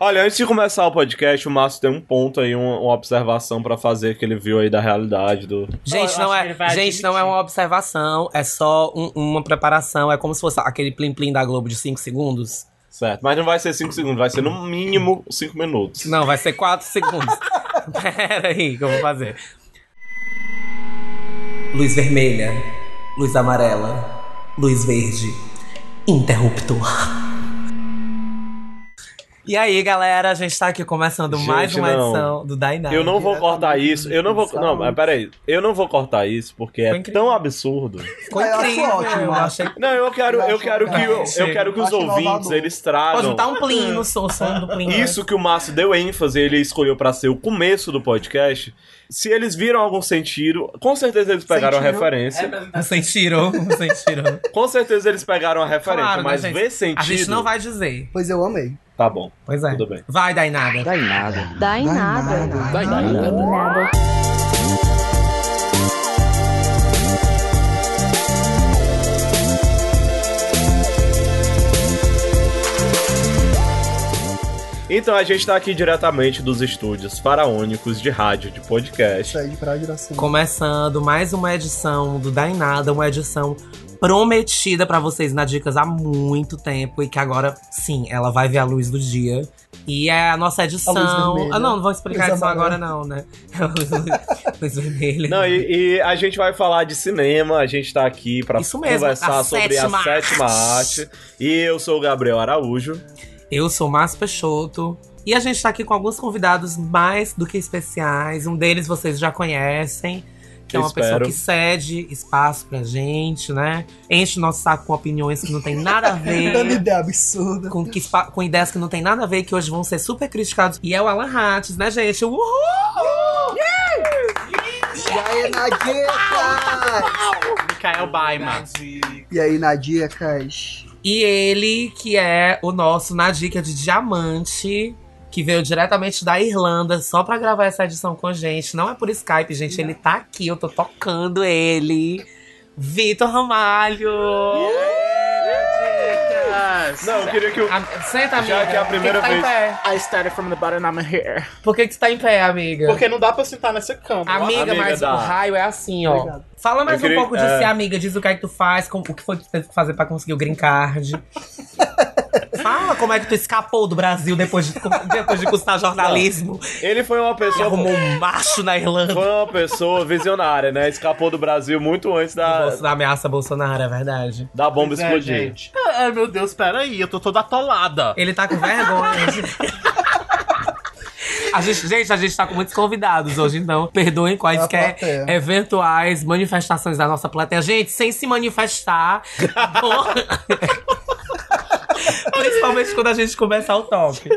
Olha, antes de começar o podcast, o Márcio tem um ponto aí, uma, uma observação pra fazer que ele viu aí da realidade do. Gente, não é, gente, não é uma observação, é só um- uma preparação. É como se fosse aquele plim-plim da Globo de 5 segundos. Certo. Mas não vai ser 5 segundos, vai ser no mínimo 5 minutos. Não, vai ser 4 segundos. Pera aí que eu vou fazer. Luz vermelha, luz amarela, luz verde, interruptor. E aí, galera, a gente tá aqui começando mais Gente, uma não. edição do Dainai. Eu não vou cortar isso. Eu não vou. Não, mas peraí. Eu não vou cortar isso porque é Foi incrível. tão absurdo. Ficou Ah, eu incrível, ótimo, eu achei... Não, eu quero, eu quero que eu, eu quero que os ouvintes eles tragam. Pode botar um plim no som, som do plim. Isso que o Márcio deu ênfase, ele escolheu pra ser o começo do podcast. Se eles viram algum sentido, com certeza eles pegaram a referência. Não sentiram, sentiram. Com certeza eles pegaram a referência, Claro, né, mas ver sentido. A gente não vai dizer. Pois eu amei. Tá bom, Pois é. tudo bem. Vai, Dainada. Dá em nada. Dá em Dá Então a gente tá aqui diretamente dos estúdios faraônicos de rádio, de podcast. De pra direção. Começando mais uma edição do Dainada, uma edição prometida pra vocês na Dicas há muito tempo e que agora, sim, ela vai ver a luz do dia. E é a nossa edição. vermelha. ah, não, não vou explicar isso agora, não, né? luz, luz vermelha. Não, e, e a gente vai falar de cinema, a gente tá aqui pra Isso mesmo, conversar a sobre sétima a sétima arte. arte. E eu sou o Gabriel Araújo. Eu sou o Márcio Peixoto. E a gente tá aqui com alguns convidados mais do que especiais. Um deles vocês já conhecem. Que é uma Espero. pessoa que cede espaço pra gente, né? Enche o nosso saco com opiniões que não tem nada a Dando ver. ideia absurda. com, que, com ideias que não tem nada a ver, que hoje vão ser super criticados. E é o Alan Hattis, né, gente? Uhul! E aí, Nadicas? Mikael Baiman. E aí, Nadicas? E ele, que é o nosso na dica de diamante, que veio diretamente da Irlanda só pra gravar essa edição com a gente. Não é por Skype, gente, ele tá aqui, eu tô tocando ele. Vitor Ramalho! Não, eu queria que o. A- Senta, amiga. Já que é a primeira que que tá vez- Em pé? I started from the bottom, I'm here. Por que, que você tá em pé, amiga? Porque não dá pra sentar nessa cama. Amiga, Amiga mas da- o raio é assim, ó. Obrigado. Fala mais queria- um pouco de é. si, amiga. Diz o que é que tu faz, como- o que foi que tu teve que fazer pra conseguir o green card. Fala como é que tu escapou do Brasil depois de, depois de custar jornalismo. Ele foi uma E pessoa. arrumou um macho na Irlanda. Foi uma pessoa visionária, né? Escapou do Brasil muito antes da, da ameaça Bolsonaro, é verdade. da bomba Pois é, explodir. gente. Ai, meu Deus, peraí, eu tô toda atolada. Ele tá com vergonha. A gente, gente, a gente tá com muitos convidados hoje, então perdoem quaisquer plateia. eventuais manifestações da nossa plateia. Gente, sem se manifestar. Principalmente quando a gente começar o top.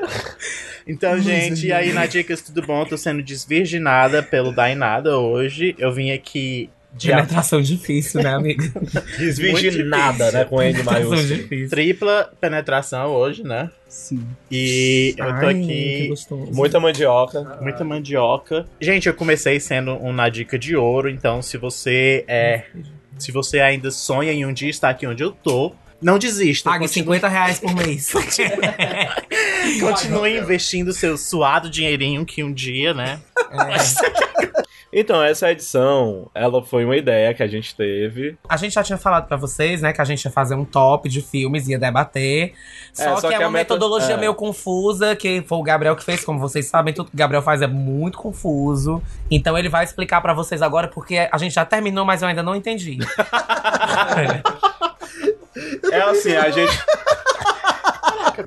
Então, gente, e aí na Dicas, tudo bom? Eu tô sendo desvirginada pelo Dainada hoje. Eu vim aqui de Penetração difícil, né, amiga? Desvirginada, né? Com N maiúsculo. difícil. tripla penetração hoje, né? Sim. E eu tô Ai, aqui gostoso. Muita mandioca. muita mandioca. Gente, eu comecei sendo um na dica de ouro, então se você é. Se você ainda sonha em um dia estar aqui onde eu tô, não desista. Pague continue, 50 reais por mês. continue investindo seu suado dinheirinho que um dia, né? Então, essa edição, ela foi uma ideia que a gente teve. A gente já tinha falado pra vocês, né, que a gente ia fazer um top de filmes, ia debater. Só, É, só que é que a uma meta- metodologia é. meio confusa, que foi o Gabriel que fez. Como vocês sabem, tudo que o Gabriel faz é muito confuso. Então ele vai explicar pra vocês agora, porque a gente já terminou, mas eu ainda não entendi. É assim, a gente.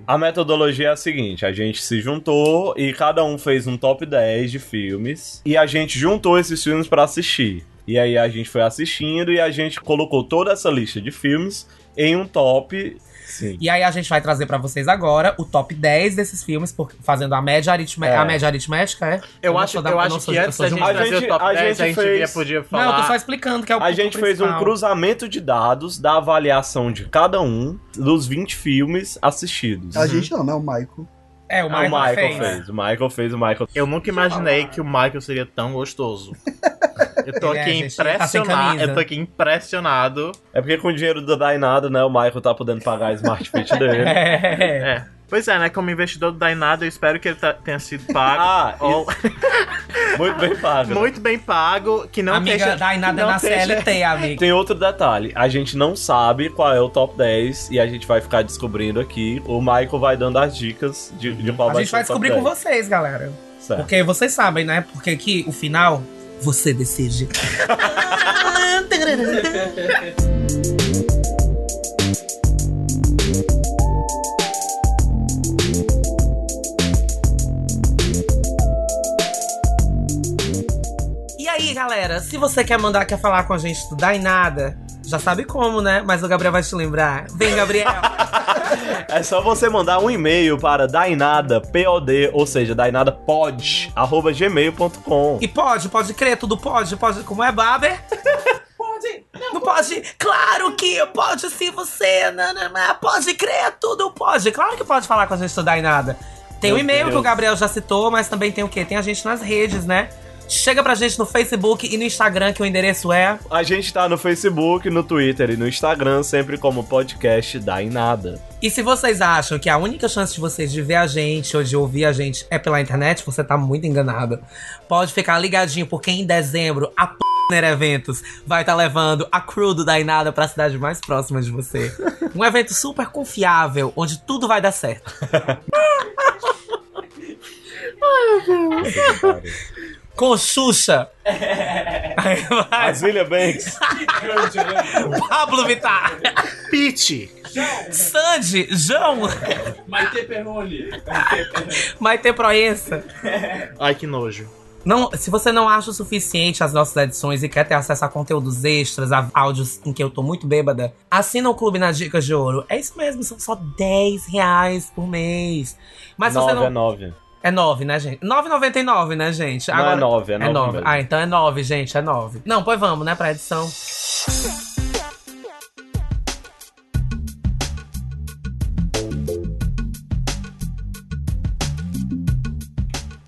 A metodologia é a seguinte: a gente se juntou e cada um fez um top 10 de filmes. E a gente juntou esses filmes pra assistir. E aí a gente foi assistindo e a gente colocou toda essa lista de filmes em um top. Sim. E aí a gente vai trazer pra vocês agora o top 10 desses filmes, por- fazendo a média, aritme- É. a média aritmética, é? Eu, não acho, da- eu não acho que eu antes da de gente A trazer gente- o top a 10, a gente gente fez- podia Não, falar. eu tô só explicando que é o A gente fez um principal. cruzamento de dados da avaliação de cada um dos 20 filmes assistidos. A gente não, né? O Michael. É, o Ah, Michael, o Michael fez. fez. O Michael fez, o Michael Eu nunca imaginei que o Michael seria tão gostoso. Eu tô é, aqui gente, tá sem impressionado. camisa. eu tô aqui impressionado. É porque com o dinheiro do Dainado, né, o Michael tá podendo pagar a Smart Fit dele. É. É. Pois é, né? Como investidor do Dainada, eu espero que ele tá- tenha sido pago. Ah, ou- Muito bem pago. né? muito bem pago, que não amiga, dá nada não na CLT, amiga. Tem outro detalhe, a gente não sabe qual é o top 10 e a gente vai ficar descobrindo aqui. O Michael vai dando as dicas de, de qual A vai gente ser vai o top descobrir com 10. vocês, galera. Certo. Porque vocês sabem, né? Porque aqui, o final, você decide. E aí, galera, se você quer mandar, quer falar com a gente do em Nada, já sabe como, né? Mas o Gabriel vai te lembrar. Vem, Gabriel. É só você mandar um e-mail para dainada, pod, ou seja, dainadapod, arroba gmail.com. E pode, pode crer, tudo pode, pode. Como é, Baber? Pode. Não pode? Claro que pode se você. Nanana, pode crer, tudo pode. Claro que pode falar com a gente estudar em nada. Tem o Meu e-mail que o Deus. Gabriel já citou, mas também tem o quê? Tem a gente nas redes, né? Chega pra gente no Facebook e no Instagram, que o endereço é. A gente tá no Facebook, no Twitter e no Instagram, sempre como podcast da em nada. E se vocês acham que a única chance de vocês de ver a gente ou de ouvir a gente é pela internet, você tá muito enganado. Pode ficar ligadinho, porque em dezembro a Partner Eventos vai estar levando a crew do Dainada pra cidade mais próxima de você. Um evento super confiável, onde tudo vai dar certo. Com. Aí vai. Brasília Banks. Pablo Vittar. Pete! Sandy. João. Maite Perrone. Maite Proença. Ai, que nojo. Não, se você não acha o suficiente as nossas edições e quer ter acesso a conteúdos extras, a áudios em que eu tô muito bêbada, assina o Clube nas Dicas de Ouro. É isso mesmo, são só 10 reais por mês. Mas se você 9 não. é 9. É 9, né, gente? 9,99, né, gente? Não é 9, é 9 É 9. mesmo. Ah, então é 9, gente, é 9. Não, pois vamos, né, pra edição.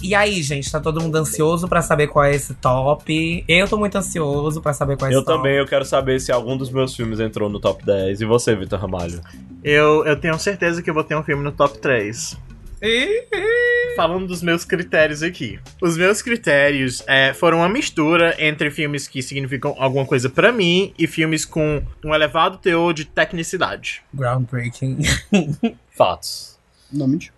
E aí, gente, tá todo mundo ansioso pra saber qual é esse top? Eu tô muito ansioso pra saber qual é Eu esse top. também, eu quero saber se algum dos meus filmes entrou no top 10. E você, Vitor Ramalho? Eu, eu tenho certeza que eu vou ter um filme no top 3. Falando dos meus critérios aqui. Os meus critérios é, foram uma mistura entre filmes que significam alguma coisa pra mim e filmes com um elevado teor de tecnicidade. Groundbreaking. Fatos.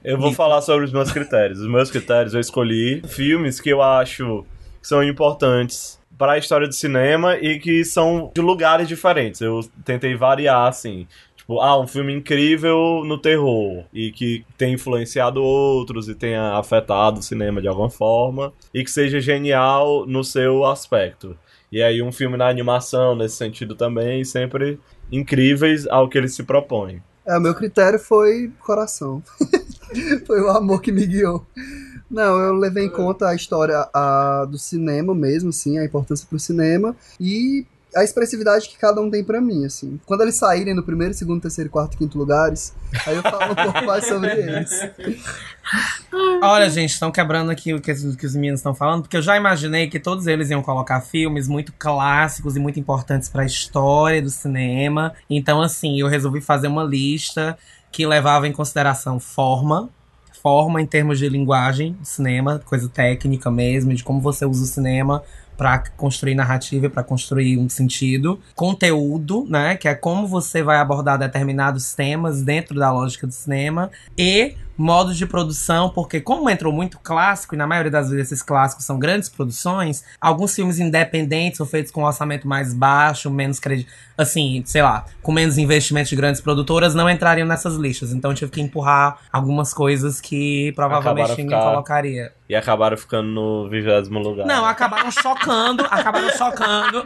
Eu vou falar sobre os meus critérios. Os meus critérios eu escolhi filmes que eu acho que são importantes para a história do cinema e que são de lugares diferentes. Eu tentei variar assim. Tipo, ah, um filme incrível no terror e que tem influenciado outros e tenha afetado o cinema de alguma forma e que seja genial no seu aspecto. E aí um filme na animação nesse sentido também, sempre incríveis ao que ele se propõe. É, o meu critério foi coração. foi o amor que me guiou. Não, eu levei em conta a história a, do cinema mesmo, sim, a importância pro cinema e a expressividade que cada um tem pra mim, assim. Quando eles saírem no primeiro, segundo, terceiro, quarto, quinto lugares, aí eu falo um pouco mais sobre eles. Olha, gente, estão quebrando aqui o que, que os meninos estão falando, porque eu já imaginei que todos eles iam colocar filmes muito clássicos e muito importantes pra história do cinema. Então, assim, eu resolvi fazer uma lista que levava em consideração forma, forma em termos de linguagem cinema, coisa técnica mesmo, de como você usa o cinema pra construir narrativa pra construir um sentido. Conteúdo, né, que é como você vai abordar determinados temas dentro da lógica do cinema e modos de produção, porque como entrou muito clássico, e na maioria das vezes esses clássicos são grandes produções, alguns filmes independentes ou feitos com um orçamento mais baixo, menos crédito, assim, sei lá, com menos investimento de grandes produtoras, não entrariam nessas listas. Então eu tive que empurrar algumas coisas que provavelmente Acabaram ninguém ficar- colocaria. E acabaram ficando no vigésimo lugar. Não, acabaram chocando, acabaram chocando,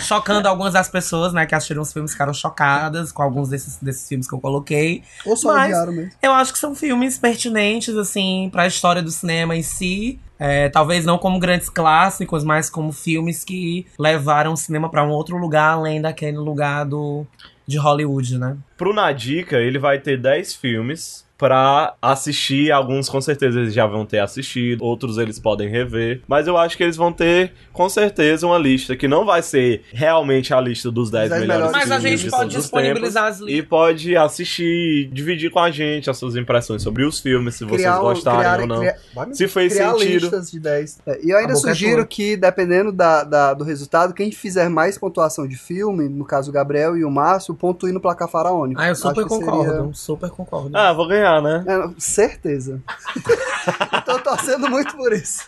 chocando algumas das pessoas, né, que assistiram os filmes, ficaram chocadas com alguns desses, desses filmes que eu coloquei. Ou só Mas- mesmo. Eu acho que são filmes pertinentes, assim, pra história do cinema em si. É, talvez não como grandes clássicos, mas como filmes que levaram o cinema pra um outro lugar além daquele lugar do, de Hollywood, né? Pro Nadica, ele vai ter 10 filmes pra assistir. Alguns com certeza eles já vão ter assistido, outros eles podem rever. Mas eu acho que eles vão ter, com certeza, uma lista que não vai ser realmente a lista dos 10 10 melhores melhores Mas a filmes gente de pode disponibilizar as tempos. E listas. pode assistir, dividir com a gente as suas impressões sobre os filmes, se vocês Criar um- gostarem criar- ou não. criar- Se fez criar sentido. listas de 10. É, e eu ainda é sugiro tua. que, dependendo da, da- do resultado, quem fizer mais pontuação de filme, no caso o Gabriel e o Márcio, pontue no placar faraônico. Ah, eu super Acho concordo. seria- Super concordo. Ah, vou ganhar, né? É, certeza. Tô torcendo muito por isso.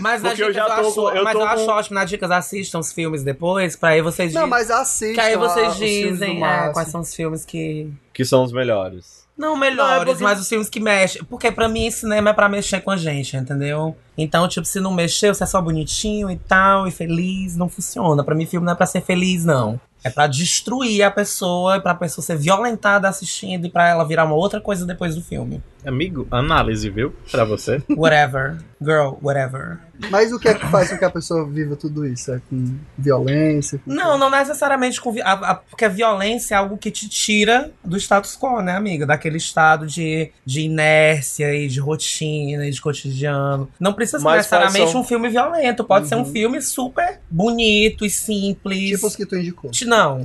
Mas Porque eu já eu, tô acho, eu mas eu acho com- ótimo, na dicas assistam os filmes depois, pra aí vocês Não, dizem. mas assistam. Que aí vocês dizem é, quais são os filmes que. Que são os melhores. Não melhores, porque- mas os filmes que mexem. Porque pra mim, cinema é pra mexer com a gente, entendeu? Então, tipo, se não mexer, você é só bonitinho e tal, e feliz, não funciona. Pra mim, filme não é pra ser feliz, não. É pra destruir a pessoa, e pra pessoa ser violentada assistindo e pra ela virar uma outra coisa depois do filme. Amigo, análise, viu? Pra você. Whatever. Girl, whatever. Mas o que é que faz com que a pessoa viva tudo isso? É com violência? Com Não, não necessariamente com. vi- A, a- porque a violência é algo que te tira do status quo, né, amiga? Daquele estado de, de inércia e de rotina e de cotidiano. Não precisa ser necessariamente um filme violento. Pode ser um filme super bonito e simples. Tipo os que tu indicou. Não.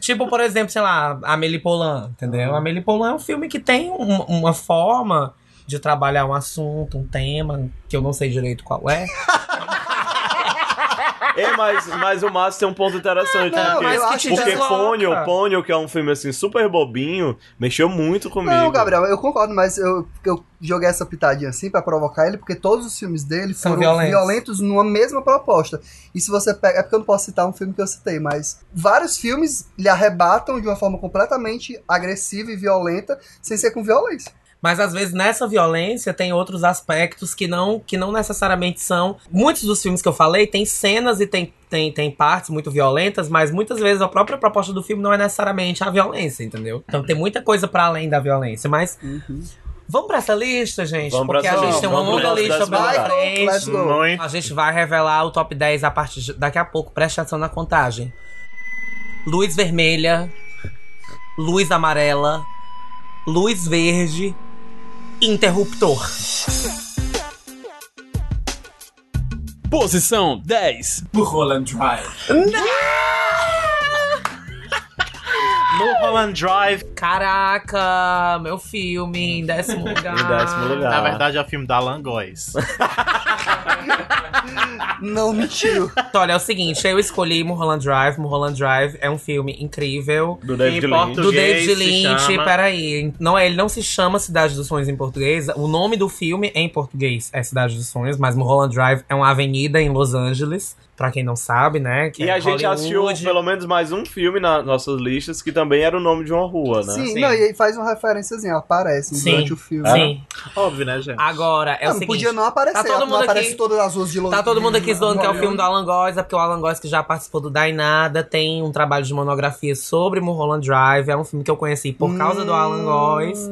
tipo, por exemplo, sei lá, Amélie Poulain, entendeu? Amélie Poulain é um filme que tem um- uma forma de trabalhar um assunto, um tema, que eu não sei direito qual é. É, mas, mas o Márcio tem um ponto interessante. Não, porque mas porque. Ponyo, Ponyo, que é um filme assim super bobinho, mexeu muito comigo. Não, Gabriel, eu concordo, mas eu, eu joguei essa pitadinha assim pra provocar ele, porque todos os filmes dele São foram violentos. violentos. numa mesma proposta. E se você pega. É porque eu não posso citar um filme que eu citei, mas vários filmes lhe arrebatam de uma forma completamente agressiva e violenta, sem ser com violência. Mas às vezes nessa violência tem outros aspectos que não, que não necessariamente são. Muitos dos filmes que eu falei tem cenas e tem, tem, tem partes muito violentas, mas muitas vezes a própria proposta do filme não é necessariamente a violência, entendeu? Então tem muita coisa pra além da violência. Mas vamos pra essa lista, gente? Vamos pra porque a gente tem uma longa lista pela lugar. frente. Muito. A gente vai revelar o top 10 a partir de daqui a pouco. Preste atenção na contagem. Luz vermelha, luz amarela, luz verde, interruptor. Posição 10. Mulholland Drive. Mulholland Drive, Caraca, meu filme em décimo lugar. Em décimo lugar. na verdade, é o filme da Alan Góes. Não mentiu. Então, olha, é o seguinte, eu escolhi Mulholland Drive. Mulholland Drive é um filme incrível. Do David Lynch. Do David Lynch, chama- peraí. Não, é- ele não se chama Cidade dos Sonhos em português. O nome do filme em português é Cidade dos Sonhos, mas Mulholland Drive é uma avenida em Los Angeles. Pra quem não sabe, né? que E é a gente assistiu Hollywood. pelo menos mais um filme nas nossas listas que também era o nome de uma rua, né? Sim, Sim. não, e aí faz uma referênciazinha, aparece Sim. durante o filme. Sim. Óbvio, né, gente? Agora, é não, o seguinte. podia não aparecer, tá todo não mundo aparece aqui- todas as ruas de Los Tá todo mundo aqui zoando que é o filme do Alan Góes, é porque o Alan Góes, que já participou do Dainada, tem um trabalho de monografia sobre Mulholland Drive. É um filme que eu conheci por causa do Alan Góes.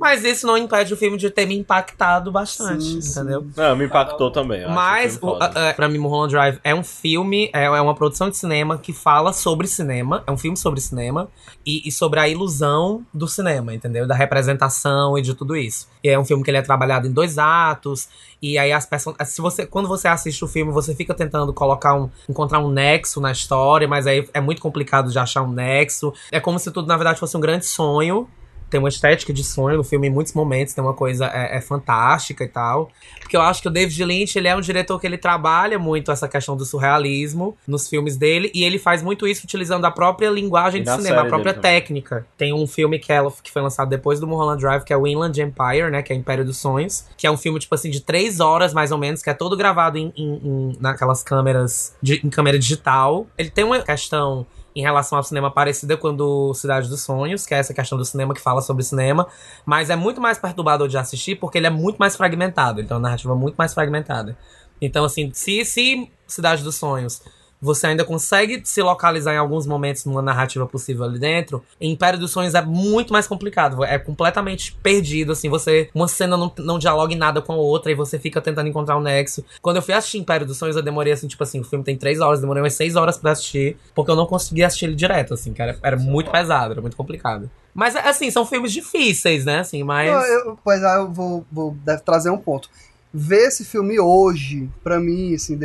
Mas isso não impede o filme de ter me impactado bastante, Sim, sim. entendeu? Não, me impactou também. Mas, o a- a- pra mim, Mulholland Drive é um filme, é, é uma produção de cinema que fala sobre cinema. É um filme sobre cinema e, e sobre a ilusão do cinema, entendeu? Da representação e de tudo isso. E é um filme que ele é trabalhado em dois atos. E aí as pessoas. Se você, quando você assiste o filme, você fica tentando colocar um. encontrar um nexo na história, mas aí é muito complicado de achar um nexo. É como se tudo, na verdade, fosse um grande sonho. Tem uma estética de sonho no filme em muitos momentos, tem uma coisa é, é fantástica e tal. Porque eu acho que o David Lynch, ele é um diretor que ele trabalha muito essa questão do surrealismo nos filmes dele, e ele faz muito isso utilizando a própria linguagem de cinema, a própria técnica. Tem um filme que, ela, que foi lançado depois do Mulholland Drive, que é o Inland Empire, né, que é Império dos Sonhos, que é um filme, tipo assim, de três horas, mais ou menos, que é todo gravado em, em- em- naquelas câmeras, de- em câmera digital. Ele tem uma questão em relação ao cinema parecida com a do Cidade dos Sonhos, que é essa questão do cinema que fala sobre cinema, mas é muito mais perturbador de assistir porque ele é muito mais fragmentado, então é uma narrativa muito mais fragmentada. Então, assim, se, se Cidade dos Sonhos você ainda consegue se localizar em alguns momentos numa narrativa possível ali dentro. Em Império dos Sonhos é muito mais complicado. É completamente perdido, assim. Você. Uma cena não, não dialoga em nada com a outra e você fica tentando encontrar um nexo. Quando eu fui assistir Império dos Sonhos, eu demorei assim, tipo assim, o filme tem três horas, demorei umas seis horas pra assistir, porque eu não conseguia assistir ele direto, assim, cara. Era muito pesado, era muito complicado. Mas, assim, são filmes difíceis, né? Assim, mas. Não, eu- pois é, eu vou, vou trazer um ponto. Ver esse filme hoje, pra mim, assim,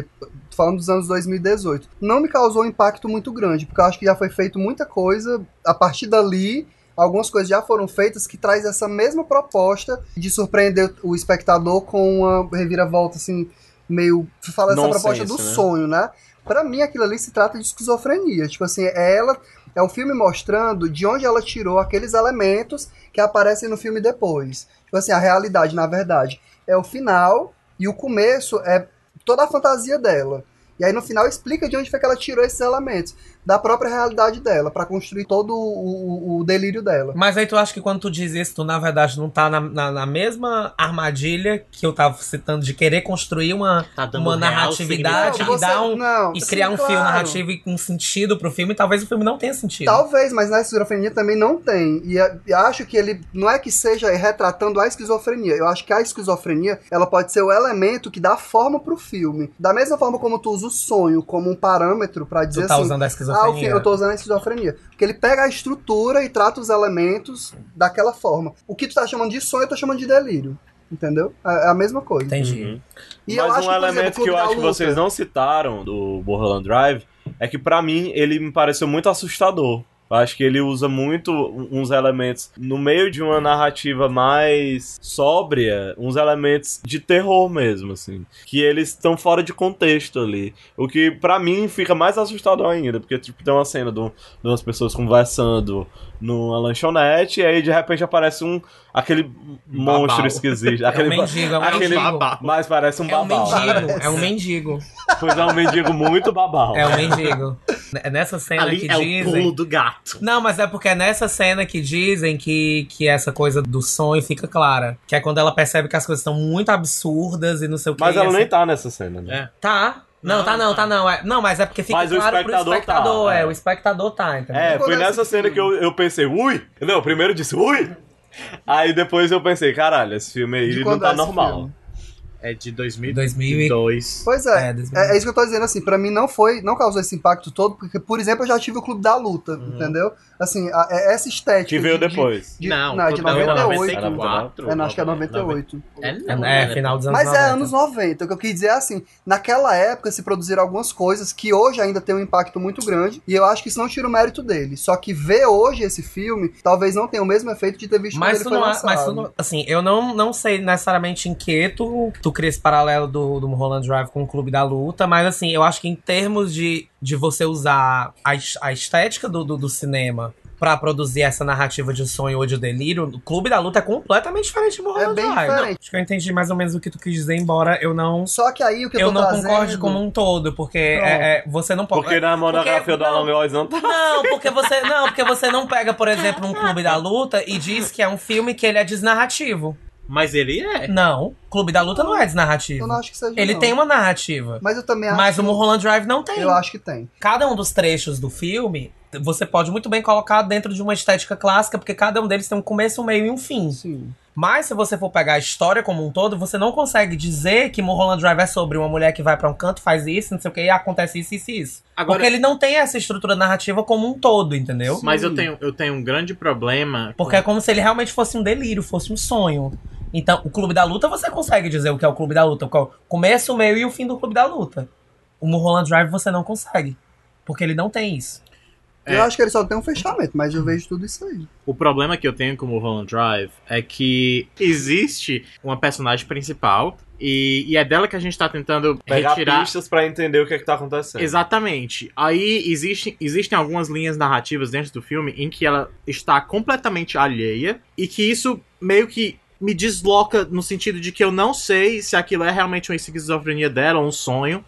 de- falando dos anos 2018, não me causou um impacto muito grande, porque eu acho que já foi feito muita coisa. A partir dali, algumas coisas já foram feitas que traz essa mesma proposta de surpreender o espectador com uma reviravolta, assim, meio. Fala essa Nonsense, proposta do né? sonho, né? Pra mim, aquilo ali se trata de esquizofrenia. Tipo assim, é ela. É o filme mostrando de onde ela tirou aqueles elementos que aparecem no filme depois. Tipo assim, a realidade, na verdade, é o final e o começo é toda a fantasia dela. E aí no final explica de onde foi que ela tirou esses elementos da própria realidade dela pra construir todo o, o- o delírio dela. Mas aí tu acha que quando tu diz isso, tu na verdade não tá na, na, na mesma armadilha que eu tava citando de querer construir uma, Tá uma narratividade significado. e dar um. não, E sim, criar um fio claro. narrativo e um sentido pro filme, talvez o filme não tenha sentido. Talvez, mas na esquizofrenia também não tem. E, e acho que ele não é que seja retratando a esquizofrenia. Eu acho que a esquizofrenia ela pode ser o elemento que dá forma pro filme. Da mesma forma como tu usa o sonho como um parâmetro pra dizer Tu tá assim. usando a Ah, esquizofrenia. ok, eu tô usando a esquizofrenia. Porque ele pega a estrutura e trata os elementos daquela forma. O que tu tá chamando de sonho, eu tô chamando de delírio. Entendeu? É é a mesma coisa. Entendi. Uhum. E eu Mas acho um que, exemplo, elemento o Clube que eu acho que vocês não citaram do Mulholland Drive é que pra mim ele me pareceu muito assustador. Eu acho que ele usa muito uns elementos no meio de uma narrativa mais sóbria, uns elementos de terror mesmo, assim, que eles estão fora de contexto ali. O que pra mim fica mais assustador ainda, porque tipo tem uma cena do- de umas pessoas conversando numa lanchonete e aí de repente aparece um aquele monstro Babau. esquisito, É um aquele mendigo, é um aquele mendigo. babau. mas parece um É um babau. mendigo, é um mendigo. Pois é um mendigo muito babau. É um mendigo. É nessa cena Ali que é o dizem. pulo do gato. Não, mas é porque é nessa cena que dizem que, que essa coisa do sonho fica clara. Que é quando ela percebe que as coisas estão muito absurdas e não sei o que. Mas ela assim- nem tá nessa cena, né? É. Tá. Não, Não, tá não, tá. tá não. É, não, mas é porque fica Mas o claro espectador pro espectador. tá, é. é. o espectador tá, entendeu? É, foi nessa cena que eu, eu pensei, ui! Não, primeiro eu disse, ui! Aí depois eu pensei, caralho, esse filme aí não tá é normal. filme? É de 2000 2002. Pois é. É, É, 2000. é isso que eu tô dizendo, assim, pra mim não foi, não causou esse impacto todo, porque, por exemplo, eu já tive o Clube da Luta, entendeu? Assim, a- é- essa estética. Que veio de- de- depois. de- Não, não, é de Clube da Luta 98. 94. É, não, acho que é 98. É, É, não, é, né? final dos anos Mas 90. é anos 90. O que eu quis dizer é assim, naquela época se produziram algumas coisas que hoje ainda tem um impacto muito grande, e eu acho que isso não tira o mérito dele. Só que ver hoje esse filme, talvez não tenha o mesmo efeito de ter visto Mas quando tu ele foi não, lançado. mas tu não, assim, eu não, não sei necessariamente em que tu, tu cria esse paralelo do, do Mulholland Drive com o Clube da Luta, mas assim, eu acho que em termos de, de você usar a, a estética do, do, do cinema pra produzir essa narrativa de sonho ou de delírio, o Clube da Luta é completamente diferente do Mulholland É bem Drive. diferente. Acho que eu entendi mais ou menos o que tu quis dizer, embora eu não... Só que aí o que eu, Eu não trazendo... concorde como um todo, porque é- é, você não pode... Porque na monografia Porque- do Alan Góes não tá. Não, porque você não, porque você não pega, por exemplo, um Clube da Luta e diz que é um filme que ele é desnarrativo. Mas ele é. Não, Clube da Luta não é Eu desnarrativo. não acho que seja Ele não. tem uma narrativa. Mas eu também acho Mas que... o Mulholland Drive não tem. Eu acho que tem. Cada um dos trechos do filme, você pode muito bem colocar dentro de uma estética clássica, porque cada um deles tem um começo, um meio e um fim. Sim. Mas se você for pegar a história como um todo, você não consegue dizer que Mulholland Drive é sobre uma mulher que vai pra um canto, faz isso, não sei o que, e acontece isso, isso e isso. Agora- Porque ele não tem essa estrutura narrativa como um todo, entendeu? Mas eu tenho, eu tenho um grande problema. Porque é como se ele realmente fosse um delírio, fosse um sonho. Então, o Clube da Luta, você consegue dizer o que é o Clube da Luta. o começo, o meio e o fim do Clube da Luta. O Mulholland Drive você não consegue. Porque ele não tem isso. É. Eu acho que ele só tem um fechamento, mas eu vejo tudo isso aí. O problema que eu tenho com o Mulholland Drive é que existe uma personagem principal e, e é dela que a gente tá tentando Pegar retirar. pistas pra entender o que é que tá acontecendo. Exatamente. Aí existe, existem algumas linhas narrativas dentro do filme em que ela está completamente alheia e que isso meio que me desloca no sentido de que eu não sei se aquilo é realmente uma esquizofrenia dela ou um sonho.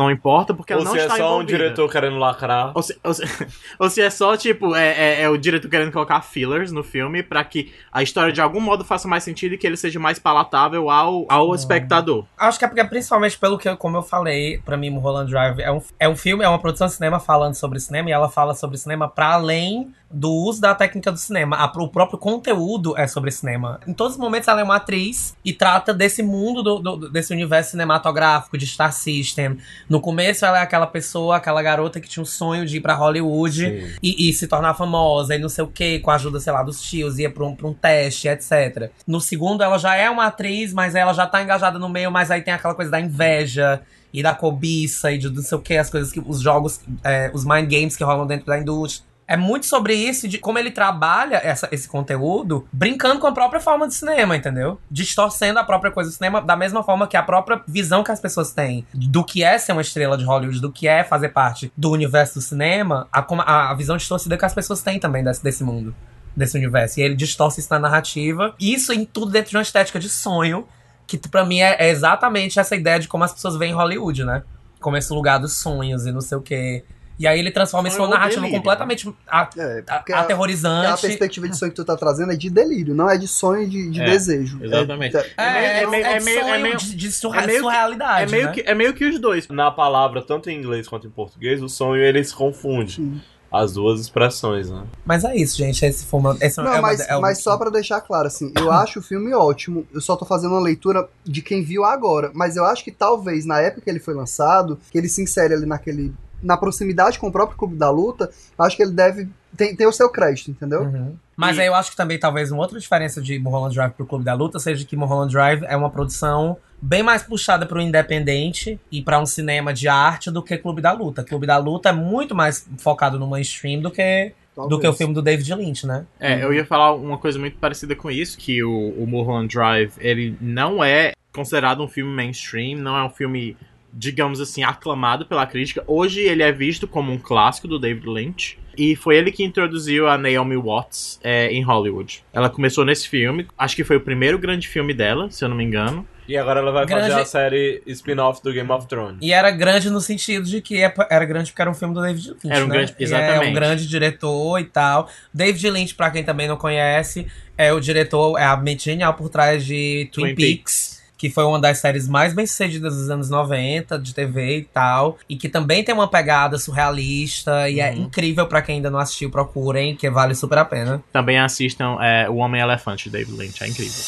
Não importa, porque ela Ou não se é está só um envolvida. diretor querendo lacrar. Ou se, ou se- ou se é só, tipo, é, é- é o diretor querendo colocar fillers no filme pra que a história de algum modo faça mais sentido e que ele seja mais palatável ao, ao espectador. Acho que é porque, principalmente pelo que, eu- como eu falei, pra mim, Mulholland Drive é um, é um filme, é uma produção de cinema falando sobre cinema e ela fala sobre cinema pra além do uso da técnica do cinema. A- o próprio conteúdo é sobre cinema. Em todos os momentos ela é uma atriz e trata desse mundo, do, do- desse universo cinematográfico, de Star System. No começo ela é aquela pessoa, aquela garota que tinha um sonho de ir pra Hollywood e, e se tornar famosa e não sei o que, com a ajuda, sei lá, dos tios, ia pra um, pra um teste, etc. No segundo, ela já é uma atriz, mas ela já tá engajada no meio, mas aí tem aquela coisa da inveja e da cobiça e de não sei o que, as coisas que. os jogos, é, os mind games que rolam dentro da indústria. É muito sobre isso, de como ele trabalha essa- esse conteúdo, brincando com a própria forma de cinema, entendeu? Distorcendo a própria coisa do cinema, da mesma forma que a própria visão que as pessoas têm do que é ser uma estrela de Hollywood, do que é fazer parte do universo do cinema, a, a, visão distorcida que as pessoas têm também desse, desse mundo, desse universo. E ele distorce isso na narrativa. Isso em tudo dentro de uma estética de sonho, que pra mim é, é exatamente essa ideia de como as pessoas veem Hollywood, né? Como esse lugar dos sonhos e não sei o quê. E aí ele transforma isso Sonho numa narrativa delírio, completamente a- É, a- porque a, a aterrorizante. perspectiva de sonho que tu tá trazendo é de delírio, não é de sonho e de, de É, desejo. exatamente. É- É, é, É meio- é, é de meio- é sonho meio- de, de surra- é meio que- surrealidade. É meio, né? que, é meio que os dois. Na palavra, tanto em inglês quanto em português, o sonho ele se confunde. Sim. As duas expressões, né? Mas é isso, gente. Esse foi uma. Esse é Não, uma- mas, é uma- mas só pra deixar claro, assim, eu acho o filme ótimo. Eu só tô fazendo uma leitura de quem viu agora. Mas eu acho que talvez, na época que ele foi lançado, que ele se insere ali naquele. Na proximidade com o próprio Clube da Luta, eu acho que ele deve. Tem, tem o seu crédito, entendeu? Uhum. Mas E- aí eu acho que também talvez uma outra diferença de Mulholland Drive pro Clube da Luta seja que Mulholland Drive é uma produção bem mais puxada pro independente e pra um cinema de arte do que Clube da Luta. Clube da Luta é muito mais focado no mainstream do que, do que o filme do David Lynch, né? É, eu ia falar uma coisa muito parecida com isso, que o, o Mulholland Drive, ele não é considerado um filme mainstream, não é um filme, digamos assim, aclamado pela crítica. Hoje ele é visto como um clássico do David Lynch. E foi ele que introduziu a Naomi Watts é, em Hollywood. Ela começou nesse filme, acho que foi o primeiro grande filme dela, se eu não me engano. E agora ela vai Grande- fazer a série spin-off do Game of Thrones. E era grande no sentido de que é- era grande porque era um filme do David Lynch. Era um né? grande- E É exatamente. um grande diretor e tal. David Lynch, pra quem também não conhece, é o diretor, é a mente genial por trás de Twin, Twin Peaks. Que foi uma das séries mais bem sucedidas dos anos 90, de TV e tal. E que também tem uma pegada surrealista. E é Uhum. incrível pra quem ainda não assistiu, procurem, que vale super a pena. Também assistam é, O Homem-Elefante de David Lynch, é incrível.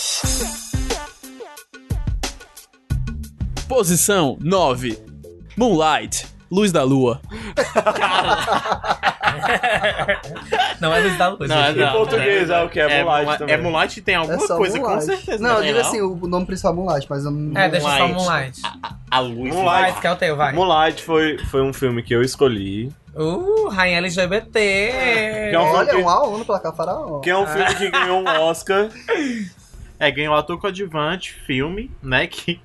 Posição 9. Moonlight. Luz da Lua. não é da Luz. Não, gente. Em português é o que? É Moonlight Moonlight- também. É Moonlight tem É alguma só coisa, Moonlight. com certeza. Não, eu tem, digo assim, o nome principal é Moonlight, mas eu não. É, deixa só Moonlight. Moonlight. A luz. Moonlight. Vai, que é o teu, vai. Moonlight foi, foi um filme que eu escolhi. Uh, rainha LGBT. Que é um Olha, filme um a um no placar faraó. que é um filme que ganhou um Oscar. É, ganhou ator coadjuvante, filme, né? Que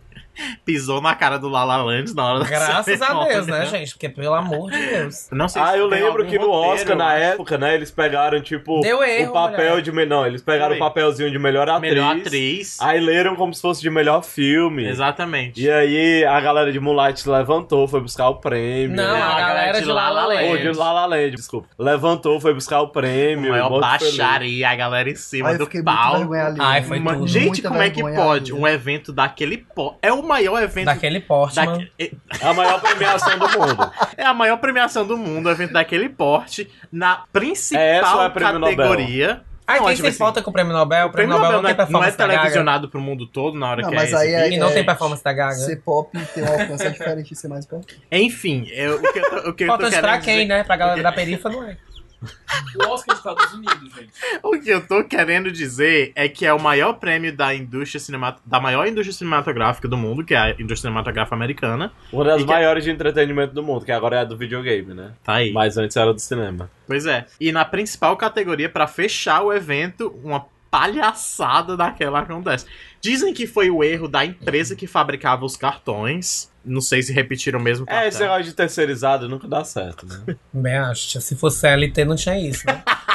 pisou na cara do Lala Land na hora da Graças a. Deus, né, gente? Porque, pelo amor de Deus. Não sei Ah, se eu lembro que no roteiro, Oscar, na época, né, eles pegaram, tipo, Deu erro, o papel mulher. de... me- Não, eles pegaram Foi. o papelzinho de melhor atriz. Melhor atriz. Aí leram como se fosse de melhor filme. Exatamente. E aí a galera de Moonlight levantou, foi buscar o prêmio. Não, né? a galera de La La Land. Ou de La La Land, desculpa. Levantou, foi buscar o prêmio. Maior feliz. baixaria, a galera em cima eu do vergonhado. Ai, foi Uma- tudo. Gente, Muita como é que pode alheia. um evento daquele porte? É o maior evento Daquele porte, é- É a maior premiação do mundo. É a maior premiação do mundo, evento daquele porte, na principal É, é prêmio Nobel? categoria. Ai, Não, quem tipo se assim, importa com o prêmio Nobel? O prêmio Nobel, Nobel não não tem é, não é performance da Gaga. televisionado pro mundo todo na hora Não, que mas é aí exibido. E não tem É, performance da Gaga. Ser pop tem um alcance é diferente de ser mais importante. Enfim, eu- o que eu tô, o que eu tô querendo pra quem, dizer, né? Pra galera da perifa, não é. O Oscar dos Estados Unidos, gente. O que eu tô querendo dizer é que é o maior prêmio da indústria cinemat da maior indústria cinematográfica do mundo, que é a indústria cinematográfica americana. Uma das maiores de entretenimento do mundo, que agora é a do videogame, né? Tá aí. Mas antes era do cinema. Pois é. E na principal categoria, pra fechar o evento, uma palhaçada daquela acontece. Dizem que foi o erro da empresa que fabricava os cartões. Não sei se repetiram o mesmo cartão. É, esse negócio de terceirizado nunca dá certo, né? Bem, acho. Se fosse CLT, não tinha isso, né?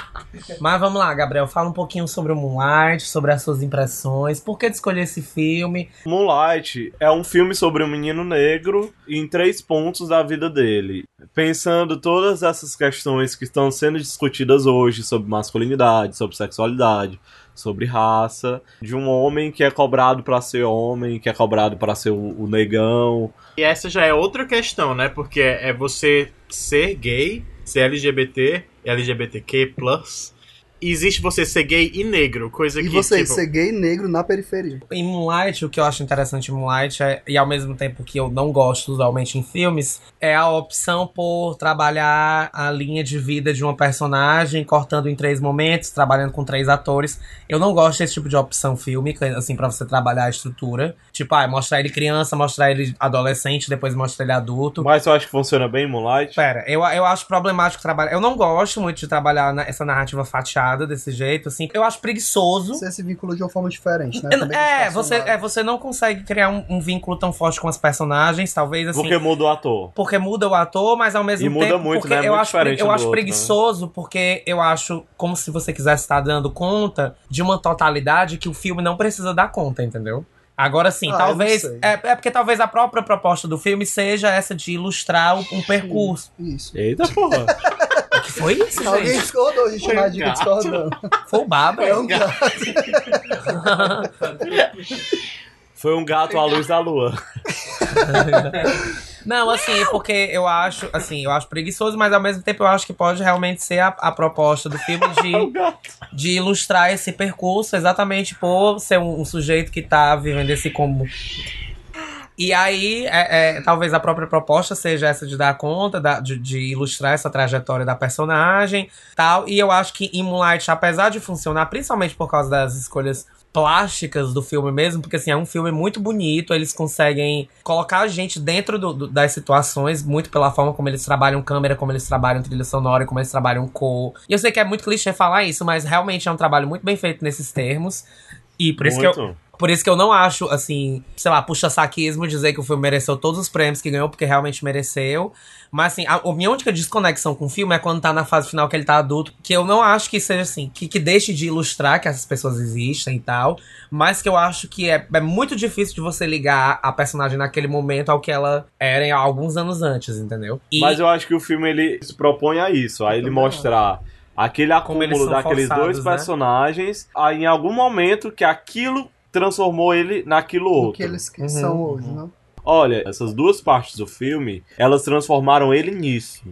Mas vamos lá, Gabriel, fala um pouquinho sobre o Moonlight, sobre as suas impressões, por que de escolher esse filme? Moonlight é um filme sobre um menino negro em três pontos da vida dele. Pensando todas essas questões que estão sendo discutidas hoje sobre masculinidade, sobre sexualidade, sobre raça, de um homem que é cobrado para ser homem, que é cobrado para ser o, o, negão. E essa já é outra questão, né? Porque é você ser gay, ser LGBT, LGBTQ+, existe você ser gay e negro, coisa e que. E você tipo... ser gay e negro na periferia. Em Moonlight, o que eu acho interessante em Moonlight, é, e ao mesmo tempo que eu não gosto usualmente em filmes, é a opção por trabalhar a linha de vida de uma personagem, cortando em três momentos, trabalhando com três atores. Eu não gosto desse tipo de opção fílmica, assim, para você trabalhar a estrutura. Tipo, ah, mostrar ele criança, mostrar ele adolescente, depois mostrar ele adulto. Mas eu acho que funciona bem Moonlight? Pera, eu, eu acho problemático trabalhar. Eu não gosto muito de trabalhar na, essa narrativa fatiada desse jeito, assim. Eu acho preguiçoso. Você se vincula de uma forma diferente, né? é, você, é, você não consegue criar um, um, vínculo tão forte com as personagens, talvez assim. Porque muda o ator. Porque muda o ator, mas ao mesmo e tempo. muda muito, porque né? eu muito acho, diferente eu acho outro, preguiçoso, né? porque eu acho como se você quisesse estar dando conta de uma totalidade que o filme não precisa dar conta, entendeu? Agora sim, ah, talvez. É, é, porque talvez a própria proposta do filme seja essa de ilustrar um percurso. Isso. Eita porra. que foi isso, Alguém gente? discordou, a gente chamar de discordando. Foi o Baba. É um gato. Foi um gato à luz da lua. Não, assim, é porque eu acho, assim, eu acho preguiçoso, mas ao mesmo tempo eu acho que pode realmente ser a, a proposta do filme de, de ilustrar esse percurso exatamente por ser um, um sujeito que tá vivendo esse como e aí, é, é, talvez a própria proposta seja essa de dar conta, da, de, de, ilustrar essa trajetória da personagem tal. E eu acho que em Moonlight, apesar de funcionar, principalmente por causa das escolhas plásticas do filme mesmo, porque assim, é um filme muito bonito, eles conseguem colocar a gente dentro do, do, das situações, muito pela forma como eles trabalham câmera, como eles trabalham trilha sonora, como eles trabalham cor. E eu sei que é muito clichê falar isso, mas realmente é um trabalho muito bem feito nesses termos. E por isso que eu. Por isso que eu não acho, assim, sei lá, puxa saquismo dizer que o filme mereceu todos os prêmios que ganhou, porque realmente mereceu. Mas, assim, a, a, minha única desconexão com o filme é quando tá na fase final que ele tá adulto, que eu não acho que seja assim, que, que deixe de ilustrar que essas pessoas existem e tal, mas que eu acho que é, é muito difícil de você ligar a personagem naquele momento ao que ela era alguns anos antes, entendeu? E... Mas eu acho que o filme ele se propõe a isso, a ele mostrar aquele acúmulo daqueles forçados, dois né? personagens, aí em algum momento que aquilo transformou ele naquilo outro. O que eles que são hoje, né? Olha, essas duas partes do filme, elas transformaram ele nisso.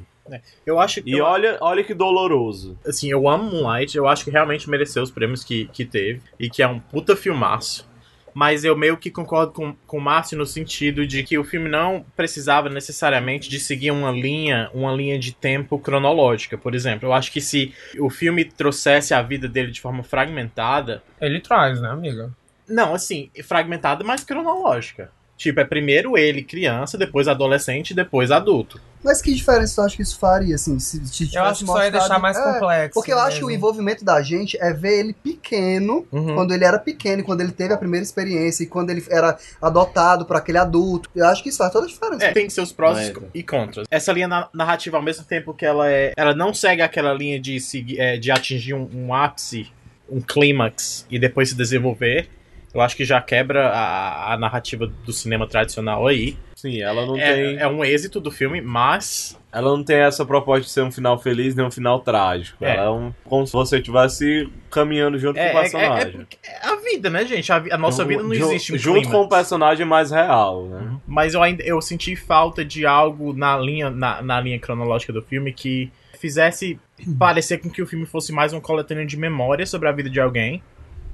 Eu acho que. E eu- olha, olha que doloroso. Assim, eu amo Moonlight, eu acho que realmente mereceu os prêmios que, que teve. E que é um puta filmaço. Mas eu meio que concordo com, com o Márcio no sentido de que o filme não precisava necessariamente de seguir uma linha, uma linha de tempo cronológica, por exemplo. Eu acho que se o filme trouxesse a vida dele de forma fragmentada. Ele traz, né, amiga? Não, assim, fragmentada, mas cronológica. Tipo, é primeiro ele criança, depois adolescente, depois adulto. Mas que diferença tu acha que isso faria, assim? Se, se Eu acho que só ia deixar mais É, complexo. Porque eu acho que o mesmo. envolvimento da gente é ver ele pequeno, Uhum. quando ele era pequeno, quando ele teve a primeira experiência, e quando ele era adotado por aquele adulto. Eu acho que isso faz toda a diferença. É, tem seus prós Mas- e contras. Essa linha na- narrativa, ao mesmo tempo que ela é. Ela não segue aquela linha de, seguir, é, de atingir um, um ápice, um clímax e depois se desenvolver. Eu acho que já quebra a, a narrativa do cinema tradicional aí. Sim, ela não É, tem. é um êxito do filme, mas. Ela não tem essa proposta de ser um final feliz nem um final trágico. É. Ela é um, como se você estivesse caminhando junto É, com o é- personagem. é- é a vida, né, gente? A, a nossa vida não existe um Junto clímax. com o personagem mais real, né? Mas eu ainda eu senti falta de algo na linha, na, na linha cronológica do filme que fizesse parecer com que o filme fosse mais uma coletânea de memórias sobre a vida de alguém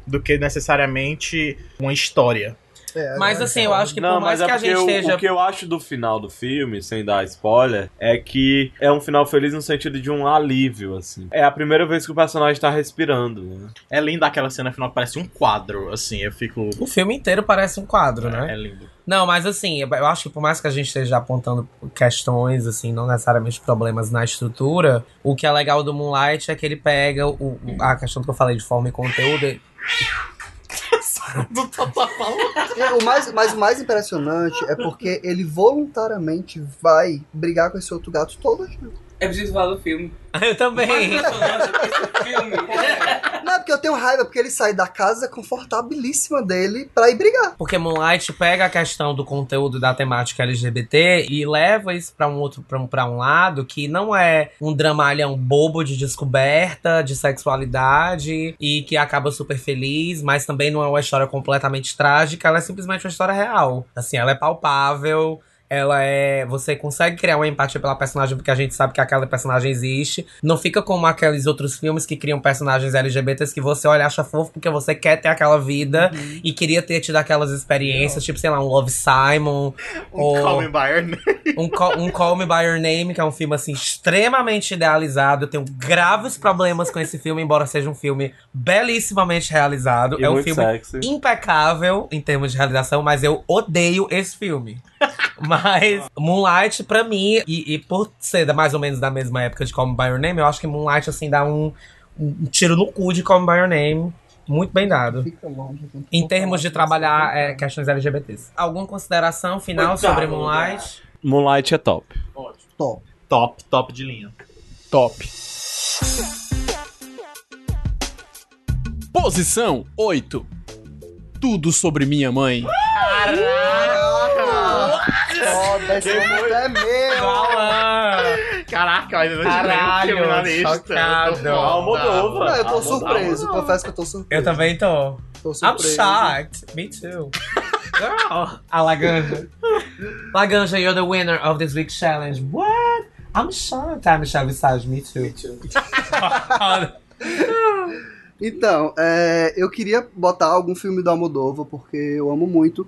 do que necessariamente uma história. É, Mas é, assim, eu acho que não, por mais mas é que a gente eu- esteja. o que eu acho do final do filme, sem dar spoiler, é que é um final feliz no sentido de um alívio, assim. É a primeira vez que o personagem tá respirando, né? É linda aquela cena final que parece um quadro, assim, eu fico. O filme inteiro parece um quadro, né? É lindo. Não, mas assim, eu eu acho que por mais que a gente esteja apontando questões, assim, não necessariamente problemas na estrutura, o que é legal do Moonlight é que ele pega o, o- a questão que eu falei de forma e conteúdo. E- É, o mais, mas o mais impressionante é porque ele voluntariamente vai brigar com esse outro gato todo dia. É preciso falar do filme. Eu também. filme. Não, é porque eu tenho raiva, porque ele sai da casa confortabilíssima dele pra ir brigar. Porque Moonlight pega a questão do conteúdo da temática LGBT e leva isso pra um outro pra um, pra um lado que não é um dramalhão bobo de descoberta, de sexualidade e que acaba super feliz, mas também não é uma história completamente trágica, ela é simplesmente uma história real. Assim, ela é palpável. Ela é. Você consegue criar uma empatia pela personagem porque a gente sabe que aquela personagem existe. Não fica como aqueles outros filmes que criam personagens LGBTs que você olha e acha fofo porque você quer ter aquela vida e queria ter tido aquelas experiências, tipo, sei lá, um Love Simon. Um ou Call Me By Your Name. um, Call, um Call Me By Your Name, que é um filme, assim, extremamente idealizado. Eu tenho graves problemas com esse filme, embora seja um filme belíssimamente realizado. E é um filme sexy. impecável em termos de realização, mas eu odeio esse filme. Mas Moonlight, pra mim, e, e por ser da- mais ou menos da mesma época de Call Me By Your Name, eu acho que Moonlight, assim, dá um, um tiro no cu de Call Me By Your Name. Muito bem dado. Fica longe. Em termos de trabalhar é, questões LGBTs. Alguma consideração final Coitado, sobre Moonlight? Moonlight é top. Top. Top, top de linha. Top. Posição 8. Tudo sobre minha mãe. Foda, esse momento é meu. Caraca, ainda não Caralho, filme na lista. Eu tô. Não, eu tô surpreso. Confesso que eu tô surpreso. Eu também tô. Tô I'm surpreso. shocked. Me too. Girl. A Laganja. Laganja, you're the winner of this week's challenge. What? I'm shocked. I'm Michelle Visage. Me too. Então, é, eu queria botar algum filme do Almodóvar, porque eu amo muito.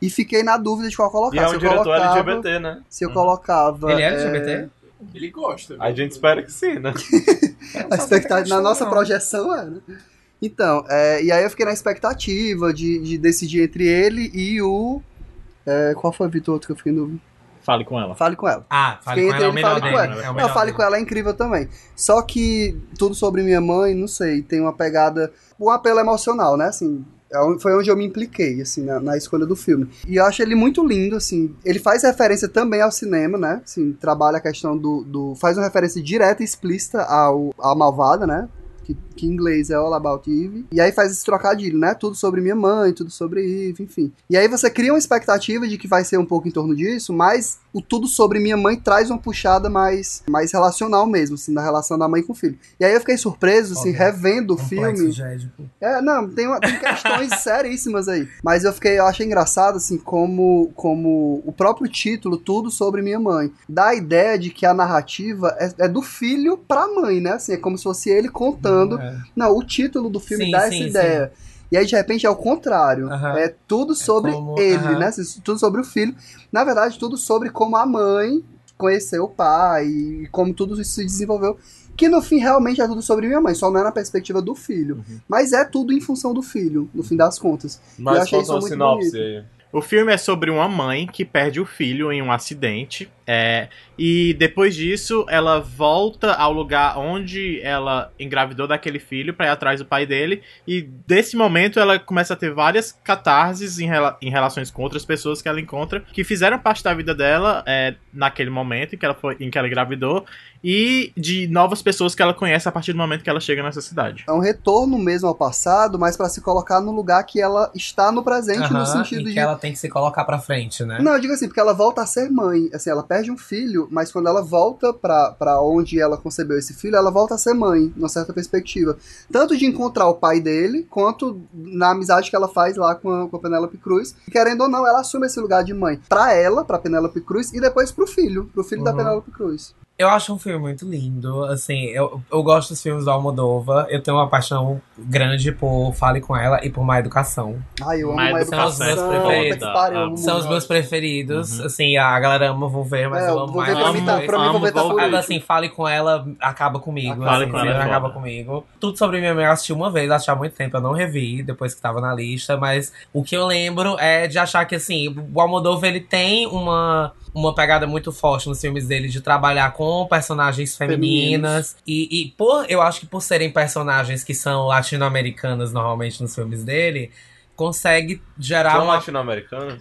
E fiquei na dúvida de qual colocar. E é se um eu diretor colocava, LGBT, né? Se eu colocava. Ele é é, LGBT? Ele gosta. A gente espera que sim, né? A expectativa, na nossa não. projeção é, né? Então, é, e aí eu fiquei na expectativa de, de decidir entre ele e o. é, qual foi o Vitor outro que eu fiquei em dúvida? Fale com ela. Fale com ela. Ah, fale Fiquei com ela é dele. Fale com É o Não, Fale dele. com ela é incrível também. Só que tudo sobre minha mãe, não sei, tem uma pegada. Um apelo emocional, né? Assim, é foi onde eu me impliquei, assim, na, na escolha do filme. E eu acho ele muito lindo, assim. Ele faz referência também ao cinema, né? Assim, trabalha a questão do. do faz uma referência direta e explícita ao, à malvada, né? Que, que em inglês é All About Eve. E aí faz esse trocadilho, né? Tudo sobre minha mãe, tudo sobre Eve, enfim. E aí você cria uma expectativa de que vai ser um pouco em torno disso, mas o tudo sobre minha mãe traz uma puxada mais, mais relacional mesmo, assim, da relação da mãe com o filho. E aí eu fiquei surpreso, assim, Óbvio. revendo o filme. gédico. É, não, tem, uma- tem questões seríssimas aí. Mas eu fiquei, eu achei engraçado, assim, como, como o próprio título, tudo sobre minha mãe, dá a ideia de que a narrativa é, é do filho pra mãe, né? Assim, é como se fosse ele contando. É. Não, o título do filme Sim, dá sim, essa ideia. E aí, de repente, é o contrário. Aham. É tudo sobre como- ele, aham. né? Assim, Tudo sobre o filho. Na verdade, tudo sobre como a mãe conheceu o pai e como tudo isso se desenvolveu. Que no fim realmente é tudo sobre minha mãe, só não é na perspectiva do filho. Mas é tudo em função do filho, no fim das contas. Eu Mas achei falta isso uma muito sinopse bonito. aí. O filme é sobre uma mãe que perde o filho em um acidente. É, e depois disso, ela volta ao lugar onde ela engravidou daquele filho pra ir atrás do pai dele. E desse momento, ela começa a ter várias catarses em, rela- em relações com outras pessoas que ela encontra que fizeram parte da vida dela é, naquele momento em que, ela foi, em que ela engravidou. E de novas pessoas que ela conhece a partir do momento que ela chega nessa cidade. É um retorno mesmo ao passado, mas pra se colocar no lugar que ela está no presente, no sentido de. que ela tem que se colocar pra frente, né? Não, eu digo assim, porque ela volta a ser mãe. Assim, ela perde um filho, mas quando ela volta pra, pra onde ela concebeu esse filho, ela volta a ser mãe, numa certa perspectiva. Tanto de encontrar o pai dele, quanto na amizade que ela faz lá com a, com a Penélope Cruz. E, querendo ou não, ela assume esse lugar de mãe pra ela, pra Penélope Cruz, e depois pro filho, pro filho da Uhum. Penélope Cruz. Eu acho um filme muito lindo, assim, eu, eu gosto dos filmes do Almodóvar, eu tenho uma paixão grande por Fale Com Ela e por Má Educação. Ai, eu amo Má Educação é puta que preferido. pariu, eu Ah, São os meus preferidos, Uhum. assim, a galera ama Vou Ver, mas É, eu amo mais pra os mim, tá, pra mim, vou ver tá por assim, Fale Com Ela acaba comigo, Fale assim, Com Ela é foda. acaba comigo. Tudo sobre minha mãe eu assisti uma vez, assisti há muito tempo, eu não revi, depois que tava na lista, mas o que eu lembro é de achar que, assim, o Almodóvar, ele tem uma uma pegada muito forte nos filmes dele de trabalhar com personagens femininas. E, e por, eu acho que por serem personagens que são latino-americanas normalmente nos filmes dele, consegue gerar São uma.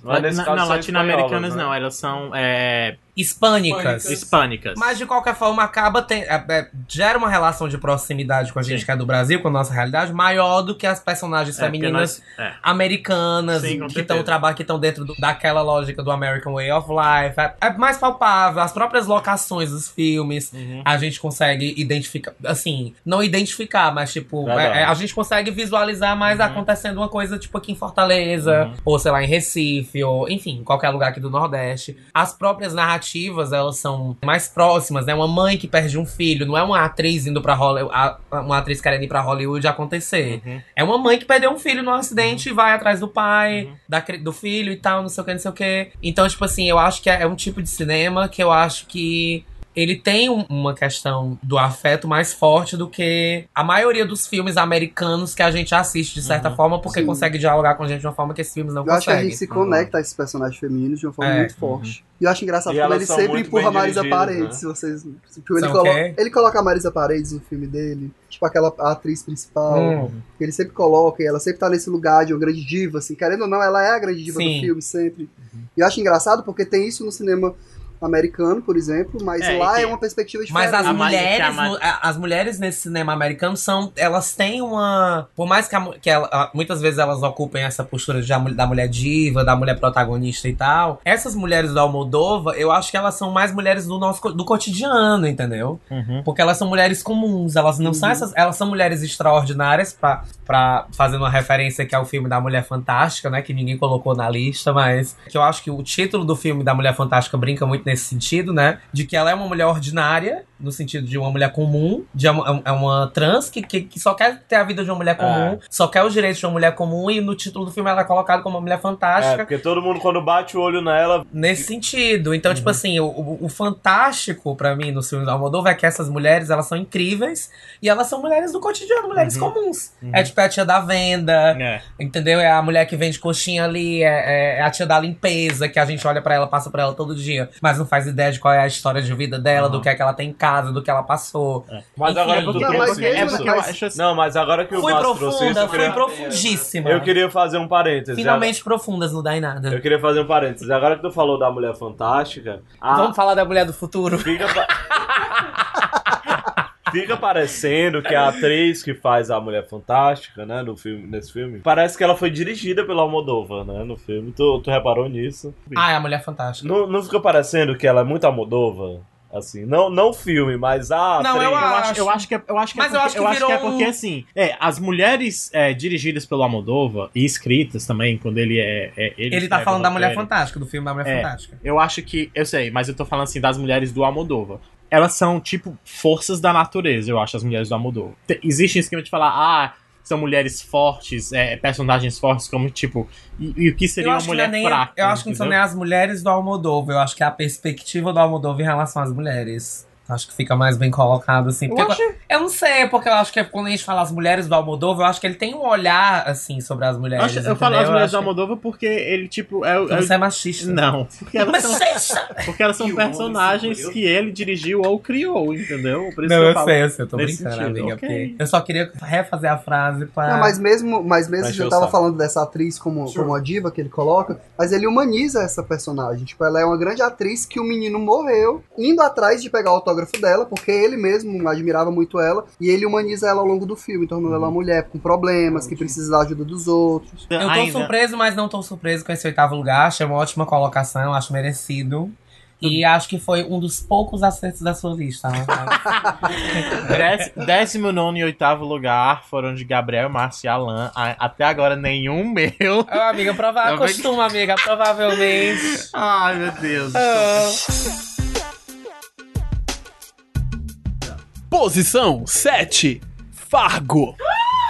Mas nesse não, caso não são latino-americanas né? não, elas são é, hispânicas. Hispânicas. Mas de qualquer forma, acaba tem, é, é, gera uma relação de proximidade com a gente Sim. que é do Brasil, com a nossa realidade, maior do que as personagens É, femininas nós- é. americanas Sim, que estão que estão dentro do- daquela lógica do American Way of Life. É, é mais palpável, as próprias locações dos filmes, Uhum. a gente consegue identificar, assim, não identificar, mas tipo, é- é, a gente consegue visualizar mais Uhum. acontecendo uma coisa tipo aqui em Fortaleza, ou sei lá, em Recife, ou enfim, qualquer lugar aqui do Nordeste. As próprias narrativas, elas são mais próximas, né? Uma mãe que perde um filho, não é uma atriz indo pra Hollywood, uma atriz querendo ir pra Hollywood acontecer. Uhum. É uma mãe que perdeu um filho num acidente e vai atrás do pai, da cri- do filho e tal, não sei o que, não sei o que. Então, tipo assim, eu acho que é, é um tipo de cinema que eu acho que ele tem um- uma questão do afeto mais forte do que a maioria dos filmes americanos que a gente assiste, de certa forma, porque Sim. consegue dialogar com a gente de uma forma que esses filmes não Eu acho que a conseguem. gente se conecta a esses personagens femininos de uma forma É. muito forte. E eu acho engraçado E como elas ele sempre empurra a Marisa dirigidas, Paredes. né? Se vocês. Tipo, ele, colo- ele coloca a Marisa Paredes no filme dele. Tipo aquela atriz principal. Hum. que Ele sempre coloca, e ela sempre tá nesse lugar de uma grande diva, assim, querendo ou não, ela é a grande diva Sim. do filme, sempre. E eu acho engraçado porque tem isso no cinema americano, por exemplo, mas É, lá que- é uma perspectiva diferente. Mas as que mulheres, as mulheres nesse cinema americano são, elas têm uma, por mais que, a que ela- muitas vezes elas ocupem essa postura de da mulher diva, da mulher protagonista e tal, essas mulheres do Almodova, eu acho que elas são mais mulheres do nosso do cotidiano, entendeu? Uhum. Porque elas são mulheres comuns, elas não são essas, elas são mulheres extraordinárias pra, pra fazendo uma referência aqui ao filme da Mulher Fantástica, né, que ninguém colocou na lista, mas que eu acho que o título do filme da Mulher Fantástica brinca muito nesse sentido, né, de que ela é uma mulher ordinária, no sentido de uma mulher comum, de uma, é uma trans que, que, que só quer ter a vida de uma mulher comum, só quer os direitos de uma mulher comum e no título do filme ela é colocada como uma mulher É, fantástica. porque todo mundo, quando bate o olho nela, Nesse sentido. Então, tipo assim, o, o, o fantástico pra mim nos filmes do Almodóvar é que essas mulheres, elas são incríveis e elas são mulheres do cotidiano, mulheres comuns. É tipo é a tia da venda, É. entendeu? É a mulher que vende coxinha ali, é, é a tia da limpeza, que a gente olha pra ela, passa pra ela todo dia, mas não faz ideia de qual é a história de vida dela, do que é que ela tem em casa, do que ela passou. Mas Enfim. agora que tu Não, mas trouxe É isso. porque eu mas- acho assim. Não, mas agora que o Fui trouxe isso, profunda, eu queria, profundíssima. eu queria fazer um parênteses. Finalmente profundas, não dá em nada. Eu queria fazer um parênteses. Agora que tu falou da Mulher Fantástica, a- Vamos falar da mulher do futuro. fica, pa- fica parecendo que a atriz que faz a Mulher Fantástica, né, no filme, nesse filme, parece que ela foi dirigida pela Almodóvar, né, no filme. Tu, tu reparou nisso? Ah, é a mulher fantástica. Não, não fica parecendo que ela é muito Almodóvar? Assim, não, não o filme, mas a Não, eu Eu acho, eu acho que é, eu acho que é Mas eu porque, acho que eu acho que é porque um- assim, é, as mulheres é, dirigidas pelo Almodova e escritas também, quando ele é, é ele, Ele tá falando da Mulher Fantástica, do filme da Mulher É. Fantástica. Eu acho que, eu sei, mas eu tô falando assim das mulheres do Almodova. Elas são tipo forças da natureza, eu acho as mulheres do. Te- Existe um esquema de falar, ah, são mulheres fortes, é, personagens fortes, como tipo, e, e o que seria uma mulher é nem, fraca? Eu acho que não são nem as mulheres do Almodóvar. Eu acho que é a perspectiva do Almodóvar em relação às mulheres. Acho que fica mais bem colocado, assim. Porque Eu acho- eu não sei, porque eu acho que quando a gente fala as mulheres do Almodóvar, eu acho que ele tem um olhar, assim, sobre as Eu, mulheres. acho- eu falo as mulheres do Eu Almodova porque ele, tipo, é, é Você é machista. Não, porque elas são, Machista! porque elas são personagens que ele dirigiu ou criou, entendeu? Por isso Não, que eu eu falo. sei, eu sei, eu tô brincando, sentido, amiga. ok. porque Eu só queria refazer a frase pra. Não, mas mesmo, mas mesmo encher o tava falando dessa atriz como, como a diva que ele coloca, mas ele humaniza essa personagem. Tipo, ela é uma grande atriz que o menino morreu indo atrás de pegar o autógrafo dela, porque ele mesmo admirava muito ela, e ele humaniza ela ao longo do filme, tornando ela uma mulher com problemas, que precisa da ajuda dos outros. Eu tô Ainda- surpreso, mas não tô surpreso com esse oitavo lugar. Achei uma ótima colocação, acho merecido. E acho que foi um dos poucos acertos da sua lista. né? Décimo, décimo nono e oitavo lugar foram de Gabriel, Márcio e Alan. A- Até agora nenhum meu. Amiga, prova... Costuma, amiga, provavelmente. Ai, meu Deus. Posição 7. Fargo.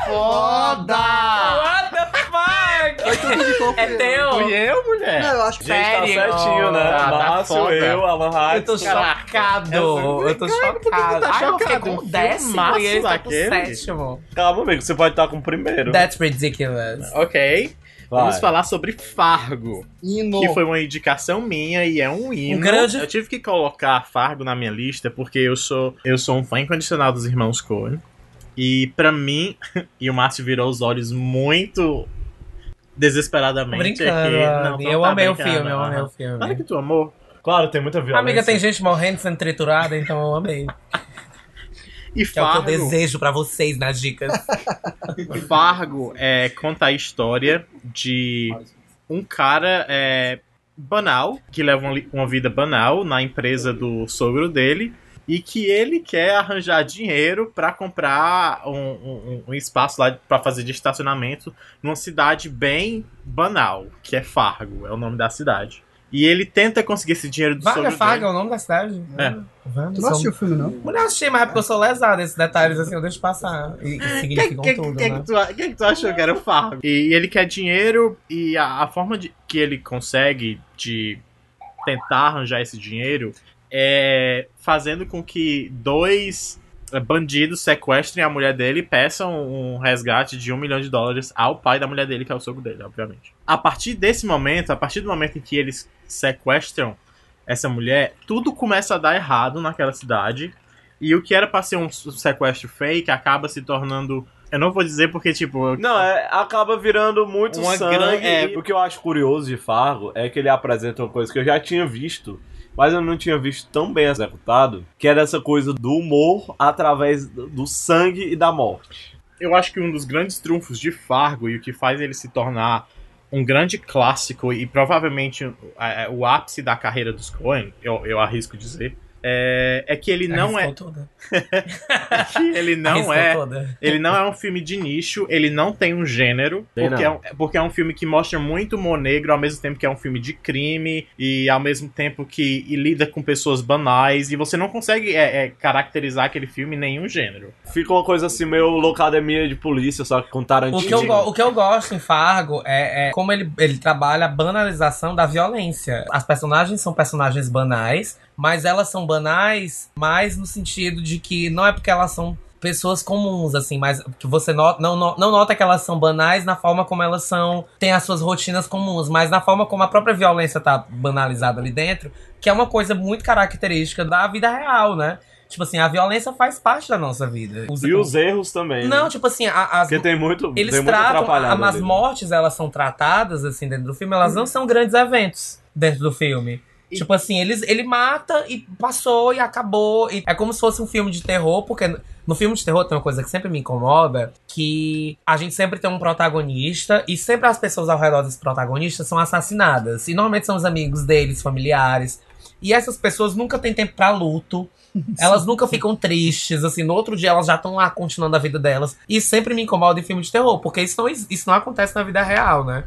Foda! What the fuck? Foi tudo de corpo É eu. teu? Fui eu, mulher? Não, eu acho que Gente, tá Sério? certinho, né? Tá, tá Márcio, foda. eu, Alan Eu Hatz. tô Caraca. chocado. Eu- Eu tô tu chocado. tá Ai, eu fiquei com o décimo e ele tá com o sétimo. Calma, amigo, você pode estar com o primeiro. That's ridiculous. Ok. Vai. Vamos falar sobre Fargo. hino. Que foi uma indicação minha e é um hino. Um grande- Eu tive que colocar Fargo na minha lista porque eu sou, eu sou um fã incondicional dos irmãos Coen. E pra mim, e o Márcio virou os olhos muito desesperadamente. Brincando, tu eu tá amei o brincando, filme, eu amei o filme. Olha que tu amou. Claro, tem muita violência. Amiga, tem gente morrendo sendo triturada, então eu amei. E Que é o que eu Fargo, desejo pra vocês nas dicas. Fargo é, conta a história de um cara é, banal, que leva uma, vida banal na empresa do sogro dele, e que ele quer arranjar dinheiro pra comprar um, um- um espaço lá pra fazer de estacionamento numa cidade bem banal, que é Fargo, é o nome da cidade. E ele tenta conseguir esse dinheiro do Vaga sogro Farga é o nome da cidade? É. Vamos, Tu não assistiu o filme, não? Mulher, assisti, mas é porque eu sou lesada. Esses detalhes, assim, eu deixo passar. E, e Que, significam que, tudo, que, né? que, tu, que, que tu achou que era o Fargo? E, ele quer dinheiro e a, a forma de, que ele consegue de tentar arranjar esse dinheiro é fazendo com que dois bandidos sequestrem a mulher dele e peçam um resgate de um milhão de dólares ao pai da mulher dele, que é o sogro dele, obviamente. A partir desse momento, a partir do momento em que eles sequestram essa mulher, tudo começa a dar errado naquela cidade. E o que era pra ser um sequestro fake acaba se tornando. Eu não vou dizer porque, tipo. eu- Não, é, acaba virando muito Uma sangue. grande- é, e o que eu acho curioso de Fargo é que ele apresenta uma coisa que eu já tinha visto, mas eu não tinha visto tão bem executado, que era essa coisa do humor através do sangue e da morte. eu acho que um dos grandes trunfos de Fargo e o que faz ele se tornar um grande clássico e provavelmente o, a- o ápice da carreira dos Coen, eu, eu arrisco dizer, é, é que ele não é, Arriscou é ele não Arriscou é toda. Ele não é um filme de nicho, ele não tem um gênero, porque é, um, porque é um filme que mostra muito humor negro, ao mesmo tempo que é um filme de crime, e ao mesmo tempo que lida com pessoas banais, e você não consegue é, é, caracterizar aquele filme em nenhum gênero. Fica uma coisa assim, meio locademia de polícia, só que com Tarantino. O que, eu, go- o que eu gosto em Fargo é, é como ele, ele trabalha a banalização da violência. As personagens são personagens banais, mas elas são banais mais no sentido de que não é porque elas são pessoas comuns, assim, mas que você not, não, no- não nota que elas são banais na forma como elas são, têm as suas rotinas comuns, mas na forma como a própria violência tá banalizada ali dentro, que é uma coisa muito característica da vida real, né? Tipo assim, a violência faz parte da nossa vida. E os erros também. Não, né? tipo assim, a- as, Porque tem muito. eles tem muito tratam, atrapalhado as ali, né? mortes, elas são tratadas, assim, dentro do filme, elas não são grandes eventos dentro do filme. E- Tipo assim, eles, ele mata e passou e acabou. E é como se fosse um filme de terror, porque no- filme de terror tem uma coisa que sempre me incomoda, que a gente sempre tem um protagonista e sempre as pessoas ao redor desse protagonista são assassinadas. E normalmente são os amigos deles, familiares. E essas pessoas nunca têm tempo pra luto. Elas nunca ficam tristes, assim, no outro dia elas já estão lá continuando a vida delas. E sempre me incomoda em filme de terror, porque isso não, is- isso não acontece na vida real, né?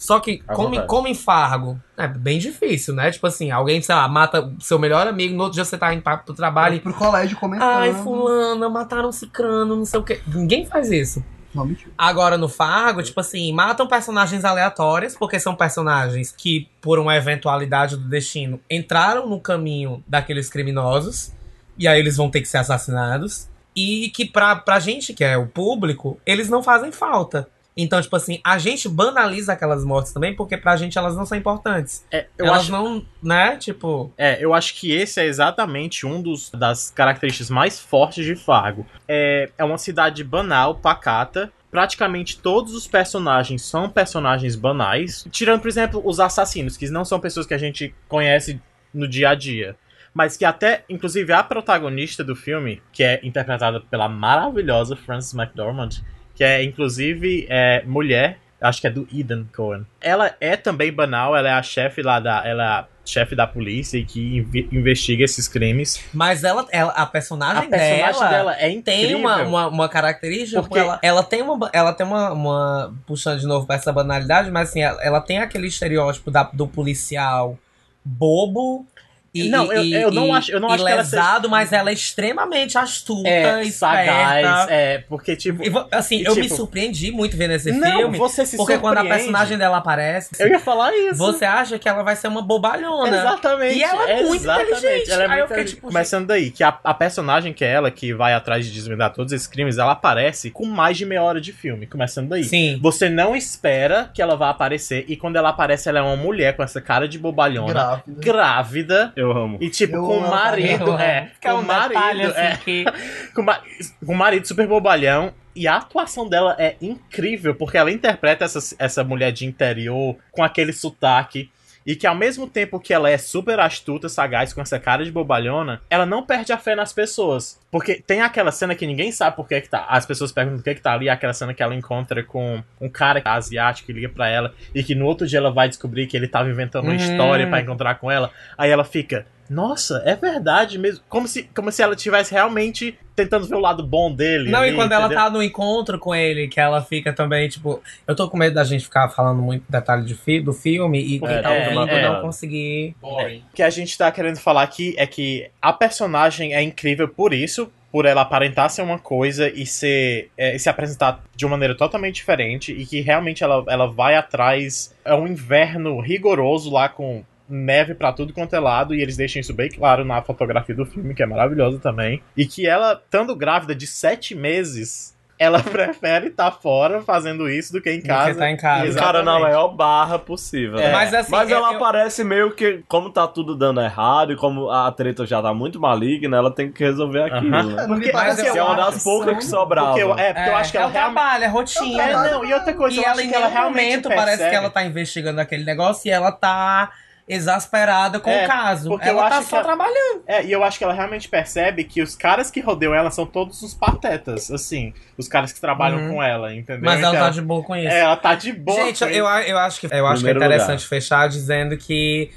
Só que, como, Acontece. como em Fargo, é bem difícil, né? Tipo assim, alguém, sei lá, mata seu melhor amigo, no outro dia você tá indo pra- pro trabalho Pro colégio comentando. Ai, fulana, mataram cicrano, não sei o quê. Ninguém faz isso. Não, mentira. Agora no Fargo, tipo assim, matam personagens aleatórios, porque são personagens que, por uma eventualidade do destino, entraram no caminho daqueles criminosos, e aí eles vão ter que ser assassinados. E que pra, pra gente, que é o público, eles não fazem falta. Então, tipo assim, a gente banaliza aquelas mortes também, porque pra gente elas não são importantes. É, eu elas acho não, né? Tipo. É, eu acho que esse é exatamente um dos das características mais fortes de Fargo. É, é uma cidade banal, pacata. Praticamente todos os personagens são personagens banais. Tirando, por exemplo, os assassinos, que não são pessoas que a gente conhece no dia a dia. Mas que até, inclusive, a protagonista do filme, que é interpretada pela maravilhosa Frances McDormand, que é, inclusive, é, mulher, acho que é do Eden Cohen. Ela é também banal, ela é a chefe lá da. Ela é chefe da polícia e que inve- investiga esses crimes. Mas ela, ela a A personagem, personagem dela, dela é incrível. tem uma, uma, uma característica, Porque- ela, ela tem uma. Ela tem uma, uma. Puxando de novo pra essa banalidade, mas assim, ela, ela tem aquele estereótipo da, do policial bobo. E, Não, eu- e- eu não e- acho- eu não e acho que ela seja- lesado, mas ela é extremamente astuta, é sagaz, esperta. é, porque tipo. E assim, e eu me tipo- surpreendi muito vendo esse não, filme. você se Porque quando a personagem dela aparece, Eu ia falar isso. você acha que ela vai ser uma bobalhona. Exatamente. E ela é muito exatamente. inteligente. Ela é Aí eu muito fiquei tipo, Começando daí, que a, a personagem que é ela, que vai atrás de desvendar todos esses crimes, ela aparece com mais de meia hora de filme. Começando daí. Sim. Você não espera que ela vá aparecer, e quando ela aparece, ela é uma mulher com essa cara de bobalhona, Grávida. grávida, Eu amo. e tipo, Eu com o marido, é, com um o marido, detalhe, assim, é, que... com, ma- com o marido super bobalhão. E a atuação dela é incrível, porque ela interpreta essa, essa mulher de interior com aquele sotaque. E que ao mesmo tempo que ela é super astuta, sagaz, com essa cara de bobalhona, ela não perde a fé nas pessoas. Porque tem aquela cena que ninguém sabe por que, que tá. As pessoas perguntam por que, que tá ali, aquela cena que ela encontra com um cara asiático que liga pra ela, e que no outro dia ela vai descobrir que ele tava inventando uma Uhum. história pra encontrar com ela. Aí ela fica. Nossa, é verdade mesmo. Como se, como se ela estivesse realmente tentando ver o lado bom dele. Não, ali, e quando ela entendeu? tá no encontro com ele, que ela fica também, tipo. Eu tô com medo da gente ficar falando muito detalhe de fi- do filme e quem É, tá é, ouvindo é. não conseguir. O que a gente tá querendo falar aqui é que a personagem é incrível por isso, por ela aparentar ser uma coisa e ser é, se apresentar de uma maneira totalmente diferente e que realmente ela, ela vai atrás é um inverno rigoroso lá com neve pra tudo quanto é lado e eles deixam isso bem claro na fotografia do filme que é maravilhosa também. E que ela estando grávida de sete meses ela prefere estar fora fazendo isso do que em Do casa que tá em casa. O cara na maior barra possível. É. né? Mas assim, Mas eu- ela eu- aparece meio que, como tá tudo dando errado e como a treta já tá muito maligna, ela tem que resolver aquilo, Aham. né? É, não me Porque- parece Que é uma das poucas que sobrava. porque eu, é, porque eu acho que é ela o realmente trabalho, é rotina. É, não, e outra coisa, e eu ela acho que ela realmente momento parece percebe. que ela tá investigando aquele negócio e ela tá exasperada com É, o caso. porque eu Ela tá só ela- trabalhando. É, e eu acho que ela realmente percebe que os caras que rodeiam ela são todos os patetas, assim, os caras que trabalham Uhum. com ela, entendeu? Mas ela Então, tá de boa com isso. É, ela tá de boa. Gente, com eu, eu acho que, eu acho que é interessante lugar. fechar dizendo que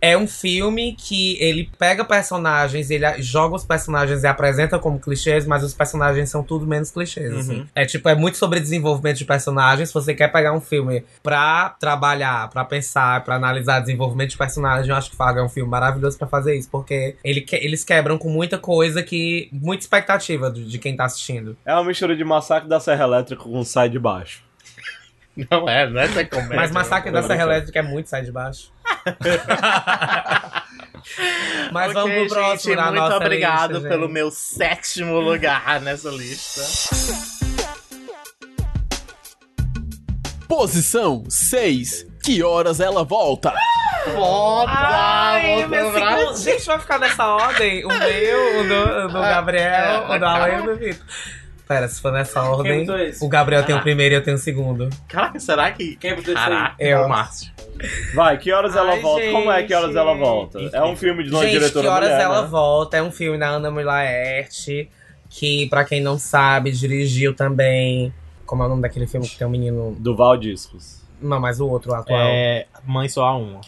é um filme que ele pega personagens, ele joga os personagens e apresenta como clichês, mas os personagens são tudo menos clichês, Uhum. assim. É tipo, é muito sobre desenvolvimento de personagens. Se você quer pegar um filme pra trabalhar, pra pensar, pra analisar desenvolvimento de personagem, eu acho que Fargo é um filme maravilhoso pra fazer isso, porque ele que- eles quebram com muita coisa que. muita expectativa de, de quem tá assistindo. É uma mistura de Massacre da Serra Elétrica com Sai de Baixo. Não é, não é essa comédia. Mas Massacre da Serra. Elétrica é muito sai de baixo. Mas Ok, vamos pro próximo gente, na muito nossa obrigado lista, pelo gente. meu sétimo lugar nessa lista. Posição 6. Que horas ela volta? Foda! Ai, segundo... Gente, vai ficar nessa ordem? O meu, o do, o do Ah, Gabriel, é, o do Alan e o do Vitor. Pera, se for nessa ordem, o Gabriel tem o primeiro e eu tenho o segundo. Caraca, será que. Quem botou isso aí? Caraca, Eu. o Márcio. Vai, que horas ela Ai, volta? Como é que horas gente. ela volta? É um filme de uma Gente, diretora que horas mulher, ela né? volta? É um filme da Ana Mulaerte, que, pra quem não sabe, dirigiu também... Como é o nome daquele filme que tem um menino... Do Val Discos. Não, mas o outro, o atual. É. Mãe só há uma.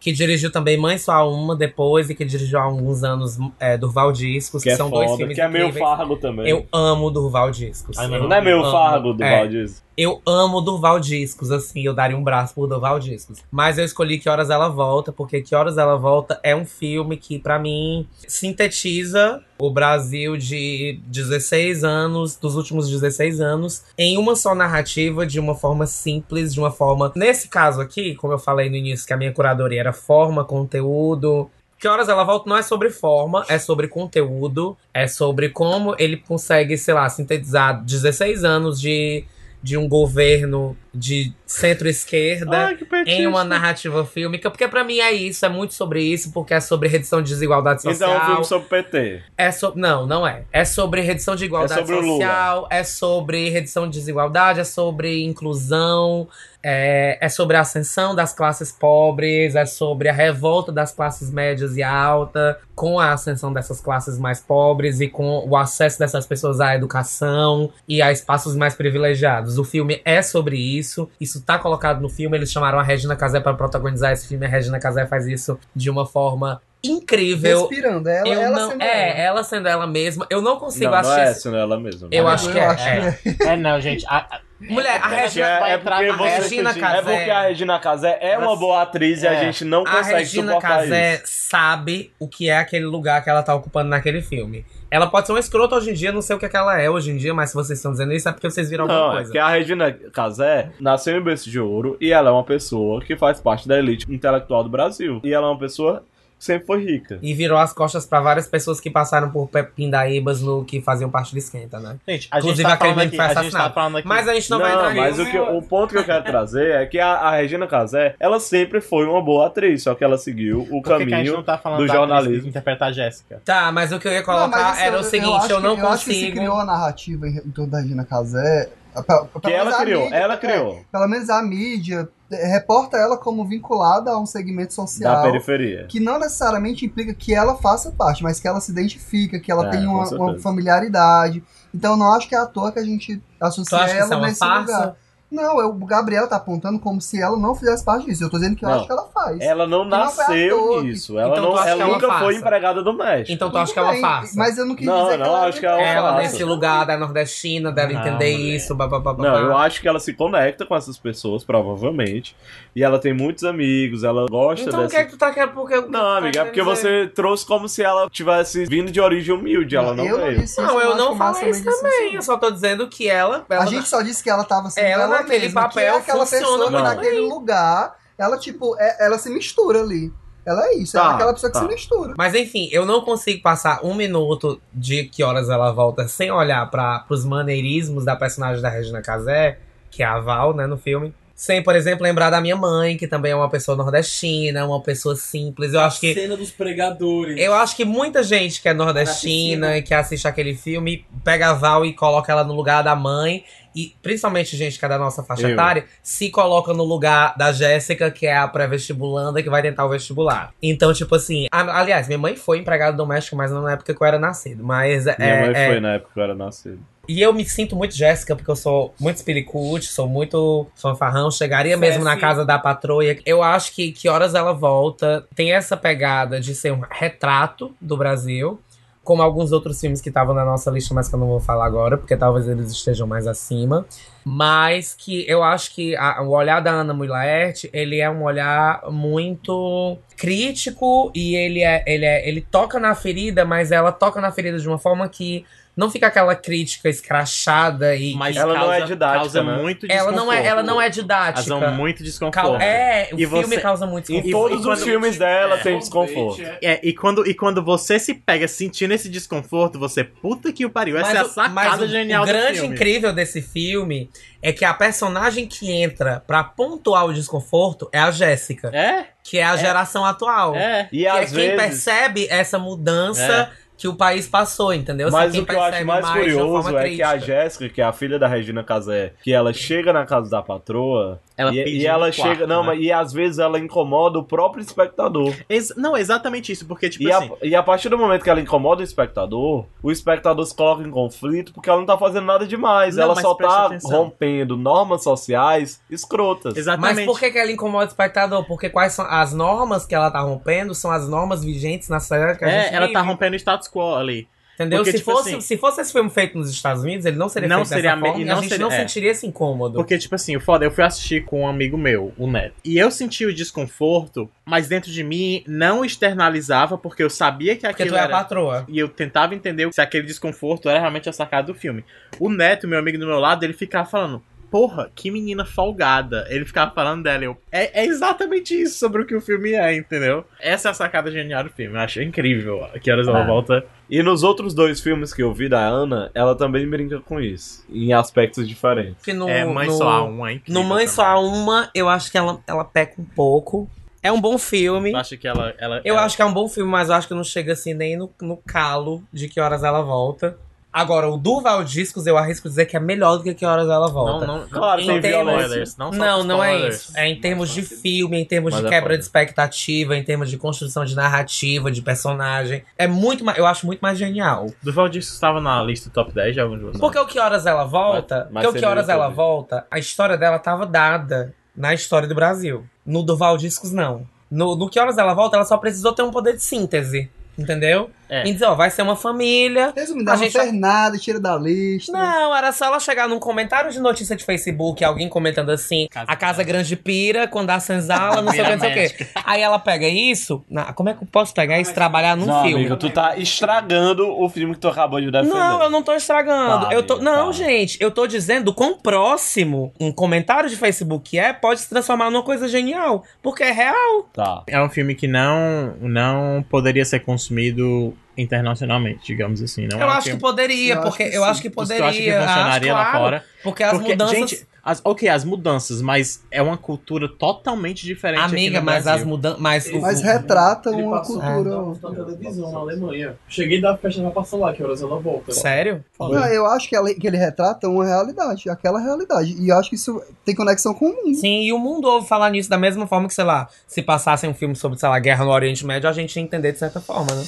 Que dirigiu também Mãe Só Uma depois e que dirigiu há alguns anos é, Durval Discos, Que que, é são dois foda, filmes que é meio incríveis. fargo também. Eu amo Durval Discos. Ai, mas Não é meio amo. fargo do É. Val Discos? Eu amo Durval Discos, assim, eu daria um braço por Durval Discos. Mas eu escolhi Que Horas Ela Volta, porque Que Horas Ela Volta é um filme que, pra mim, sintetiza o Brasil de 16 anos, dos últimos 16 anos, em uma só narrativa, de uma forma simples, de uma forma. Nesse caso aqui, como eu falei no início, que a minha curadoria era forma, conteúdo. Que horas ela volta não é sobre forma, é sobre conteúdo, é sobre como ele consegue, sei lá, sintetizar 16 anos de, de um governo de centro-esquerda em uma narrativa fílmica, porque pra mim é isso, é muito sobre isso, porque é sobre redução de desigualdade social. Então é um filme sobre PT. É so... Não, não é. É sobre redução de igualdade É sobre social, é sobre redução de desigualdade, é sobre inclusão, é... é sobre a ascensão das classes pobres, é sobre a revolta das classes médias e alta, com a ascensão dessas classes mais pobres e com o acesso dessas pessoas à educação e a espaços mais privilegiados. O filme é sobre isso, isso tá colocado no filme, eles chamaram a Regina Casé para protagonizar esse filme, a Regina Casé faz isso de uma forma incrível. Respirando, ela, Eu ela não, sendo é, ela. ela sendo ela mesma. Eu não consigo Não, não assistir. é esse- sendo ela mesma. Eu né? acho que eu é. acho é. que É, não, gente. a- a- Mulher, a É, É, Regina. vai é entrar porque você Regina é Casé. porque a Regina Casé é uma boa atriz e a É. gente não A consegue Regina suportar Casé isso. sabe o que é aquele lugar que ela tá ocupando naquele filme. Ela pode ser uma escrota hoje em dia, não sei o que, é que ela é hoje em dia, mas se vocês estão dizendo isso é porque vocês viram alguma Não, é coisa. porque a Regina Casé nasceu em berço de ouro e ela é uma pessoa que faz parte da elite intelectual do Brasil. E ela é uma pessoa que sempre foi rica. E virou as costas pra várias pessoas que passaram por pindaíbas no que faziam parte do esquenta, né? Gente, a gente Inclusive, tá aquele falando menino aqui. foi A gente tá aqui. Mas a gente não, vai entrar mas nisso. o, que, o ponto que eu quero trazer é que a, a Regina Casé, ela sempre foi uma boa atriz, só que ela seguiu o Por que, que a gente caminho não tá falando do jornalismo. que interpreta a Jéssica? Tá, mas o que eu ia Não, colocar mas assim, era eu- o seguinte, acho eu, não que, eu acho que se consigo. criou a narrativa em, em torno da Regina Casé pelo Que ela criou, mídia- ela é, criou. pelo menos a mídia é, reporta ela como vinculada a um segmento Da social. periferia. Que não necessariamente implica que ela faça parte, mas que ela se identifica, que ela É, tem uma, uma familiaridade. Então eu não acho que é à toa que a gente associa é ela nesse farsa? Não, eu- o Gabriel tá apontando como se ela não fizesse parte disso. Eu tô dizendo que eu Não. acho que ela faz. Ela não nasceu toa. nisso. Ela, Então não, ela é nunca foi empregada do México. Então tu acha que é bem, farsa? Mas eu não quis Não, dizer não, que ela acho que é Ela farsa. nesse lugar da nordestina, dela Não, entender mulher. isso, babá. Não, eu acho que ela se conecta com essas pessoas, provavelmente. E ela tem muitos amigos, ela gosta Então o dessa. que é que tu tá querendo? Porque, Não, amiga, é porque você trouxe como se ela tivesse vindo de origem humilde. Ela não veio. isso. Não, eu não o falei isso disse também. isso. Eu só tô dizendo que ela. ela A gente só disse que ela tava sendo Ela ela, naquele mesma, que é papel aquela funciona pessoa que muito naquele lugar, ela tipo, é- ela se mistura ali. Ela é isso, ela Tá, é aquela pessoa que tá. se mistura. Mas enfim, eu não consigo passar um minuto de que horas ela volta sem olhar para os maneirismos da personagem da Regina Casé, que é a Val, né, no filme. Sem, por exemplo, lembrar da minha mãe, que também é uma pessoa nordestina, uma pessoa simples. Eu acho que Cena dos pregadores. Eu acho que muita gente que é nordestina e que assiste aquele filme pega a Val e coloca ela no lugar da mãe. E principalmente gente que é da nossa faixa Eu. etária se coloca no lugar da Jéssica, que é a pré-vestibulanda que vai tentar o vestibular. Então, tipo assim. a- aliás, minha mãe foi empregada doméstica, mas não na época que eu era nascido. Mas Minha é, mãe é- foi na época que eu era nascido. E eu me sinto muito Jéssica, porque eu sou muito espiricute, sou muito fanfarrão, chegaria mesmo na Sassy. casa da patroa. Eu acho que Que Horas Ela Volta tem essa pegada de ser um retrato do Brasil, como alguns outros filmes que estavam na nossa lista, mas que eu não vou falar agora, porque talvez eles estejam mais acima. Mas que eu acho que a- o olhar da Ana Mui Laerte, ele é um olhar muito crítico e ele é, ele é ele toca na ferida, mas ela toca na ferida de uma forma que não fica aquela crítica escrachada e Mas Ela não causa, é didática, causa né? muito ela não é ela não é Causa didática. muito desconforto. É, o E filme você- causa muito Em E- desconforto. todos e os filmes dela É. tem desconforto. É, e quando, e quando você se pega sentindo esse desconforto, você, puta que o pariu. Essa é a o- sacada o- genial o grande incrível desse filme é que a personagem que entra pra pontuar o desconforto é a Jéssica, É, que é a geração atual. é. E que é às quem vezes. percebe essa mudança que o país passou, entendeu? Assim, Mas quem o que eu acho mais uma curioso é que a. Jéssica, que é a filha da Regina Casé, que ela chega na casa da patroa Ela e, e ela quarto, chega. Não, né? mas e às vezes ela incomoda o próprio espectador. Ex- não, exatamente isso, porque, tipo E assim. a, e a partir do momento que ela incomoda o espectador, o espectador se coloca em conflito porque ela não tá fazendo nada demais. Não, ela só tá atenção. rompendo normas sociais escrotas. Exatamente. Mas por que, que ela incomoda o espectador? Porque quais são as normas que ela tá rompendo? São as normas vigentes na sociedade que a gente É, ela tá vive. rompendo o status quo ali. Entendeu? porque, se, tipo fosse, assim- se fosse esse filme feito nos Estados Unidos, ele não seria Não feito seria dessa forma e e a não gente seria- não é. sentiria esse incômodo. Porque, tipo assim, o foda, eu fui assistir com um amigo meu, o Neto. E eu senti o desconforto, mas dentro de mim não externalizava, porque eu sabia que Porque aquilo tu é era. patroa. E eu tentava entender se aquele desconforto era realmente a sacada do filme. O Neto, meu amigo do meu lado, ele ficava falando. Porra, que menina folgada. Ele ficava falando dela. Eu, é, é exatamente isso sobre o que o filme é, entendeu? Essa é a sacada genial do filme. Eu achei incrível. Que horas ela Ah. volta. E nos outros dois filmes que eu vi da Ana, ela também brinca com isso. Em aspectos diferentes. Que no, é, Mãe no, Só Há Uma, é incrível No Mãe também. Só Há Uma, eu acho que ela, ela peca um pouco. É um bom filme. Tu acha que ela. ela Eu ela- acho que é um bom filme, mas eu acho que não chega assim nem no, no calo de que horas ela volta. Agora, o Duval Discos, eu arrisco dizer que é melhor do que que horas ela Não, volta. não, Claro, Em tem termos-. Não, Não, não é isso. É em termos de filme, em termos Mas de é quebra foda. de expectativa, em termos de construção de narrativa, de personagem. É muito mais, eu acho muito mais genial. Duval que estava na lista top 10 de alguns de vocês. Porque o que horas ela volta, Mas- mas porque o que horas ela volta, a história dela tava dada na história do Brasil. No Duval Discos não. No, no que horas ela volta, ela só precisou ter um poder de síntese. Entendeu? É. Em dizer, ó, vai ser uma família. Resumindo, A ela não gente fez nada, tira da lista. Não, era só ela chegar num comentário de notícia de Facebook, alguém comentando assim, Casa a casa grande pira, quando a senzala, não sei o que, não sei o que. Aí ela pega isso, na- como é que eu posso pegar isso e trabalhar num não, filme? amigo, tu tá estragando o filme que tu acabou de defender. Não, eu não tô estragando. Tá, eu tô, amigo, não, tá. gente, eu tô dizendo quão próximo um comentário de Facebook é, pode se transformar numa coisa genial. Porque é real. Tá. É um filme que não, não poderia ser consumido internacionalmente, digamos assim. Não eu é acho filme... que poderia, Eu acho porque que eu acho que poderia. acha que funcionaria acho, lá claro, fora? Porque as Porque, mudanças. gente, As, ok, as mudanças, mas é uma cultura totalmente diferente. aqui Amiga, no mas Brasil. as mudanças. Mas, o- Mas o- retrata uma passou cultura. na televisão na Alemanha. Cheguei da festa já passou lá, que horas ela volta. Sério? Não, eu acho que, ela- que ele retrata uma realidade, aquela realidade. E eu acho que isso tem conexão com o mundo. Sim, e o mundo ouve falar nisso da mesma forma que, sei lá, se passassem um filme sobre, sei lá, guerra no Oriente Médio, a gente ia entender de certa forma, né?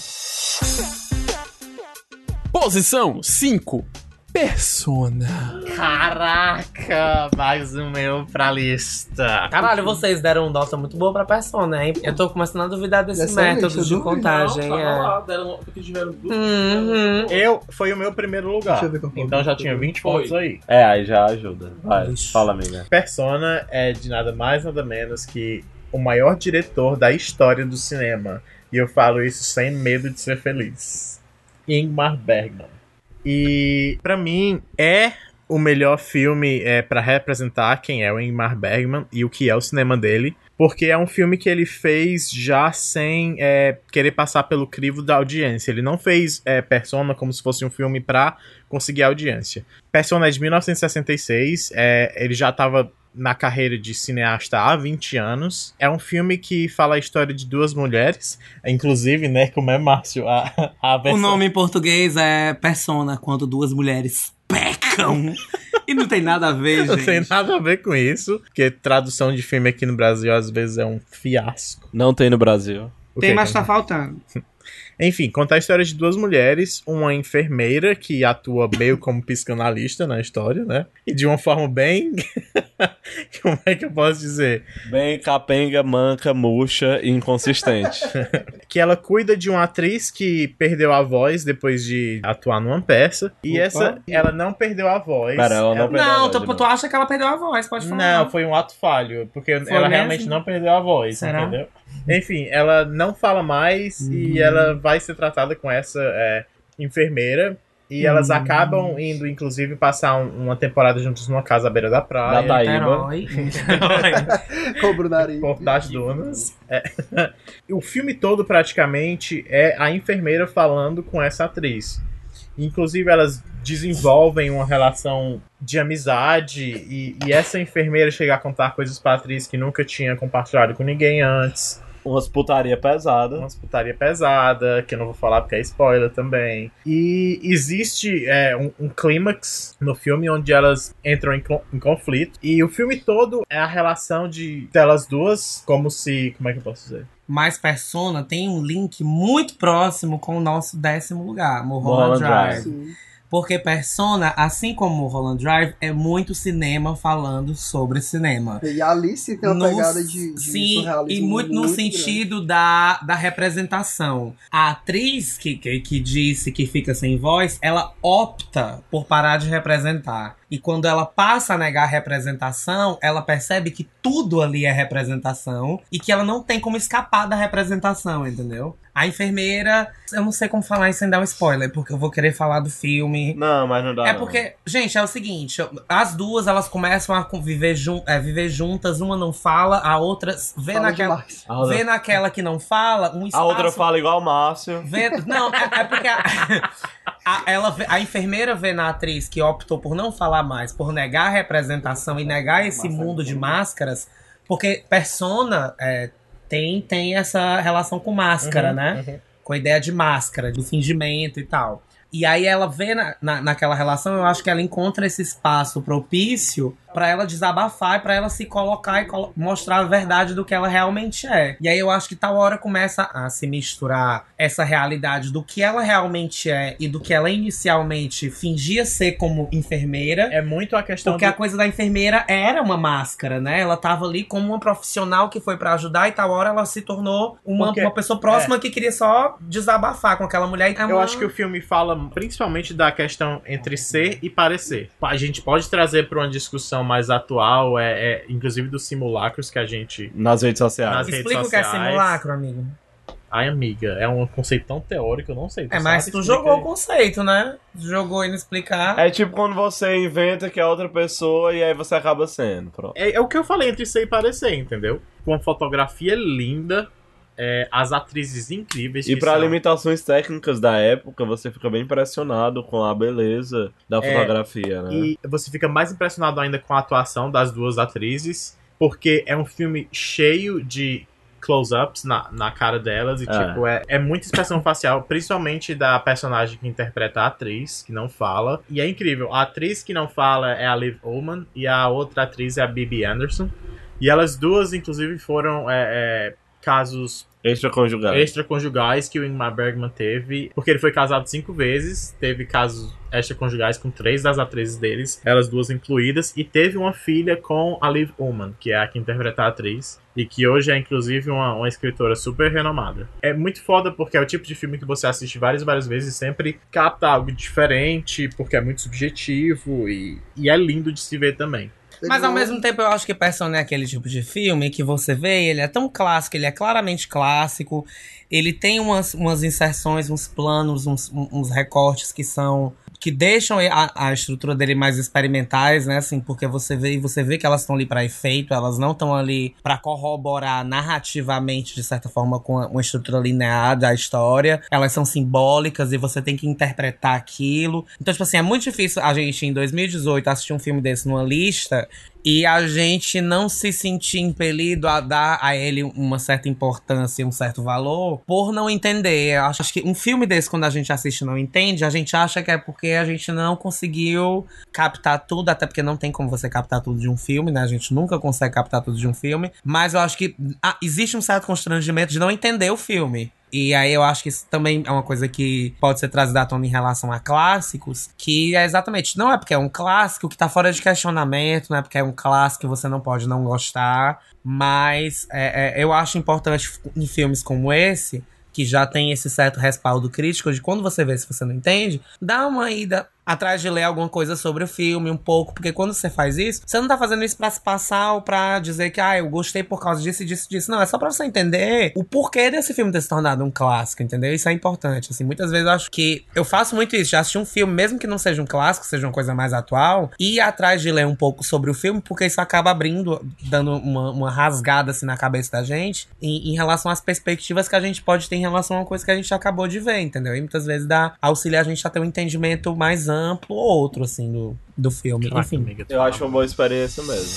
Posição 5. Persona. Caraca, mais um meu pra lista. Caralho, vocês deram nota muito boa pra persona, hein? Eu tô começando a duvidar desse Dessa método lista, de duvido. contagem. Não, é. lá, deram, tiveram duas. Uhum. Eu, foi o meu primeiro lugar. Deixa eu ver qual foi. Então já tinha 20 Foi. pontos aí. É, aí já ajuda. Vai, Ixi. fala, amiga. Persona é de nada mais nada menos que o maior diretor da história do cinema. E eu falo isso sem medo de ser feliz. Ingmar Bergman. E pra mim é o melhor filme é, para representar quem é o Ingmar Bergman e o que é o cinema dele. Porque é um filme que ele fez já sem é, querer passar pelo crivo da audiência. Ele não fez é, Persona como se fosse um filme pra conseguir audiência. Persona é de 1966, é, ele já estava na carreira de cineasta há 20 anos. É um filme que fala a história de duas mulheres, inclusive, né, como é Márcio, a, a O versão- nome em português é Persona, quando duas mulheres pecam. e não tem nada a ver, Não gente. tem nada a ver com isso, porque tradução de filme aqui no Brasil às vezes é um fiasco. Não tem no Brasil. O Tem, quê? mas tá faltando. Enfim, conta a história de duas mulheres, uma enfermeira que atua meio como psicanalista na história, né? E de uma forma bem. como é que eu posso dizer? Bem capenga, manca, murcha e inconsistente. Que ela cuida de uma atriz que perdeu a voz depois de atuar numa peça. E Opa. essa, ela não perdeu a voz. Pera, ela não perdeu a Não, voz tu, tu acha que ela perdeu a voz, pode falar. Não, foi um ato falho, porque ela mesmo? realmente não perdeu a voz, Será? entendeu? Enfim, ela não fala mais e ela vai ser tratada com essa é, enfermeira. E elas acabam indo, inclusive, passar um- uma temporada juntos numa casa à beira da praia. Da Taíba. Niterói. Niterói. Cobra o nariz. Porto das Dunas. É. o filme todo, praticamente, é a enfermeira falando com essa atriz. Inclusive, elas desenvolvem uma relação de amizade e, e essa enfermeira chega a contar coisas pra atriz que nunca tinha compartilhado com ninguém antes. Umas putaria pesada. Uma putaria pesada, que eu não vou falar porque é spoiler também. E existe é, um, um clímax no filme onde elas entram em, em conflito. E o filme todo é a relação de delas duas, como se. Como é que eu posso dizer? Mas Persona tem um link muito próximo com o nosso décimo lugar, Mulholland Mulholland Drive. Porque Persona, assim como Mulholland Drive, é muito cinema falando sobre cinema. E a Alice tem uma No- pegada de, de Sim, e muito no grande. sentido da, da representação. A atriz que, que, que disse que fica sem voz, ela opta por parar de representar. E quando ela passa a negar a representação, ela percebe que tudo ali é representação e que ela não tem como escapar da representação, entendeu? A enfermeira, eu não sei como falar isso sem dar um spoiler, porque eu vou querer falar do filme. Não, mas não dá. É não. porque, gente, é o seguinte, as duas elas começam a conviver jun é, viver juntas, uma não fala, a outra vê Fala naquela. A outra, vê naquela que não fala, um a espaço. outra fala igual o Márcio. vê- não, é, é porque a, a- ela vê- a enfermeira vê na atriz que optou por não falar mais, por negar a representação e negar esse mundo de máscaras, porque persona é, tem, tem essa relação com máscara, Uhum, né? uhum. com a ideia de máscara, de fingimento e tal. E aí ela vê na, na, naquela relação, eu acho que ela encontra esse espaço propício pra ela desabafar e pra ela se colocar e colo- mostrar a verdade do que ela realmente é. E aí eu acho que tal hora começa a se misturar essa realidade do que ela realmente é e do que ela inicialmente fingia ser como enfermeira. É muito a questão Porque do- a coisa da enfermeira era uma máscara, né? Ela tava ali como uma profissional que foi pra ajudar e tal hora ela se tornou uma, Porque- uma pessoa próxima que queria só desabafar com aquela mulher. É Eu uma- acho que o filme fala principalmente da questão entre ser e parecer. A gente pode trazer para uma discussão mais atual, é, é, inclusive dos simulacros que a gente. Nas redes sociais. Nas redes Explica o que é sociais. simulacro, amigo. Ai, amiga, é um conceito tão teórico, eu não sei. É, mas sabe? tu Explica jogou aí. o conceito, né? Jogou e não explicar. É tipo quando você inventa que é outra pessoa e aí você acaba sendo. Pronto. É, é o que eu falei entre ser e parecer, entendeu? Com uma fotografia linda, é, as atrizes incríveis. E pra são. limitações técnicas da época, você fica bem impressionado com a beleza da É, fotografia, né? E você fica mais impressionado ainda com a atuação das duas atrizes, porque é um filme cheio de close-ups na, na cara delas e, É. tipo, é, é muita expressão facial, principalmente da personagem que interpreta a atriz, que não fala. E é incrível, a atriz que não fala é a Liv Ullman e a outra atriz é a Bibi Anderson. E elas duas, inclusive, foram é, é, casos Extraconjugal. extraconjugais que o Ingmar Bergman teve, porque ele foi casado cinco vezes, teve casos extraconjugais com três das atrizes deles, elas duas incluídas, e teve uma filha com a Liv Ullman, que é a que interpreta a atriz, e que hoje é inclusive uma, uma escritora super renomada. É muito foda porque é o tipo de filme que você assiste várias e várias vezes e sempre capta algo diferente, porque é muito subjetivo e, e é lindo de se ver também. Mas ao mesmo tempo eu acho que Persona é aquele tipo de filme que você vê, ele é tão clássico, ele é claramente clássico, ele tem umas, umas inserções, uns planos, uns, uns recortes que são. Que deixam a, a estrutura dele mais experimentais, né? Assim, porque você vê, você vê que elas estão ali para efeito, elas não estão ali para corroborar narrativamente, de certa forma, com uma estrutura linear da história. Elas são simbólicas e você tem que interpretar aquilo. Então, tipo assim, é muito difícil a gente, em 2018, assistir um filme desse numa lista e a gente não se sentir impelido a dar a ele uma certa importância um certo valor por não entender. Eu acho que um filme desse, quando a gente assiste e não entende, a gente acha que é porque a gente não conseguiu captar tudo, até porque não tem como você captar tudo de um filme, né? A gente nunca consegue captar tudo de um filme. Mas eu acho que ah, existe um certo constrangimento de não entender o filme. E aí eu acho que isso também é uma coisa que pode ser trazida à tona em relação a clássicos, que é exatamente, não é porque é um clássico que tá fora de questionamento, não é porque é um clássico que você não pode não gostar, mas é, é, eu acho importante em filmes como esse, que já tem esse certo respaldo crítico, de quando você vê se você não entende, dá uma ida atrás de ler alguma coisa sobre o filme um pouco, porque quando você faz isso, você não tá fazendo isso pra se passar ou pra dizer que, ah, eu gostei por causa disso disso disso. Não, é só pra você entender o porquê desse filme ter se tornado um clássico, entendeu? Isso é importante, assim. Muitas vezes eu acho que eu faço muito isso, já assisti um filme, mesmo que não seja um clássico, seja uma coisa mais atual, e ir atrás de ler um pouco sobre o filme, porque isso acaba abrindo, dando uma, uma rasgada, assim, na cabeça da gente, em, em relação às perspectivas que a gente pode ter em relação a uma coisa que a gente acabou de ver, entendeu? E muitas vezes dá auxiliar a gente a ter um entendimento mais amplo ou outro, assim, do, do filme. Caraca, Enfim. amiga, Eu fala acho uma boa experiência mesmo.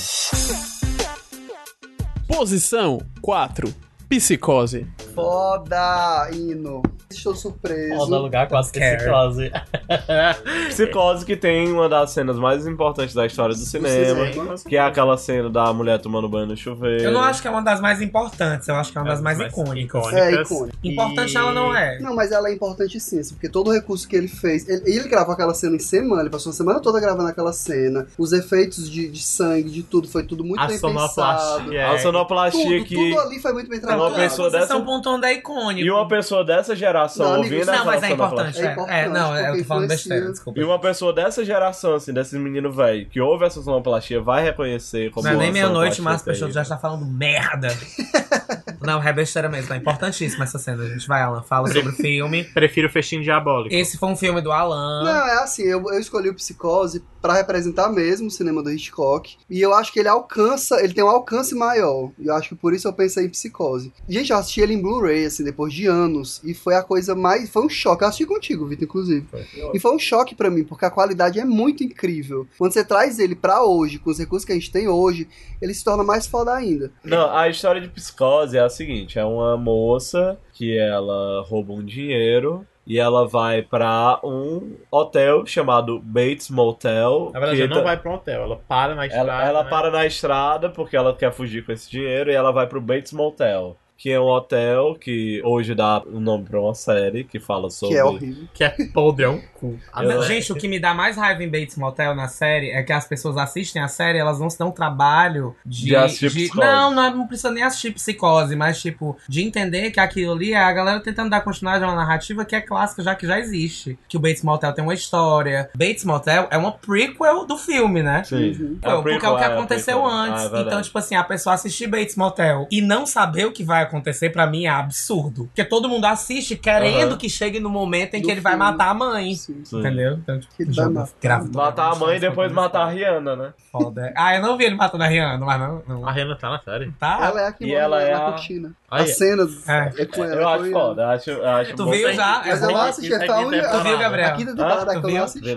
Posição 4. Psicose. Foda, hino. Estou surpreso. Foda lugar quase que Care. psicose. Psicose que tem uma das cenas mais importantes da história do cinema, cinema. que é aquela cena da mulher tomando banho no chuveiro. Eu não acho que é uma das mais importantes, eu acho que é uma das mais icônicas. É, icônica. Importante E- ela não é. Não, mas ela é importante sim, assim, porque todo o recurso que ele fez. Ele, ele gravou aquela cena em semana, ele passou a semana toda gravando aquela cena. Os efeitos de, de sangue, de tudo, foi tudo muito A bem pensado. sonoplastia. A sonoplastia Tudo, que. tudo ali foi muito bem Uma trabalhado. pessoa Vocês dessa- pontuando é icônico. E uma pessoa dessa geração Não, ouvindo Não, mas é importante. sonoplastia- É É, importante, é, não, eu tô falando besteira, desculpa. E uma pessoa dessa geração, assim, desses meninos velho, que ouve essa sonoplastia, vai reconhecer como Não é nem meia-noite, sonoplastia Márcio Peixoto já está falando merda. não, é besteira mesmo. É importantíssima essa cena, gente. Vai, Alan, fala sobre o filme. Prefiro o Festim Diabólico. Esse foi um filme do Alan. Não, é assim, eu, eu escolhi o Psicose pra representar mesmo o cinema do Hitchcock. E eu acho que ele alcança, ele tem um alcance maior. E eu acho que por isso eu pensei em Psicose. Gente, eu assisti ele em Blu-ray, assim, depois de anos. E foi a coisa mais. Foi um choque. Eu assisti contigo, Vitor, inclusive. E foi um choque pra mim, porque a qualidade é muito incrível. Quando você traz ele pra hoje, com os recursos que a gente tem hoje, ele se torna mais foda ainda. Não, a história de psicose é a seguinte: é uma moça que ela rouba um dinheiro e ela vai pra um hotel chamado Bates Motel. Na verdade, ela não tá- vai pro hotel, ela para na estrada. Ela, ela né? para na estrada porque ela quer fugir com esse dinheiro e ela vai pro Bates Motel. Que é um hotel que hoje dá o nome pra uma série que fala sobre. Que é horrível. Que é podre, é um cu. Eu- Gente, o que me dá mais raiva em Bates Motel na série é que as pessoas assistem a série elas não se dão trabalho de. De assistir Psicose. Não, não, é- não precisa nem assistir psicose, mas tipo, de entender que aquilo ali é a galera tentando dar continuidade a uma narrativa que é clássica, já que já existe. Que o Bates Motel tem uma história. Bates Motel é uma prequel do filme, né? Sim. Uhum. É porque é o prequel, que é aconteceu prequel. antes. Ah, é verdade. então, tipo assim, a pessoa assistir Bates Motel e não saber o que vai acontecer, pra mim, é absurdo. Porque todo mundo assiste querendo Aham. que chegue no momento em Do que ele vai filme. matar a mãe. Sim. Sim. Entendeu? Então, tipo, jogo. Matar a mãe e depois matar a Rihanna, né? Foda. Ah, eu não vi ele matando a Rihanna, mas não. não. A Rihanna tá na série. Tá? Ela é a que E ela é na a- cortina. Aí. A cena É. é com ela. Eu acho foda, eu acho, eu acho Tu bom. viu já? Mas é eu bom? assisti Aqui tem Tu viu, Gabriel? A quinta Ah, temporada tu que eu assisti.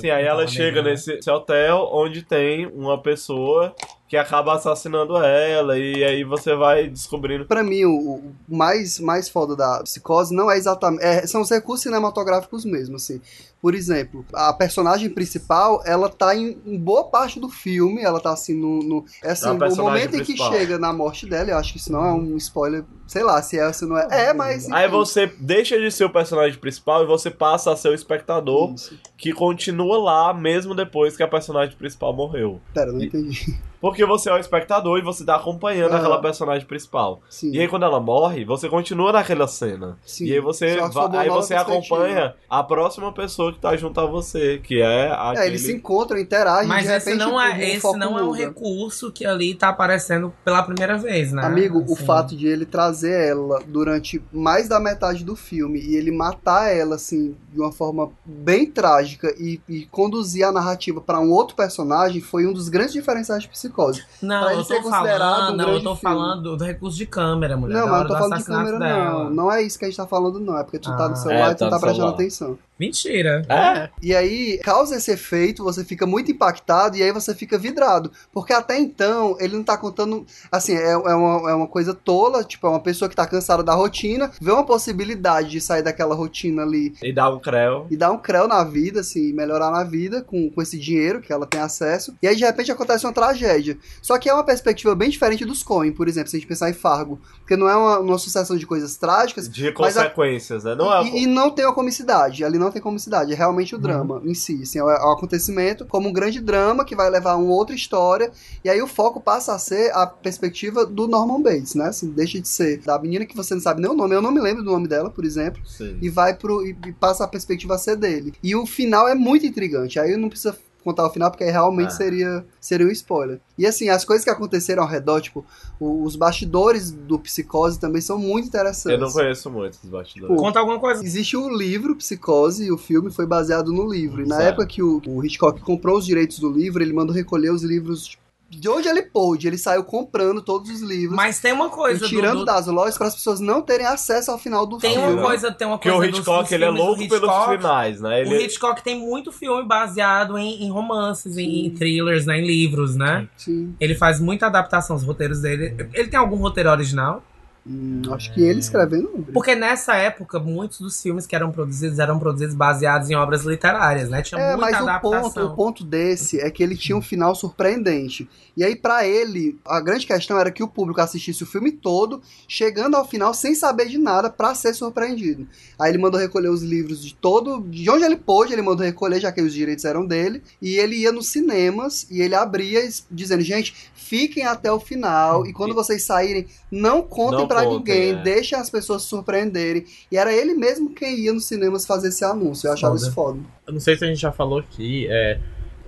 Sim, aí ela chega nesse esse hotel onde tem uma pessoa que acaba assassinando ela e aí você vai descobrindo. Pra mim, o mais, mais foda da psicose não é exatamente. é, são os recursos cinematográficos mesmo, assim. Por exemplo, a personagem principal, ela tá em, em boa parte do filme, ela tá assim no. no é assim, o momento em que principal. chega na morte dela, eu acho que isso não é um spoiler. Sei lá, se é ou se não é. É, mas. Aí enfim. você deixa de ser o personagem principal e você passa a ser o espectador Isso. que continua lá mesmo depois que a personagem principal morreu. Pera, não entendi. Porque você é o espectador e você tá acompanhando aquela personagem principal. Sim. E aí quando ela morre, você continua naquela cena. sim. E aí você, Só que va- sob uma aí você acompanha a próxima pessoa que tá junto a você, que é aquele... É, eles se encontram, interagem, Mas de esse repente não o- é, o esse não é um recurso que ali tá aparecendo pela primeira vez, né? Amigo, o Assim. fato de ele trazer ela durante mais da metade do filme e ele matar ela, assim, de uma forma bem trágica e, e conduzir a narrativa pra um outro personagem foi um dos grandes diferenciais de Psicose. pra Não, ele eu ser tô considerado falando, um não, eu tô filme. falando do recurso de câmera, mulher. não, mas não tô do falando de câmera, dela. não. Não é isso que a gente tá falando, não. É porque tu tá Ah. no celular É, e tu tá não tá prestando atenção. Mentira. É, E aí, causa esse efeito, você fica muito impactado e aí você fica vidrado. Porque até então, ele não tá contando. Assim, é, é, uma, é uma coisa tola, tipo, é uma pessoa que tá cansada da rotina, vê uma possibilidade de sair daquela rotina ali e dá um creu. e dar um creu na vida, assim, melhorar na vida com, com esse dinheiro que ela tem acesso. E aí, de repente, acontece uma tragédia. Só que é uma perspectiva bem diferente dos Coen, por exemplo, se a gente pensar em Fargo. Porque não é uma, uma sucessão de coisas trágicas. De Mas a- consequências, né? Não é... E, e não tem a comicidade, ali não tem comicidade, é realmente o drama em si, assim, é o, é o acontecimento como um grande drama que vai levar a uma outra história, e aí o foco passa a ser a perspectiva do Norman Bates, né, assim, deixa de ser da menina que você não sabe nem o nome, eu não me lembro do nome dela, por exemplo, Sim. e vai pro, e, e passa a perspectiva a ser dele. E o final é muito intrigante, aí não precisa contar o final, porque aí realmente Ah. seria, seria um spoiler. E assim, as coisas que aconteceram ao redor, tipo, os bastidores do Psicose também são muito interessantes. Eu não conheço muito os bastidores. Pô, Conta alguma coisa. Existe o livro Psicose e o filme foi baseado no livro. E na Certo. época que o, o Hitchcock comprou os direitos do livro, ele mandou recolher os livros de onde ele pôde. Ele saiu comprando todos os livros Mas tem uma e coisa do- tirando do, das lojas para as pessoas não terem acesso ao final do Tem filme. uma coisa, tem uma Porque coisa o dos- Hitchcock, dos ele é do louco pelos finais, né? O Ele... Hitchcock tem muito filme baseado em, em romances, em, em thrillers, né, em livros, né? Sim. Ele faz muita adaptação aos roteiros dele. Ele tem algum roteiro original? Hum, acho que ele escrevendo. não. Porque nessa época, muitos dos filmes que eram produzidos eram produzidos baseados em obras literárias, né? Tinha É, muita mas o adaptação. ponto, o ponto desse é que ele tinha um final surpreendente. E aí, pra ele, a grande questão era que o público assistisse o filme todo, chegando ao final sem saber de nada, pra ser surpreendido. Aí ele mandou recolher os livros de todo. De onde ele pôde, ele mandou recolher, já que os direitos eram dele. E ele ia nos cinemas e ele abria dizendo: gente, fiquem até o final. E quando vocês saírem, não contem Não pra contem, ninguém, é. deixem as pessoas se surpreenderem. E era ele mesmo quem ia nos cinemas fazer esse anúncio. Eu achava Foda. isso foda. Eu não sei se a gente já falou aqui, é.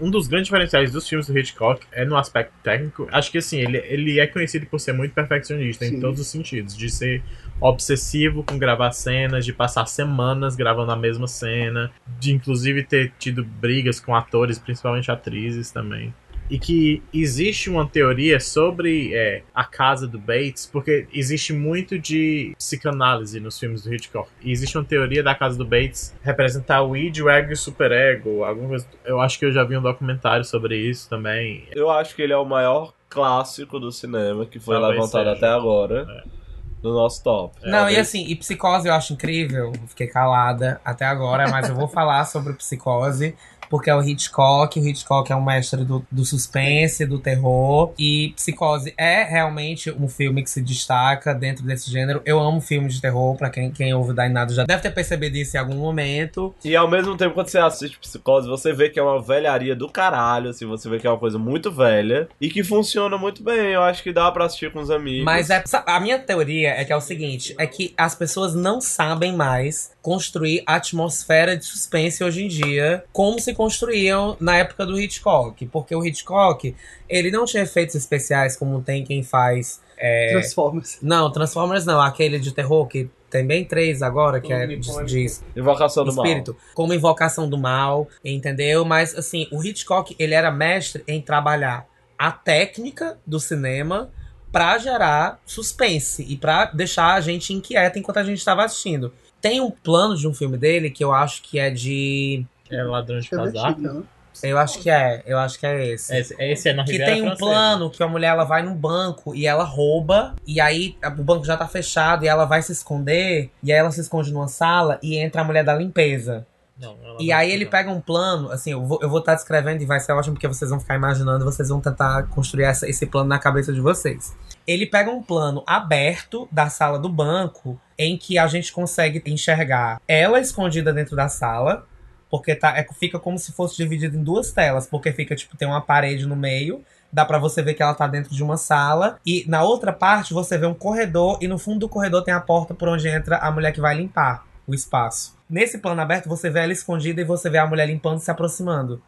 Um dos grandes diferenciais dos filmes do Hitchcock é no aspecto técnico. Acho que assim, ele, ele é conhecido por ser muito perfeccionista Sim. em todos os sentidos. De ser obsessivo com gravar cenas, de passar semanas gravando a mesma cena, de inclusive ter tido brigas com atores, principalmente atrizes também. E que existe uma teoria sobre é, a casa do Bates, porque existe muito de psicanálise nos filmes do Hitchcock. E existe uma teoria da casa do Bates representar o id, o ego e o superego. Alguma coisa. Eu acho que eu já vi um documentário sobre isso também. Eu acho que ele é o maior clássico do cinema que foi Talvez levantado seja. até agora É. no nosso top. Não, É, e assim, e Psicose eu acho incrível. Fiquei calada até agora, mas eu vou falar sobre Psicose. Porque é o Hitchcock, o Hitchcock é um mestre do, do suspense, do terror. E Psicose é realmente um filme que se destaca dentro desse gênero. Eu amo filme de terror, pra quem, quem ouve o Dainado já deve ter percebido isso em algum momento. E ao mesmo tempo, quando você assiste Psicose, você vê que é uma velharia do caralho, assim, você vê que é uma coisa muito velha e que funciona muito bem. Eu acho que dá pra assistir com os amigos. Mas é, a minha teoria é que é o seguinte: é que as pessoas não sabem mais construir atmosfera de suspense hoje em dia como se construíam na época do Hitchcock, porque o Hitchcock, ele não tinha efeitos especiais como tem quem faz... é, Transformers. Não, Transformers não, aquele de terror que tem bem três agora, que é de, de Invocação do Mal. espírito, como invocação do mal, entendeu? Mas assim, o Hitchcock, ele era mestre em trabalhar a técnica do cinema pra gerar suspense e pra deixar a gente inquieta enquanto a gente estava assistindo. Tem um plano de um filme dele que eu acho que é de É ladrão de É né? eu acho que é, eu acho que é esse. Esse, esse é na Que Riviera tem um Francesa. plano que a mulher ela vai num banco e ela rouba, e aí o banco já tá fechado e ela vai se esconder, e aí ela se esconde numa sala e entra a mulher da limpeza. Não, E aí ele pega um plano, assim, eu vou estar eu vou estar descrevendo e vai ser ótimo porque vocês vão ficar imaginando, vocês vão tentar construir essa- esse plano na cabeça de vocês. Ele pega um plano aberto da sala do banco em que a gente consegue enxergar ela escondida dentro da sala, porque tá, é- fica como se fosse dividido em duas telas, porque fica tipo tem uma parede no meio, dá pra você ver que ela tá dentro de uma sala e na outra parte você vê um corredor e no fundo do corredor tem a porta por onde entra a mulher que vai limpar o espaço. Nesse plano aberto, você vê ela escondida e você vê a mulher limpando se aproximando.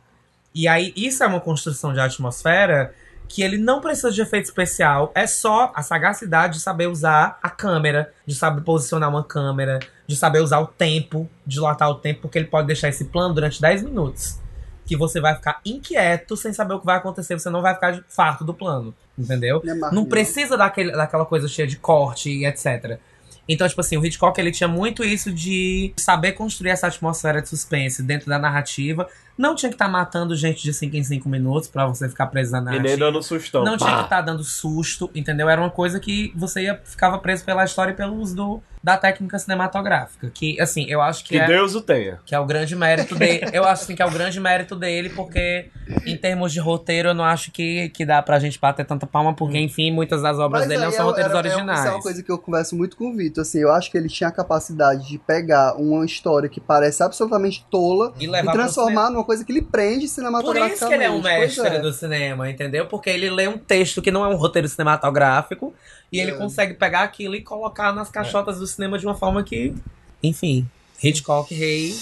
E aí, isso é uma construção de atmosfera que ele não precisa de efeito especial, é só a sagacidade de saber usar a câmera, de saber posicionar uma câmera, de saber usar o tempo, dilatar o tempo, porque ele pode deixar esse plano durante 10 minutos. Que você vai ficar inquieto sem saber o que vai acontecer, você não vai ficar de farto do plano, entendeu? Não é Não precisa daquele, daquela coisa cheia de corte e etc. Então, tipo assim, o Hitchcock ele tinha muito isso de saber construir essa atmosfera de suspense dentro da narrativa. Não tinha que estar matando gente de 5 em 5 minutos pra você ficar preso na E nem dando sustão. Não tinha Pá. que estar dando susto, entendeu? Era uma coisa que você ia, ficava preso pela história e pelo uso do, da técnica cinematográfica. Que, assim, eu acho que, Que é, Deus o tenha. que é o grande mérito dele. Eu acho assim, que é o grande mérito dele, porque em termos de roteiro, eu não acho que, que dá pra gente bater tanta palma, porque, enfim, muitas das obras Mas dele não aí são é- roteiros era- é- originais. Isso é uma coisa que eu converso muito com o Vitor. Assim, eu acho que ele tinha a capacidade de pegar uma história que parece absolutamente tola E e transformar numa coisa que ele prende Por cinematograficamente. isso que ele é um mestre é. do cinema, entendeu? Porque ele lê um texto que não é um roteiro cinematográfico e ele É. consegue pegar aquilo e colocar nas caixotas do cinema de uma forma que. Enfim. Hitchcock, rei.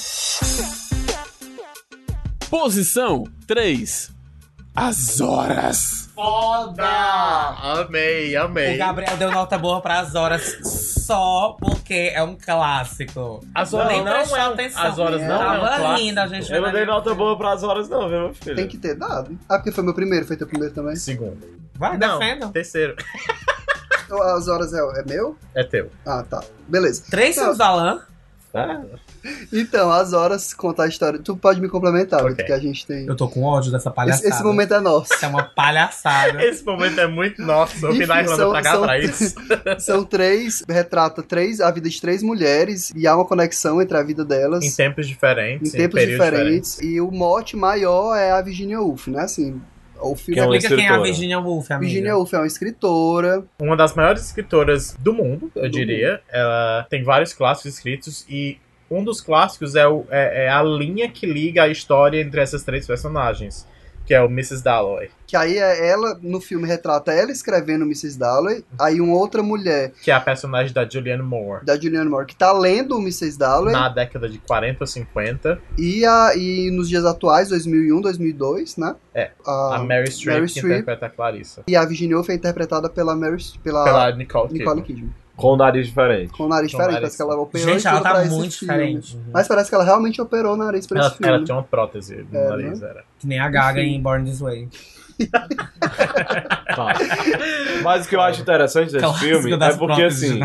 Posição 3. As horas. Foda! Amei, amei. O Gabriel deu nota boa para as horas só porque é um clássico. As horas não, prestou é um, atenção. as horas não é um Tava clássico. linda a gente. Eu não vendo dei nota boa pras horas, não, viu, meu filho? Tem que ter dado. Ah, porque foi meu primeiro, foi teu primeiro também. Segundo. Vai, Não, defenda. terceiro. Então, As horas é, é meu? É teu. Ah, tá. Beleza. Três Não. filmes do Alan. Ah, Então, as horas conta a história. Tu pode me complementar, Ok. Vitor, que a gente tem. Eu tô com ódio dessa palhaçada. Esse, esse momento é nosso. Isso é uma palhaçada. Esse momento é muito nosso. Eu vim da Enfim, Irlanda são- pra cá são- pra isso. São três, retrata três, a vida de três mulheres e há uma conexão entre a vida delas Em tempos diferentes. em tempos períodos diferentes. E o mote maior é a Virginia Woolf, né? Assim, o filme Que é uma Explica quem é a escritora. Virginia Woolf, amiga. Virginia Woolf é uma escritora. Uma das maiores escritoras do mundo, eu Do diria. Ela tem vários clássicos escritos e um dos clássicos é, o- é- é a linha que liga a história entre essas três personagens, que é o Mrs. Dalloway, Que aí é ela, no filme, retrata ela escrevendo Mrs. Dalloway. Aí uma outra mulher, que é a personagem da Julianne Moore. da Julianne Moore, que tá lendo o Mrs. Dalloway. Na década de 40 ou 50, E, a, e nos dias atuais, 2001, 2002, né? É, A, a Mary Streep Meryl que interpreta a Clarissa. E a Virginia Woolf é interpretada pela, Mary, pela, Pela Nicole, Nicole Kidman. Kidman. Com o nariz diferente. Com o nariz Com diferente. nariz- Parece que ela operou Gente, ela tá muito diferente. Mas parece que ela realmente operou o nariz pra Ela, esse filme. ela tinha uma prótese no É, nariz, era. Que nem a Gaga Enfim. em Born This Way. Tá. Mas o que eu acho interessante desse filme é porque, assim,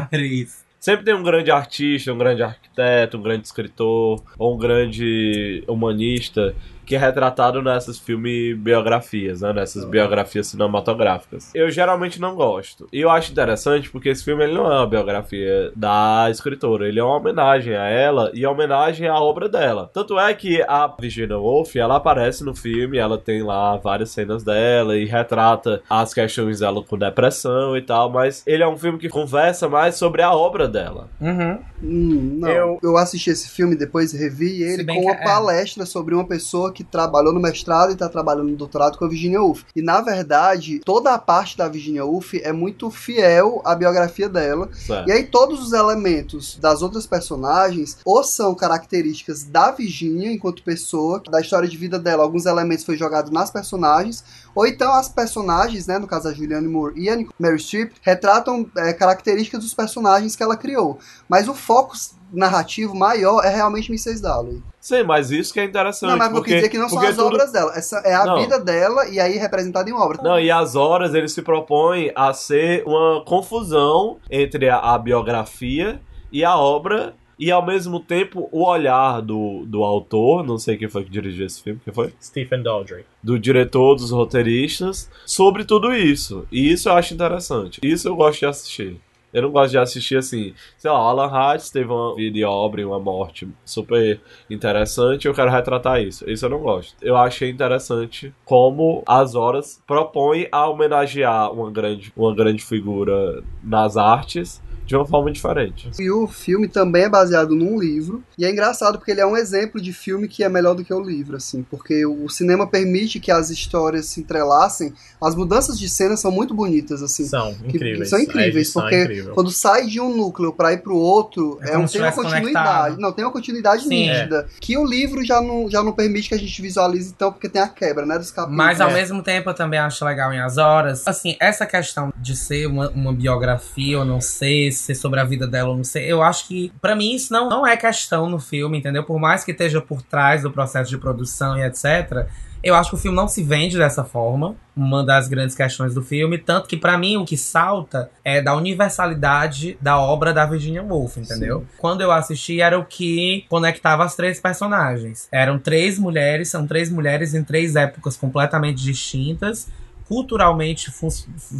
sempre tem um grande artista, um grande arquiteto, um grande escritor, ou um grande humanista que é retratado nessas filme biografias, né? Nessas biografias cinematográficas. Eu geralmente não gosto. E eu acho interessante porque esse filme ele não é uma biografia da escritora, ele é uma homenagem a ela e a homenagem à obra dela. Tanto é que a Virginia Woolf, ela aparece no filme, ela tem lá várias cenas dela e retrata as questões dela com depressão e tal, mas ele é um filme que conversa mais sobre a obra dela. Uhum. Hum, não. Eu- Eu... assisti esse filme, depois revi ele com uma é- palestra sobre uma pessoa que trabalhou no mestrado e tá trabalhando no doutorado com a Virginia Woolf. E na verdade, toda a parte da Virginia Woolf é muito fiel à biografia dela. Certo. E aí todos os elementos das outras personagens ou são características da Virginia enquanto pessoa, da história de vida dela, alguns elementos foi jogado nas personagens, ou então as personagens, né, no caso a Julianne Moore e a Mary Streep, retratam é, características dos personagens que ela criou. Mas o foco narrativo maior é realmente Mrs. Dalloway. Sim, mas isso que é interessante. Não, mas eu porque, quis dizer que não são as tudo- obras dela, essa é a Não. vida dela e aí representada em obra. Não, e as horas ele se propõe a ser uma confusão entre a, a biografia e a obra. E ao mesmo tempo o olhar do, do autor, não sei quem foi que dirigiu esse filme, quem foi? Stephen Daldry. Do diretor, dos roteiristas, sobre tudo isso. E isso eu acho interessante. Isso eu gosto de assistir. Eu não gosto de assistir assim, sei lá, Alan Hatch teve uma vida e obra uma morte super interessante, eu quero retratar isso. Isso eu não gosto. Eu achei interessante como as horas propõem a homenagear uma grande, uma grande figura nas artes de uma forma diferente. E o filme também é baseado num livro. E é engraçado porque ele é um exemplo de filme que é melhor do que o livro, assim. Porque o cinema permite que as histórias se entrelacem. As mudanças de cena são muito bonitas, assim. São que- incríveis. são A incríveis, edição porque é incrível. quando sai de um núcleo pra ir pro outro, É é, um, tem uma continuidade. conectado. Não, tem uma continuidade Sim. nítida. Que o livro já não, já não permite que a gente visualize então, porque tem a quebra, né, dos capítulos. Mas ao É. mesmo tempo eu também acho legal em As Horas. Assim, essa questão de ser uma, uma biografia ou não ser, ser sobre a vida dela ou não ser, eu acho que, pra mim, isso não, não é questão no filme, entendeu? Por mais que esteja por trás do processo de produção e etc. Eu acho que o filme não se vende dessa forma, uma das grandes questões do filme, tanto que pra mim o que salta é da universalidade da obra da Virginia Woolf, entendeu? Quando eu assisti era o que conectava as três personagens. Eram três mulheres, são três mulheres em três épocas completamente distintas, culturalmente fun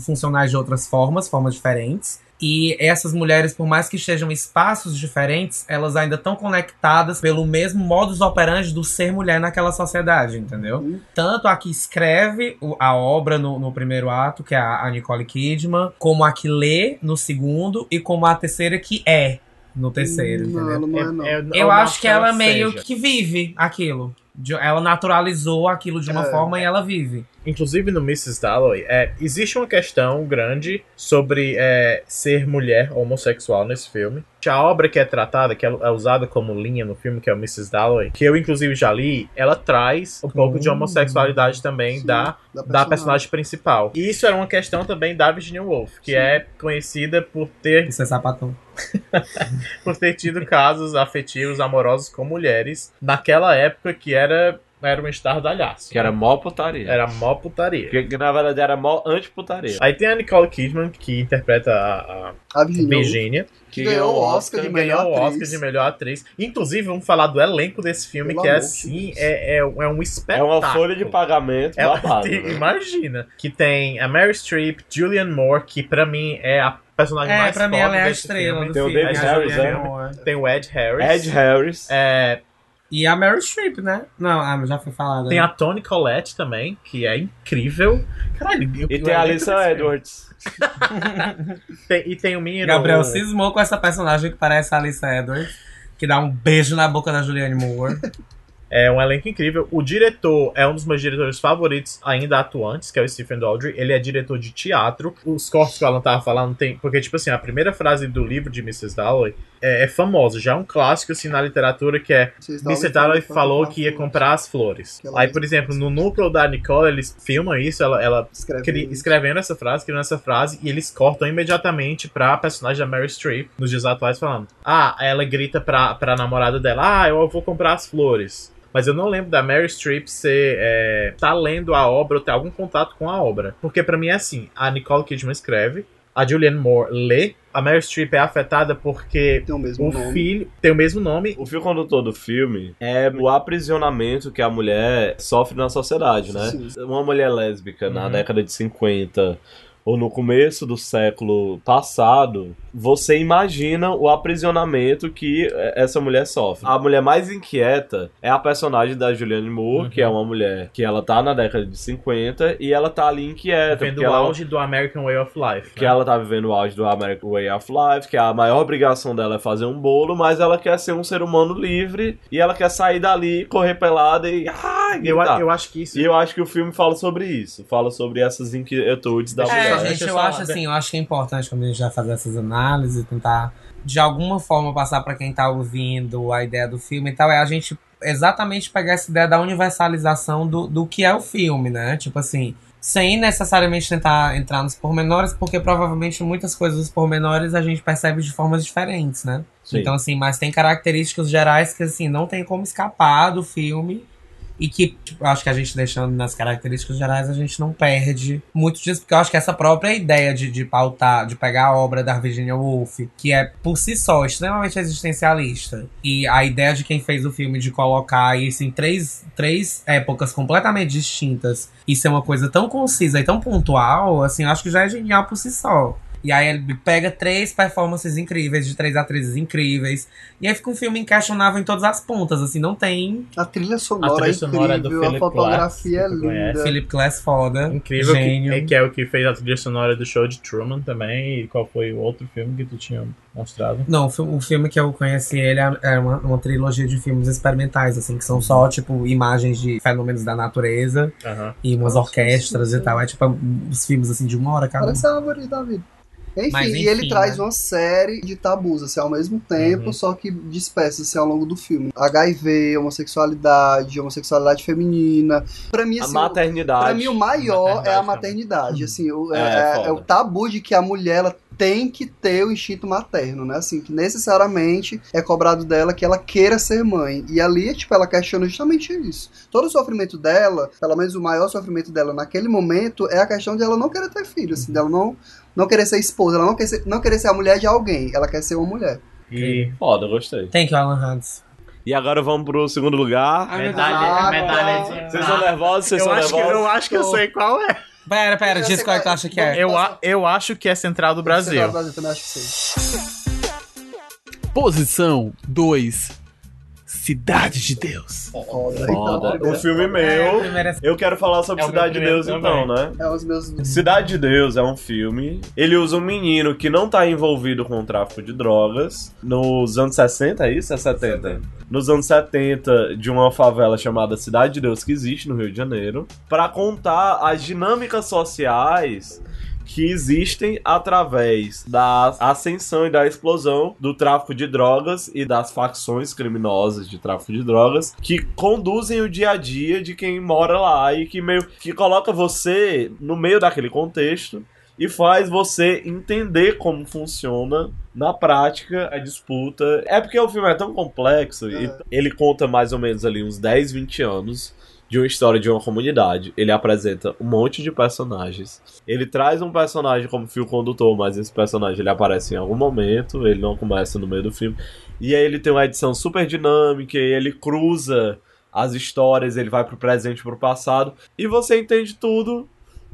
funcionais de outras formas, formas diferentes. E essas mulheres, por mais que estejam em espaços diferentes, elas ainda estão conectadas pelo mesmo modus operandi do ser mulher naquela sociedade, entendeu? Uhum. Tanto a que escreve a obra no, no primeiro ato, que é a, Nicole Kidman, como a que lê no segundo e como a terceira que é no terceiro, Não, entendeu? ela não é, não. É- é Eu acho que ela Marcelo meio seja. que vive aquilo. De- Ela naturalizou aquilo de uma É. forma e ela vive. Inclusive no Mrs. Dalloway, é, existe uma questão grande sobre é, ser mulher homossexual nesse filme. A obra que é tratada, que é é usada como linha no filme, que é o Mrs. Dalloway, que eu inclusive já li, ela traz um pouco de Hum. homossexualidade também Sim, da, da personagem principal. E isso era uma questão também da Virginia Woolf, que Sim. é conhecida por ter, Isso é sapatão. por ter tido casos afetivos, amorosos com mulheres naquela época que era, era um estardalhaço. Que era mó putaria. Era mó putaria. Que, que na verdade era mó antiputaria. Aí tem a Nicole Kidman, que interpreta a, a A Virginia. Que ganhou o Oscar de que melhor ganhou o Oscar atriz. de melhor atriz. Inclusive, vamos falar do elenco desse filme, Pelo que é assim, é, é, é um É espetáculo. uma folha de pagamento É, babada. tem- né? Imagina. Que tem a Mary Streep, Julianne Moore, que pra mim é a personagem É, mais pra mim ela é a estrela filme. do Tem o filme. David a Harris, Julianne né? Moore. Tem o Ed Harris. Ed Harris. É, E a Meryl Streep, né? Não, ah, já foi falada. tem né? a Toni Collette também, que é incrível. Caralho, E o tem a Alissa filme. Edwards. Tem- e tem o menino. Gabriel o- cismou com essa personagem que parece a Alice Edwards, que dá um beijo na boca da Julianne Moore. É um elenco incrível. O diretor é um dos meus diretores favoritos ainda atuantes, que é o Stephen Daldry. Ele é diretor de teatro. Os cortes que o Alan tava falando tem. Porque, tipo assim, a primeira frase do livro de Mrs. Dalloway é, é famosa. Já é um clássico, assim, na literatura, que é. Mrs. Dalloway pra falou que ia comprar as flores. Aí, por exemplo, no núcleo da Nicole, eles filmam isso, ela, ela Escreve cri- isso. escrevendo essa frase, criando essa frase, e eles cortam imediatamente pra personagem da Mary Streep, nos dias atuais, falando: Ah, ela grita pra, pra namorada dela: Ah, eu vou comprar as flores. Mas eu não lembro da Mary Streep ser. É, tá lendo a obra ou ter algum contato com a obra. Porque pra mim é assim: a Nicole Kidman escreve, a Julianne Moore lê, a Mary Streep é afetada porque Tem o mesmo o nome. filho tem o mesmo nome. O fio condutor do filme é o aprisionamento que a mulher sofre na sociedade, né? Sim. Uma mulher lésbica na Uhum. década de 50 ou no começo do século passado, você imagina o aprisionamento que eh, essa mulher sofre. A mulher mais inquieta é a personagem da Julianne Moore, Uhum. que é uma mulher que ela tá na década de 50 e ela tá ali inquieta. Vendo porque o ela, auge do American Way of Life. que né? ela tá vivendo o auge do American Way of Life, que a maior obrigação dela é fazer um bolo, mas ela quer ser um ser humano livre e ela quer sair dali, correr pelada e. Ah. Eu, tá? eu acho que isso. E eu acho que o filme fala sobre isso. Fala sobre essas inquietudes da É, mulher. Gente, Deixa eu eu acho assim, eu acho que é importante quando a gente vai fazer essas análises, tentar de alguma forma passar pra quem tá ouvindo a ideia do filme e tal, é a gente exatamente pegar essa ideia da universalização do, do que é o filme, né? Tipo assim, sem necessariamente tentar entrar nos pormenores, porque provavelmente muitas coisas dos pormenores a gente percebe de formas diferentes, né? Sim. Então, assim, mas tem características gerais que, assim, não tem como escapar do filme. E que, tipo, acho que a gente deixando nas características gerais, a gente não perde muito disso, porque eu acho que essa própria ideia de, de pautar, de pegar a obra da Virginia Woolf, que é por si só extremamente existencialista, e a ideia de quem fez o filme de colocar isso em três, três épocas completamente distintas e ser uma coisa tão concisa e tão pontual, assim, eu acho que já é genial por si só. E aí ele pega três performances incríveis, de três atrizes incríveis. E aí fica um filme inquestionável em todas as pontas, assim, não tem A trilha sonora A trilha é sonora é do incrível, a Philip fotografia Glass, é linda. Philip Glass foda. Incrível gênio. que, é, que é o que fez a trilha sonora do show de Truman também. E qual foi o outro filme que tu tinha mostrado? Não, o fi- o filme que eu conheci ele é é uma, uma trilogia de filmes experimentais, assim, que são só, tipo, imagens de fenômenos da natureza Aham. e umas Nossa, orquestras sim, e tal. É tipo uns filmes assim de uma hora cada um. Parece a árvore da vida. Enfim, Mas, e ele enfim, traz né? uma série de tabus, assim, ao mesmo tempo, Uhum. só que dispersos, assim, ao longo do filme. HIV, homossexualidade, homossexualidade feminina. Pra mim, A assim, maternidade. Pra mim, o maior é a Maternidade maternidade. Assim, o, é, É, é- é o tabu de que a mulher ela tem que ter o instinto materno, né? Assim, que necessariamente é cobrado dela que ela queira ser mãe. E ali, tipo, ela questiona justamente isso. Todo o sofrimento dela, pelo menos o maior sofrimento dela naquele momento, é a questão de ela não querer ter filho, assim, dela não, não querer ser esposa, ela não quer ser, não querer ser a mulher de alguém, ela quer ser uma mulher. E Foda, gostei. Thank you, Alan Hans. E agora vamos pro segundo lugar. Meu medalha, Ah, medalha. Vocês são nervosos? Vocês Eu são acho, que, nervosos? eu acho que eu sei qual é. Pera, pera, diz qual é que tu qual é. acha que é. Eu, a- eu acho que é Central do Brasil. Central do Brasil também acho que sei. Posição 2. Cidade de Deus. Foda. Foda. Então, Um filme É, meu. Eu quero falar sobre É Cidade de Deus também. então, né? É os meus. Cidade de Deus é um filme. Ele usa um menino que não tá envolvido com o tráfico de drogas. Nos anos 60, é isso? É 70? Nos anos 70, de uma favela chamada Cidade de Deus, que existe no Rio de Janeiro, pra contar as dinâmicas sociais que existem através da ascensão e da explosão do tráfico de drogas e das facções criminosas de tráfico de drogas que conduzem o dia a dia de quem mora lá e que meio que coloca você no meio daquele contexto e faz você entender como funciona na prática a disputa. É porque o filme é tão complexo e É. ele conta mais ou menos ali uns 10, 20 anos de uma história de uma comunidade. Ele apresenta um monte de personagens. Ele traz um personagem como fio condutor, mas esse personagem ele aparece em algum momento, ele não começa no meio do filme. E aí ele tem uma edição super dinâmica, e ele cruza as histórias, ele vai pro presente pro passado, e você entende tudo.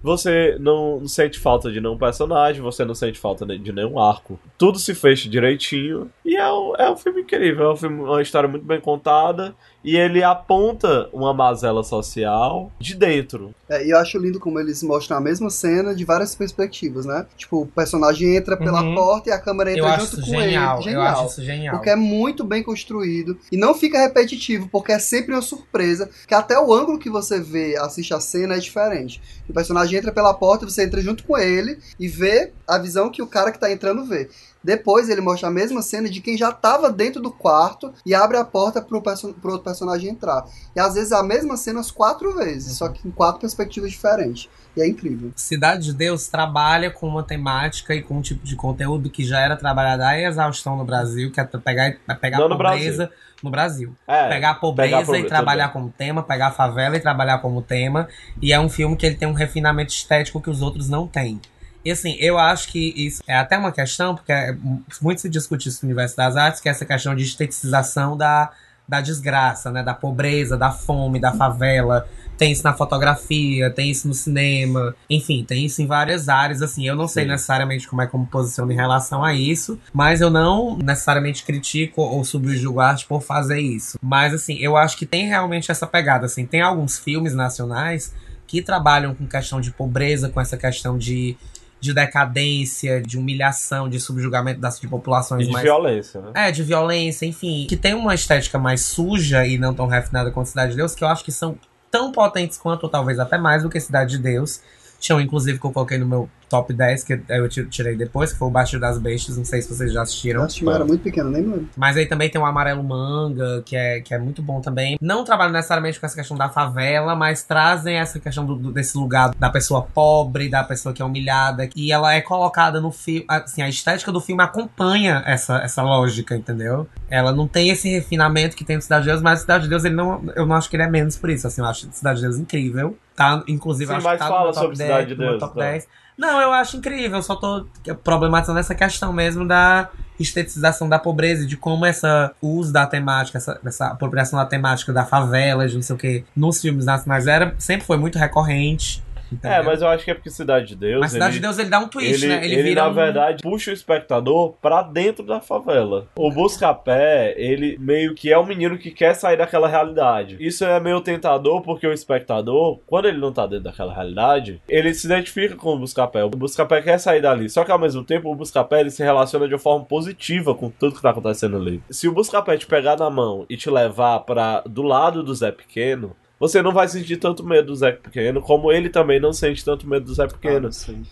Você não sente falta de nenhum personagem, você não sente falta de nenhum arco. Tudo se fecha direitinho. E é um, é um filme incrível, é um filme, uma história muito bem contada. E ele aponta uma mazela social de dentro. É, e eu acho lindo como eles mostram a mesma cena de várias perspectivas, né? Tipo, o personagem entra pela Uhum. porta e a câmera Eu entra acho junto com genial. ele. Eu acho isso genial. Porque é muito bem construído e não fica repetitivo, porque é sempre uma surpresa, que até o ângulo que você vê, assiste a cena é diferente. O personagem entra pela porta, você entra junto com ele e vê a visão que o cara que tá entrando vê. Depois ele mostra a mesma cena de quem já tava dentro do quarto e abre a porta pro, perso outro personagem entrar. E às vezes a mesma cena as quatro vezes, só que em quatro perspectivas diferentes. E é incrível. Cidade de Deus trabalha com uma temática e com um tipo de conteúdo que já era trabalhado à exaustão no Brasil, que é pegar, é pegar Não a no pobreza no Brasil. É, pegar a pobreza, pegar a pobreza, e trabalhar tudo como tema, pegar a favela e trabalhar como tema. E é um filme que ele tem um refinamento estético que os outros não têm. E assim, eu acho que isso é até uma questão, porque é- muito se discute isso no universo das artes, que é essa questão de estetização da, da desgraça, né? Da pobreza, da fome, da favela. Tem isso na fotografia, tem isso no cinema, enfim, tem isso em várias áreas. Assim, eu não sei Sim. necessariamente como é que eu me posiciono em relação a isso, mas eu não necessariamente critico ou subjugo a arte por fazer isso. Mas assim, eu acho que tem realmente essa pegada. Assim, tem alguns filmes nacionais que trabalham com questão de pobreza, com essa questão de, de decadência, de humilhação, de subjugamento das de populações E de mais violência, né? é, de violência, enfim. Que tem uma estética mais suja e não tão refinada quanto Cidade de Deus, que eu acho que são tão potentes quanto, ou talvez até mais do que Cidade de Deus. Tinham, inclusive, que eu coloquei no meu top 10, que eu ti- tirei depois, que foi o Baixo das Bestas. Não sei se vocês já assistiram. Eu era muito pequeno, nem lembro. Mas aí também tem o Amarelo Manga, que é, que é muito bom também. Não trabalham necessariamente com essa questão da favela, mas trazem essa questão do, do- desse lugar da pessoa pobre, da pessoa que é humilhada. E ela é colocada no filme. Assim, a estética do filme acompanha essa, essa lógica, entendeu? Ela não tem esse refinamento que tem no Cidade de Deus, mas Cidade de Deus ele não, eu não acho que ele é menos por isso. Assim, eu acho Cidade de Deus incrível. Tá, inclusive, Sim, acho que tá fala no meu top sobre Cidade de no meu Deus, top então. 10. Não, eu acho incrível, só tô problematizando essa questão mesmo da estetização da pobreza, de como essa o uso da temática, essa, essa apropriação da temática da favela, de não sei o que, nos filmes nacionais era, sempre foi muito recorrente. É, entendeu? mas eu acho que é porque Cidade de Deus. Mas Cidade ele- de Deus ele dá um twist, ele, né? Ele, ele, vira na um- verdade, puxa o espectador pra dentro da favela. O Buscapé, ele meio que é um menino que quer sair daquela realidade. Isso é meio tentador porque o espectador, quando ele não tá dentro daquela realidade, ele se identifica com o Buscapé. O Buscapé quer sair dali. Só que ao mesmo tempo, o Buscapé ele se relaciona de uma forma positiva com tudo que tá acontecendo ali. Se o Buscapé te pegar na mão e te levar para do lado do Zé Pequeno, você não vai sentir tanto medo do Zé Pequeno, como ele também não sente tanto medo do Zé Pequeno.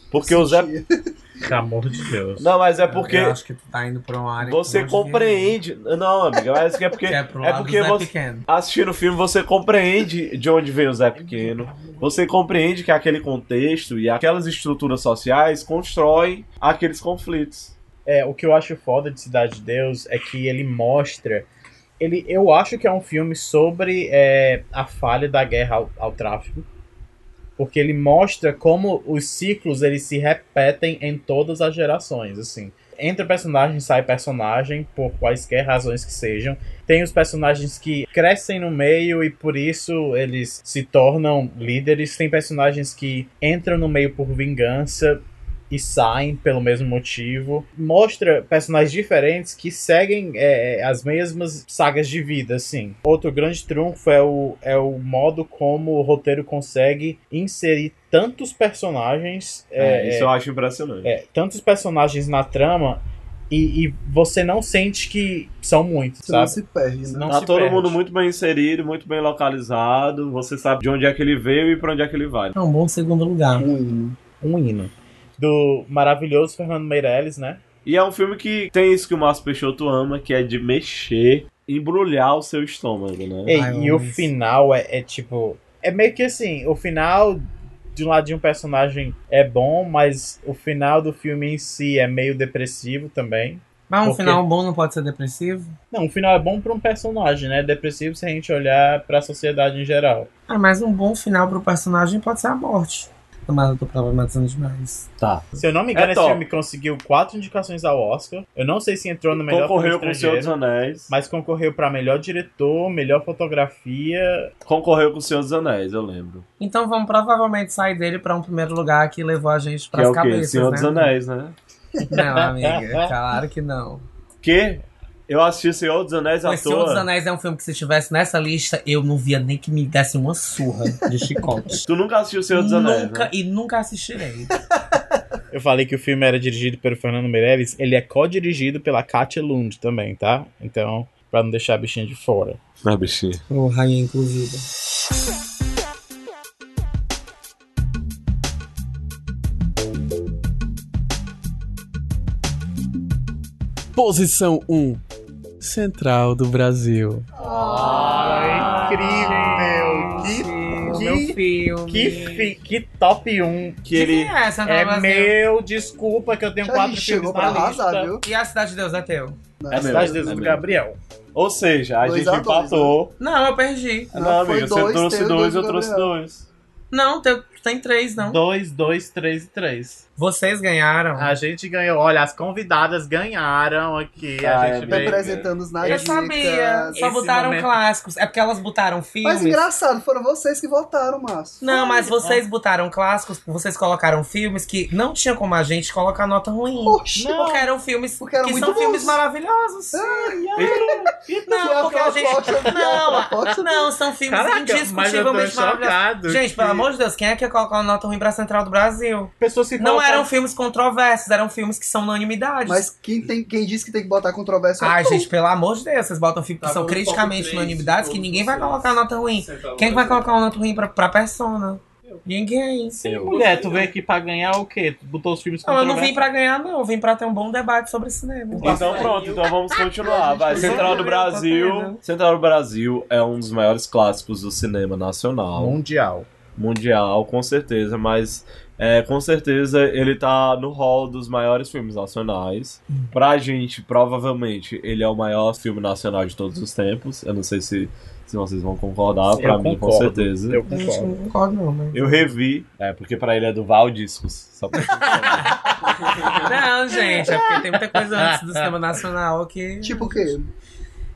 porque o Zé. Pelo amor de Deus. Não, mas é porque Eu acho que tu tá indo pra uma área você que não devia compreende. Não, amiga, mas é porque. é É porque você. Pequeno. Assistindo o filme, você compreende de onde vem o Zé Pequeno. Você compreende que aquele contexto e aquelas estruturas sociais constroem aqueles conflitos. É, o que eu acho foda de Cidade de Deus é que ele mostra. Ele, eu acho que é um filme sobre é, a falha da guerra ao, ao tráfico. Porque ele mostra como os ciclos eles se repetem em todas as gerações. Assim, entra personagem, sai personagem, por quaisquer razões que sejam. Tem os personagens que crescem no meio e por isso eles se tornam líderes. Tem personagens que entram no meio por vingança e saem pelo mesmo motivo. Mostra personagens diferentes que seguem é, as mesmas sagas de vida, assim. Outro grande trunfo é o, é o modo como o roteiro consegue inserir tantos personagens. É, é, isso eu acho impressionante. é, tantos personagens na trama e, e você não sente que são muitos, Você não sabe? se perde, né? Não tá se todo perde. mundo muito bem inserido, muito bem localizado. Você sabe de onde é que ele veio e pra onde é que ele vai. É um bom segundo lugar. Um hino. Um hino. Do maravilhoso Fernando Meirelles, né? E é um filme que tem isso que o Márcio Peixoto ama, que é de mexer, embrulhar o seu estômago, né? Ei, Ai, e o final é, é tipo. É meio que assim, o final de um lado de um personagem é bom, mas o final do filme em si é meio depressivo também. Mas um Por quê? final bom não pode ser depressivo? Não, o final é bom pra um personagem, né? Depressivo se a gente olhar pra sociedade em geral. Ah, mas um bom final pro personagem pode ser a morte. Mas eu tô problematizando demais. Tá. Se eu não me engano, É esse top. filme conseguiu quatro indicações ao Oscar. Eu não sei se entrou no melhor Concorreu filme com o Senhor dos Anéis. mas concorreu pra melhor diretor, melhor fotografia. Concorreu com o Senhor dos Anéis, eu lembro. Então vamos provavelmente sair dele pra um primeiro lugar que levou a gente Que pras é o quê? cabeças, Senhor né? dos Anéis, né? Não, amiga, claro que não. Que eu assisti Senhor dos Anéis à O Senhor dos toa. Anéis é um filme que se estivesse nessa lista, eu não via nem que me desse uma surra de chicote. Tu nunca assistiu Senhor dos Anéis, nunca né? e nunca assistirei. Eu falei que o filme era dirigido pelo Fernando Meirelles, ele é co-dirigido pela Katia Lund também, tá? Então, pra não deixar a bichinha de fora. Ah, bichinho. O rainha inclusiva. Posição 1. Central do Brasil. Ah, incrível! Que, Meu que, filme. que, fi- que top 1. Que ele. Quem é essa É Brasil? meu, desculpa que eu tenho Já quatro chegou filmes pra na arrasar, lista. viu? E a Cidade de Deus é teu? Não, É A. Cidade de Deus é do. Gabriel. Ou seja, a Dois gente a dois, empatou. Não, eu perdi. Não, Não, amigo, você dois, trouxe dois, dois eu trouxe dois. Não, teu, tem três, não. 2, 2, 3 e 3. Vocês ganharam. A gente ganhou. Olha, as convidadas ganharam aqui. Ah, a é gente veio. Representando os eu sabia. Só Esse botaram momento- clássicos. É porque elas botaram filmes. Mas engraçado, foram vocês que votaram, Márcio. Não, mas vocês botaram clássicos, vocês colocaram filmes que não tinha como a gente colocar nota ruim. Oxi. Porque eram filmes Porque eram que muito são bons. filmes maravilhosos. Que é Não, porque a gente. Não, não, são filmes Caraca, indiscutivelmente maravilhosos. Gente, pelo amor de Deus, quem é que colocar uma nota ruim pra Central do Brasil. Pessoas que Não colocam- eram filmes controversos, eram filmes que são unanimidades. Mas quem, tem, quem disse que tem que botar controvérsia é Ai, gente, pelo amor de Deus, vocês botam filmes que Tava são criticamente unanimidades que ninguém vai colocar nota ruim. Quem vai colocar uma nota ruim pra, pra persona? Ninguém. Eu. Mulher, tu veio aqui pra ganhar o quê? Tu botou os filmes Não, eu não vim pra ganhar, não. Eu vim pra ter um bom debate sobre cinema. Então pronto, então vamos continuar. Vai, Central do Brasil. Central do Brasil é um dos maiores clássicos do cinema nacional. Mundial. Mundial, com certeza, mas é, com certeza ele tá no hall dos maiores filmes nacionais. Pra gente, provavelmente, ele é o maior filme nacional de todos os tempos. Eu não sei se, se vocês vão concordar, pra Eu mim, com concordo. certeza. Eu concordo. não concordo, não, mas. Eu revi, é, porque pra ele é do Val Discos. Só pra... Não, gente, é porque tem muita coisa antes do cinema nacional que. Tipo o quê?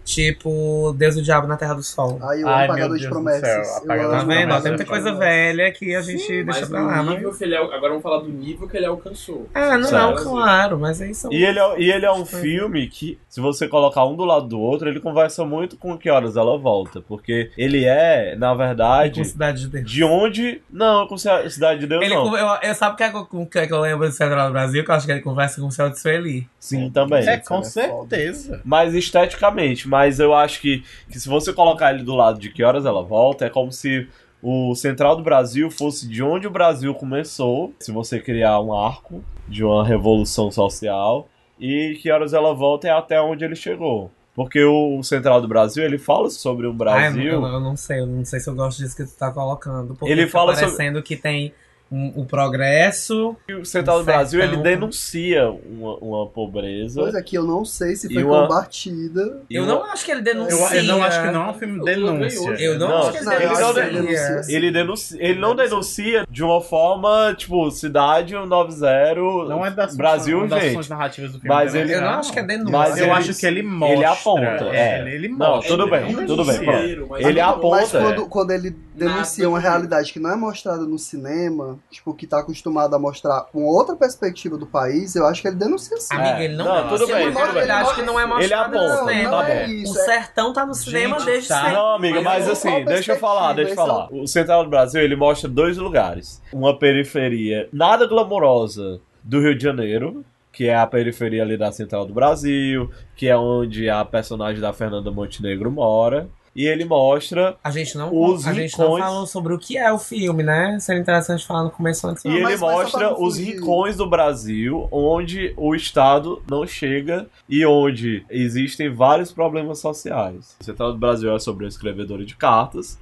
Tipo, Deus e o Diabo na Terra do Sol. Aí o Ai, Apagador meu de Promessas. Eu Apagador Tá amo. vendo? Tem muita coisa velha que a gente deixa Mas pra lá. Mas... que ele, al- agora vamos falar do nível que ele alcançou. Ah, não, Certo. claro, mas aí são. E ele, é, e ele é um filme que, se você colocar um do lado do outro, ele conversa muito com Que Horas Ela Volta. Porque ele é, na com verdade, Cidade de Deus. de onde. Não, com Cidade de Deus Ele, não. eu, eu, sabe o que, é que, eu- é que eu lembro do Central do Brasil? Que eu acho que ele conversa com o Céu de Sueli. Sim, também. É, com é foda. certeza. Mas esteticamente, mas eu acho que, que se você colocar ele do lado de que horas ela volta, é como se o Central do Brasil fosse de onde o Brasil começou, se você criar um arco de uma revolução social, e que horas ela volta é até onde ele chegou. Porque o Central do Brasil, ele fala sobre o Ai, Brasil. eu, eu não sei, eu não sei se eu gosto disso que tu tá colocando. Porque Ele fala sobre- parecendo que tem um, o progresso. E o Central do. Brasil, ele denuncia uma, uma pobreza. Pois é, que eu não sei se foi uma- combatida. Eu uma- não acho que ele Eu, denuncia. eu não acho que não é um filme denúncia. Eu não, Não, acho que ele não, eu denuncia. ele denuncia. Ele denuncia, ele não denuncia de uma forma, tipo, cidade 90, Não é das Brasil, das gente. funções narrativas do filme. Mas né? ele- Eu não acho que é denúncia. Mas eu ele- acho que ele mostra. ele aponta, é. Ele, ele Não, mostra. tudo bem, Ele é um tudo bem, justiceiro, mas Ele não- aponta. Mas quando, é. quando ele denuncia Nada uma realidade que não é mostrada no cinema, tipo, que tá acostumado a mostrar uma outra perspectiva do país, eu acho que ele denuncia sim. Amiga, É. ele não, Não, tudo bem, tudo bem. realidade que não é Ele mostrada aponta, no não, cinema. tá é bom. isso. O sertão tá no cinema Gente, desde tá. sempre. Não, amiga, Mas mas assim, deixa eu falar, deixa eu falar. O Central do Brasil, ele mostra dois lugares. Uma periferia nada glamourosa do Rio de Janeiro, que é a periferia ali da Central do Brasil, que é onde a personagem da Fernanda Montenegro mora. E ele mostra A gente não, Os a gente não falou sobre o que é o filme, né? Seria interessante falar no começo antes. E Não, ele mas- mas mostra não os rincões do Brasil onde o Estado não chega e onde existem vários problemas sociais. O Central do Brasil é sobre uma escrevedora de cartas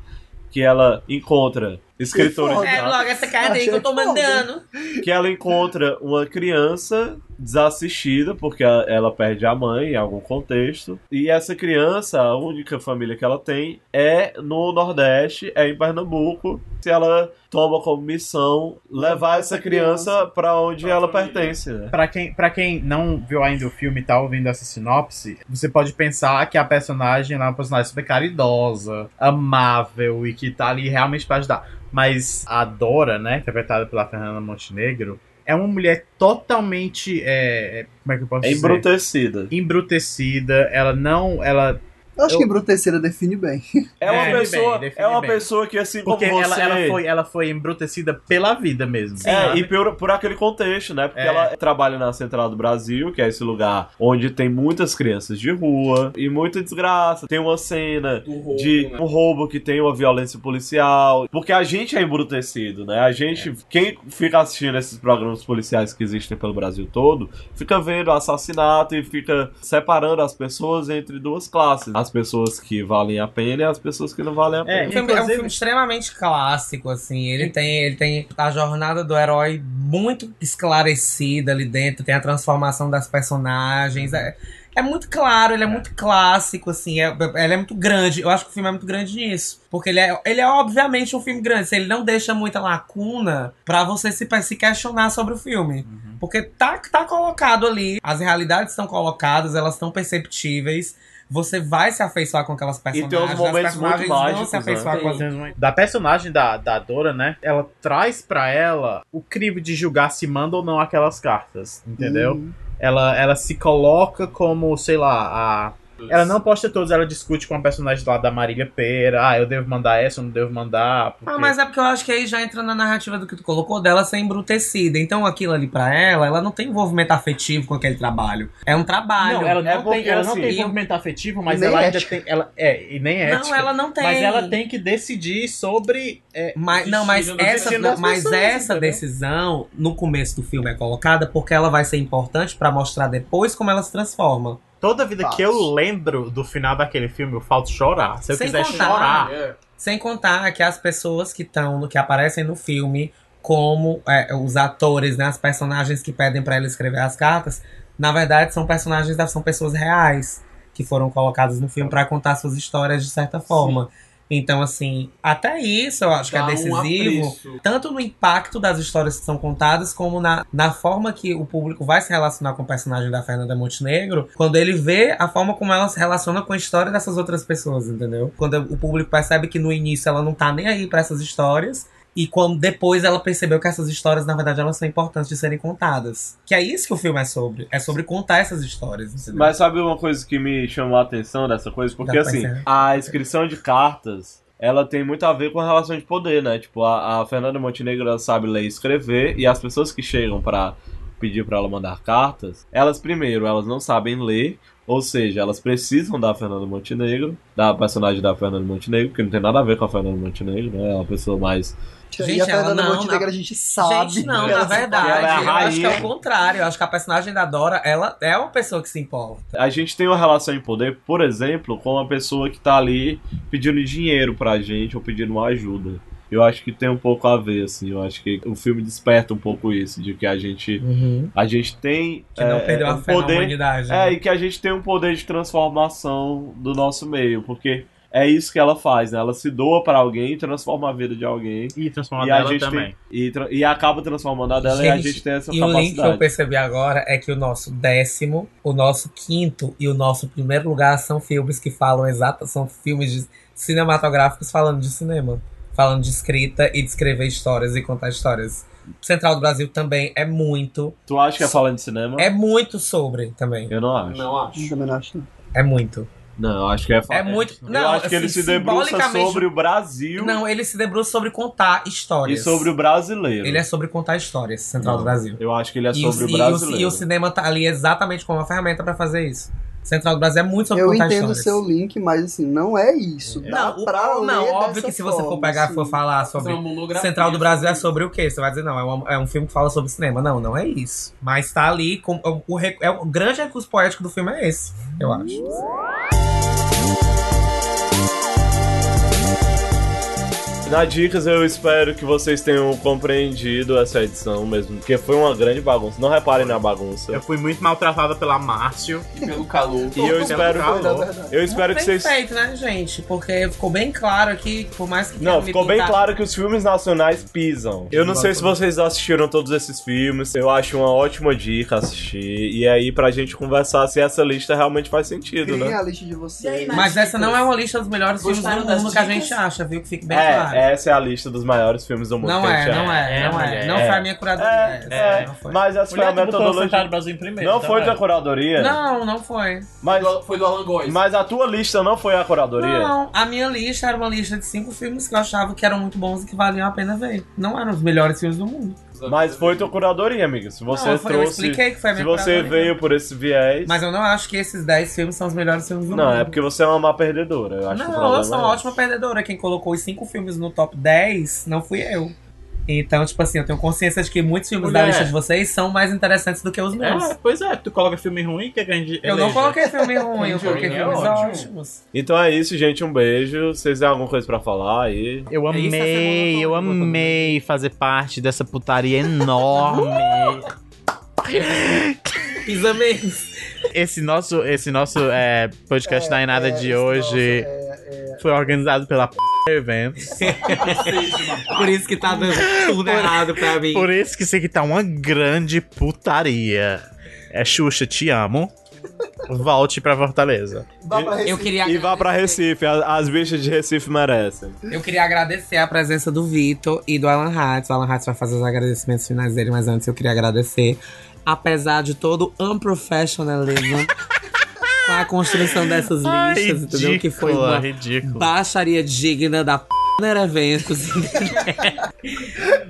que ela encontra escritora de foda. É, logo essa carta aí que eu tô mandando. que ela encontra uma criança desassistida porque ela perde a mãe em algum contexto e essa criança a única família que ela tem é no Nordeste é em Pernambuco se ela toma como missão levar essa criança pra onde ela pertence né? Pra quem, pra quem não viu ainda o filme e tá ouvindo essa sinopse, você pode pensar que a personagem é uma personagem super caridosa, amável e que tá ali realmente pra ajudar. Mas a Dora, né, interpretada pela Fernanda Montenegro, é uma mulher totalmente. é, é, como é que eu posso é dizer? embrutecida Embrutecida. Ela não. Ela. Eu acho Eu- que embruteceira define bem. é uma Define pessoa bem, é uma bem. pessoa que assim como Porque você ela, ela, foi, ela foi embrutecida pela vida mesmo. É, sabe? e por, por aquele contexto, né? Porque É. ela trabalha na Central do Brasil, que é esse lugar onde tem muitas crianças de rua e muita desgraça. Tem uma cena roubo, de né? um roubo que tem uma violência policial. Porque a gente é embrutecido, né? A gente, quem fica assistindo esses programas policiais que existem pelo Brasil todo, fica vendo assassinato e fica separando as pessoas entre duas classes: as pessoas que valem a pena e as pessoas que não valem a É, pena. O filme é um filme extremamente clássico, assim. Ele tem, ele tem a jornada do herói muito esclarecida ali dentro, tem a transformação das personagens. É, é muito claro, ele é, muito clássico, assim. É, ele é muito grande. Eu acho que o filme é muito grande nisso. Porque ele é, ele é obviamente um filme grande. assim, Ele não deixa muita lacuna pra você se, se questionar sobre o filme. Porque tá, tá colocado ali, as realidades estão colocadas, elas estão perceptíveis. Você vai se afeiçoar com aquelas tem uns personagens. momentos personagens muito mágicos, se afeiçoar né? com as Da personagem da, da Dora, né? Ela traz pra ela o crivo de julgar se manda ou não aquelas cartas, entendeu? Hum. Ela, ela se coloca como, sei lá, a. Ela não posta todos, ela discute com a personagem lá da Marília Pera. Ah, eu devo mandar essa, eu não devo mandar. Porque... Ah, mas é porque eu acho que aí já entra na narrativa do que tu colocou dela ser embrutecida. Então aquilo ali pra ela, ela não tem envolvimento afetivo com aquele trabalho. É um trabalho. Não, ela não, É tem, ela não assim, tem envolvimento afetivo, mas nem ela ainda ética. tem. Ela, é, e nem ética. Não, ela não tem. Mas ela tem que decidir sobre. é, Mas, não, mas essa, das mas pessoas, essa entendeu? decisão, no começo do filme, é colocada porque ela vai ser importante pra mostrar depois como ela se transforma. Toda vida que Fácil. eu lembro do final daquele filme, eu falto chorar. Se eu Sem quiser contar. chorar. É. Sem contar que as pessoas que estão, que aparecem no filme, como é, os atores, né, as personagens que pedem pra ela escrever as cartas, na verdade são personagens, são pessoas reais que foram colocadas no filme pra contar suas histórias de certa forma. Então, assim, até isso eu acho que Dá é um decisivo. apreço. tanto no impacto das histórias que são contadas, como na, na forma que o público vai se relacionar com o personagem da Fernanda Montenegro, quando ele vê a forma como ela se relaciona com a história dessas outras pessoas, entendeu? Quando o público percebe que no início ela não tá nem aí pra essas histórias. E quando depois ela percebeu que essas histórias, na verdade, elas são importantes de serem contadas. Que é isso que o filme é sobre. É sobre contar essas histórias, entendeu? Mas sabe uma coisa que me chamou a atenção dessa coisa? Porque Dá assim, a inscrição de cartas, ela tem muito a ver com a relação de poder, né? Tipo, a, a Fernanda Montenegro sabe ler e escrever, e as pessoas que chegam pra pedir pra ela mandar cartas, elas primeiro, elas não sabem ler, ou seja, elas precisam da Fernanda Montenegro, da personagem da Fernanda Montenegro, que não tem nada a ver com a Fernanda Montenegro, né? É uma pessoa mais Gente, e a ela Fernanda não, Montenegro não. a gente sabe. Gente, não, na verdade, é eu acho que é o contrário. Eu acho que a personagem da Dora, ela é uma pessoa que se importa. A gente tem uma relação em poder, por exemplo, com uma pessoa que tá ali pedindo dinheiro pra gente ou pedindo uma ajuda. Eu acho que tem um pouco a ver, assim. Eu acho que o filme desperta um pouco isso, de que a gente, a gente tem Que não é, perdeu é, a um fé na poder, humanidade. é, né? e que a gente tem um poder de transformação do nosso meio, porque é isso que ela faz, né? Ela se doa pra alguém, transforma a vida de alguém. E transformar E a dela gente também. tem, e, e acaba transformando a dela e a Gente, gente tem essa E o link que eu capacidade. percebi agora é que o nosso décimo, o nosso quinto e o nosso primeiro lugar são filmes que falam exato, são filmes de- cinematográficos falando de cinema, falando de escrita e de escrever histórias e contar histórias. Central do Brasil também é muito, Tu acha que é falando de cinema? é muito sobre também. Eu não acho. Não acho. Também não acho, não. É muito. Não, eu acho que é É muito. Eu Não, acho que ele assim, se debruça sobre o Brasil Não, ele se debruça sobre contar e histórias. sobre o brasileiro. Ele é sobre contar histórias, Central Não, do Brasil. Eu acho que ele é E o, sobre o, e o- brasileiro. e o cinema tá ali exatamente como uma ferramenta pra fazer isso. Central do Brasil é muito sobre Eu contar entendo o seu link, mas assim, não é isso. Dá Não, o- pra não, ler óbvio dessa que se você for pegar e assim. for falar Fazer sobre Central do Brasil é sobre sobre o quê? Você vai dizer, não, é, uma- é um filme que fala sobre cinema. Não, não é isso. Mas tá ali, com, o, o é o grande recurso poético do filme é esse, eu acho. Thank you. Na Dicas, eu espero que vocês tenham compreendido essa edição mesmo, porque foi uma grande bagunça. Não reparem na bagunça. Eu fui muito maltratada pela Márcio. E pelo calor. E eu espero, calor. Eu espero que Bem vocês. feito, né, gente? Porque ficou bem claro aqui, por mais que Não, ficou bem claro que os filmes nacionais pisam. Eu não sei se vocês assistiram todos esses filmes. Eu acho uma ótima dica assistir. E aí, pra gente conversar se essa lista realmente faz sentido, né? a lista de vocês. Mas essa não é uma lista dos melhores filmes do mundo que a gente acha, viu? Que fique bem claro. É, essa é a lista dos maiores filmes do mundo. Não que a é, gente não é, É, não é. Não é. foi a minha curadoria. É, essa, é, não foi. mas essa foi a metodologia. Brasil em primeiro. Não tá foi da curadoria? Não, não foi. Mas, Foi do Alan Góes. mas a tua lista não foi a curadoria? Não, a minha lista era uma lista de cinco filmes que eu achava que eram muito bons e que valiam a pena ver. Não eram os melhores filmes do mundo. Mas foi tua curadoria, amiga. Se você não, foi, eu trouxe. expliquei que foi a Se minha você curadoria. veio por esse viés. Mas eu não acho que esses 10 filmes são os melhores filmes do mundo. Não, é porque você é uma má perdedora. Eu acho que Não, problema eu sou é uma esse. ótima perdedora. Quem colocou os cinco filmes no top 10 não fui eu. Então, tipo assim, eu tenho consciência de que muitos filmes da Mulher. lista de vocês são mais interessantes do que os meus. É, pois é, tu coloca filme ruim que a gente. Eu não elege. coloquei filme ruim, eu coloquei É filmes ótimo. ótimos. Então é isso, gente. Um beijo. Vocês têm alguma coisa pra falar aí? Eu É amei, eu amei fazer parte dessa putaria enorme. Pisa mesmo. Esse nosso, esse nosso é, podcast da Inada É, de hoje nosso, é, é, foi organizado pela p Eventos. Por isso que tá dando tudo errado pra mim. Por isso que isso aqui tá uma grande putaria. É Xuxa, te amo. Volte pra Fortaleza. Vá pra Eu Recife. queria, E vá pra Recife. As, as bichas de Recife merecem. eu queria agradecer a presença do Vitor e do Alan Hatz. O Alan Hatz vai fazer os agradecimentos finais dele, mas antes eu queria agradecer. Apesar de todo o unprofessionalism, com a construção dessas Ai, listas, entendeu? Que foi ridícula, uma ridícula. baixaria digna da p... eventos.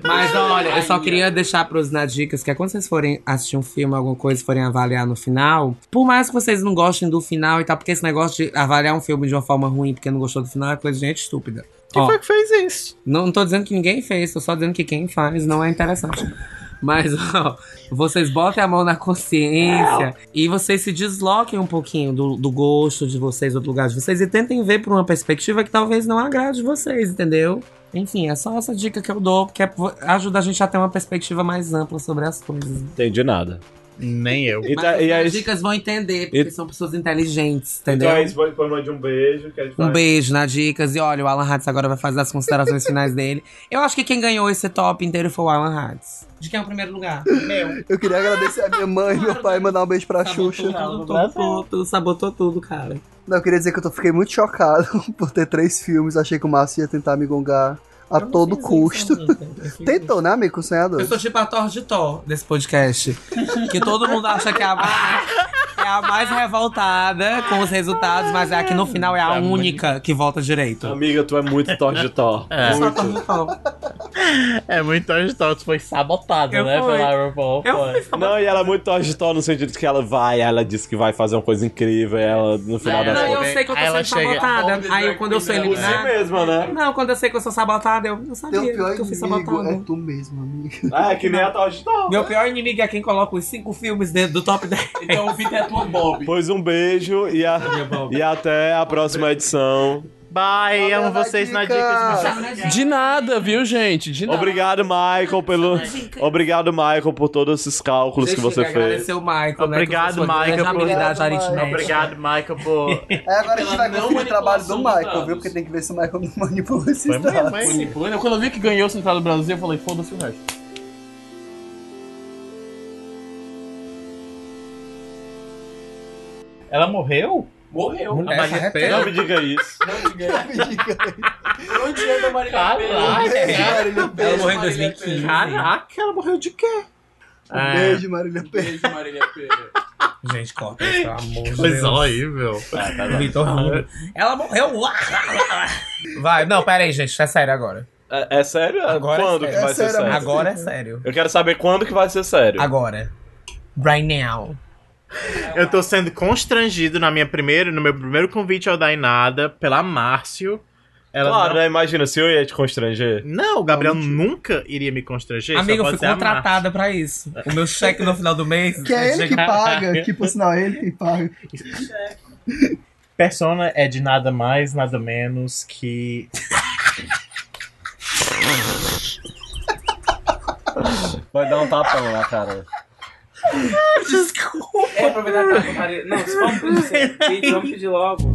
Mas olha, eu só queria deixar pros na dicas que é quando vocês forem assistir um filme, alguma coisa, forem avaliar no final, por mais que vocês não gostem do final e tal, porque esse negócio de avaliar um filme de uma forma ruim porque não gostou do final é coisa de gente estúpida. Quem Ó, foi que fez isso? não, não tô dizendo que ninguém fez, tô só dizendo que quem faz não é interessante. Mas, ó, vocês botem a mão na consciência e vocês se desloquem um pouquinho do, do gosto de vocês, do lugar de vocês, e tentem ver por uma perspectiva que talvez não agrade vocês, entendeu? Enfim, é só essa dica que eu dou, porque é- ajuda a gente a ter uma perspectiva mais ampla sobre as coisas. Entendi nada. Nem eu. E, Mas tá- e aí, as dicas vão entender, porque E- são pessoas inteligentes, entendeu? então é isso, põe de um beijo. Que a gente Um beijo na dicas. E olha, o Alan Hatz agora vai fazer as considerações finais dele. Eu acho que quem ganhou esse top inteiro foi o Alan Hatz. De quem é o primeiro lugar? Meu. Eu queria agradecer a minha mãe e meu pai e mandar um beijo pra Xuxa. Tudo, tudo, tudo, tudo, sabotou tudo, cara. Não, eu queria dizer que eu tô, fiquei muito chocado por ter três filmes. Achei que o Márcio ia tentar me gongar a todo custo. Tentou, né, amigo? Sonhador. Eu sou tipo a Thor de Thor desse podcast. que todo mundo acha que é a é a mais revoltada com os resultados, mas é que no final é a única que volta direito. Amiga, tu é muito Thor de Thor. É. Eu sou a Thor Muito. de Thor. É muito tu foi sabotado, Eu né, fui. pela RuPaul. Eu foi. fui Não, e ela é muito Thor de Thor no sentido que ela vai, ela disse que vai fazer uma coisa incrível, e ela, no final É, das Não, contas. eu sei que eu tô ela sendo chega- sabotada. Aí eu, quando eu sou Por si eliminada. mesma, né? Não, quando eu sei que eu sou sabotada, eu não sabia Teu pior que eu fui sabotada. é tu mesmo, amigo. É, que nem a Thor de Thor. Meu pior inimigo é quem coloca os cinco filmes dentro do top 10. Então o Vitor é Bob. Pois um beijo e, a- e até a próxima edição. Bye, amo vocês na dica. dicas, meus De nada, viu, gente? De nada. Obrigado, Michael, pelo. Obrigado, Michael, por todos esses cálculos que você fez. Agradecer o Michael, Obrigado, né, Michael, por- Obrigado, aritmética. Obrigado, Michael, por. É, agora a gente vai não conseguir o trabalho do Michael, viu? Porque tem que ver se o Michael não manipula esses Foi dados. Quando eu vi que ganhou o Central do Brasil, eu falei, foda-se o resto. Ela morreu? Morreu. Mulher, A Maria arrepende. Pera? Não me diga isso. Onde anda a Marília Caralho. Pera? Ela morreu em 2015. Caraca, ela morreu de quê? Um beijo, Marília Pera. Beijo, Marília Pera. Gente, corta isso, pelo amor de Coisa Deus. horrível. Vitor rindo. Ela morreu. Vai, não, pera aí, gente. É sério agora. É, é sério? Agora é quando sério. que vai É ser sério? Agora é sério. Eu quero saber quando que vai ser sério. Agora. Right now. Eu tô sendo constrangido na minha primeira, no meu primeiro convite ao Dainada pela Márcio. Ela Claro, não... né? Imagina, se eu ia te constranger. Não, o Gabriel nunca iria me constranger. Amiga, eu fui contratada pra isso. O meu cheque no final do mês. Que é ele que paga, que por sinal é ele que paga. Persona é de nada mais, nada menos que. Vai dar um tapão na cara. É, aproveitar Maria- Não, vamos pedir, vamos pedir logo.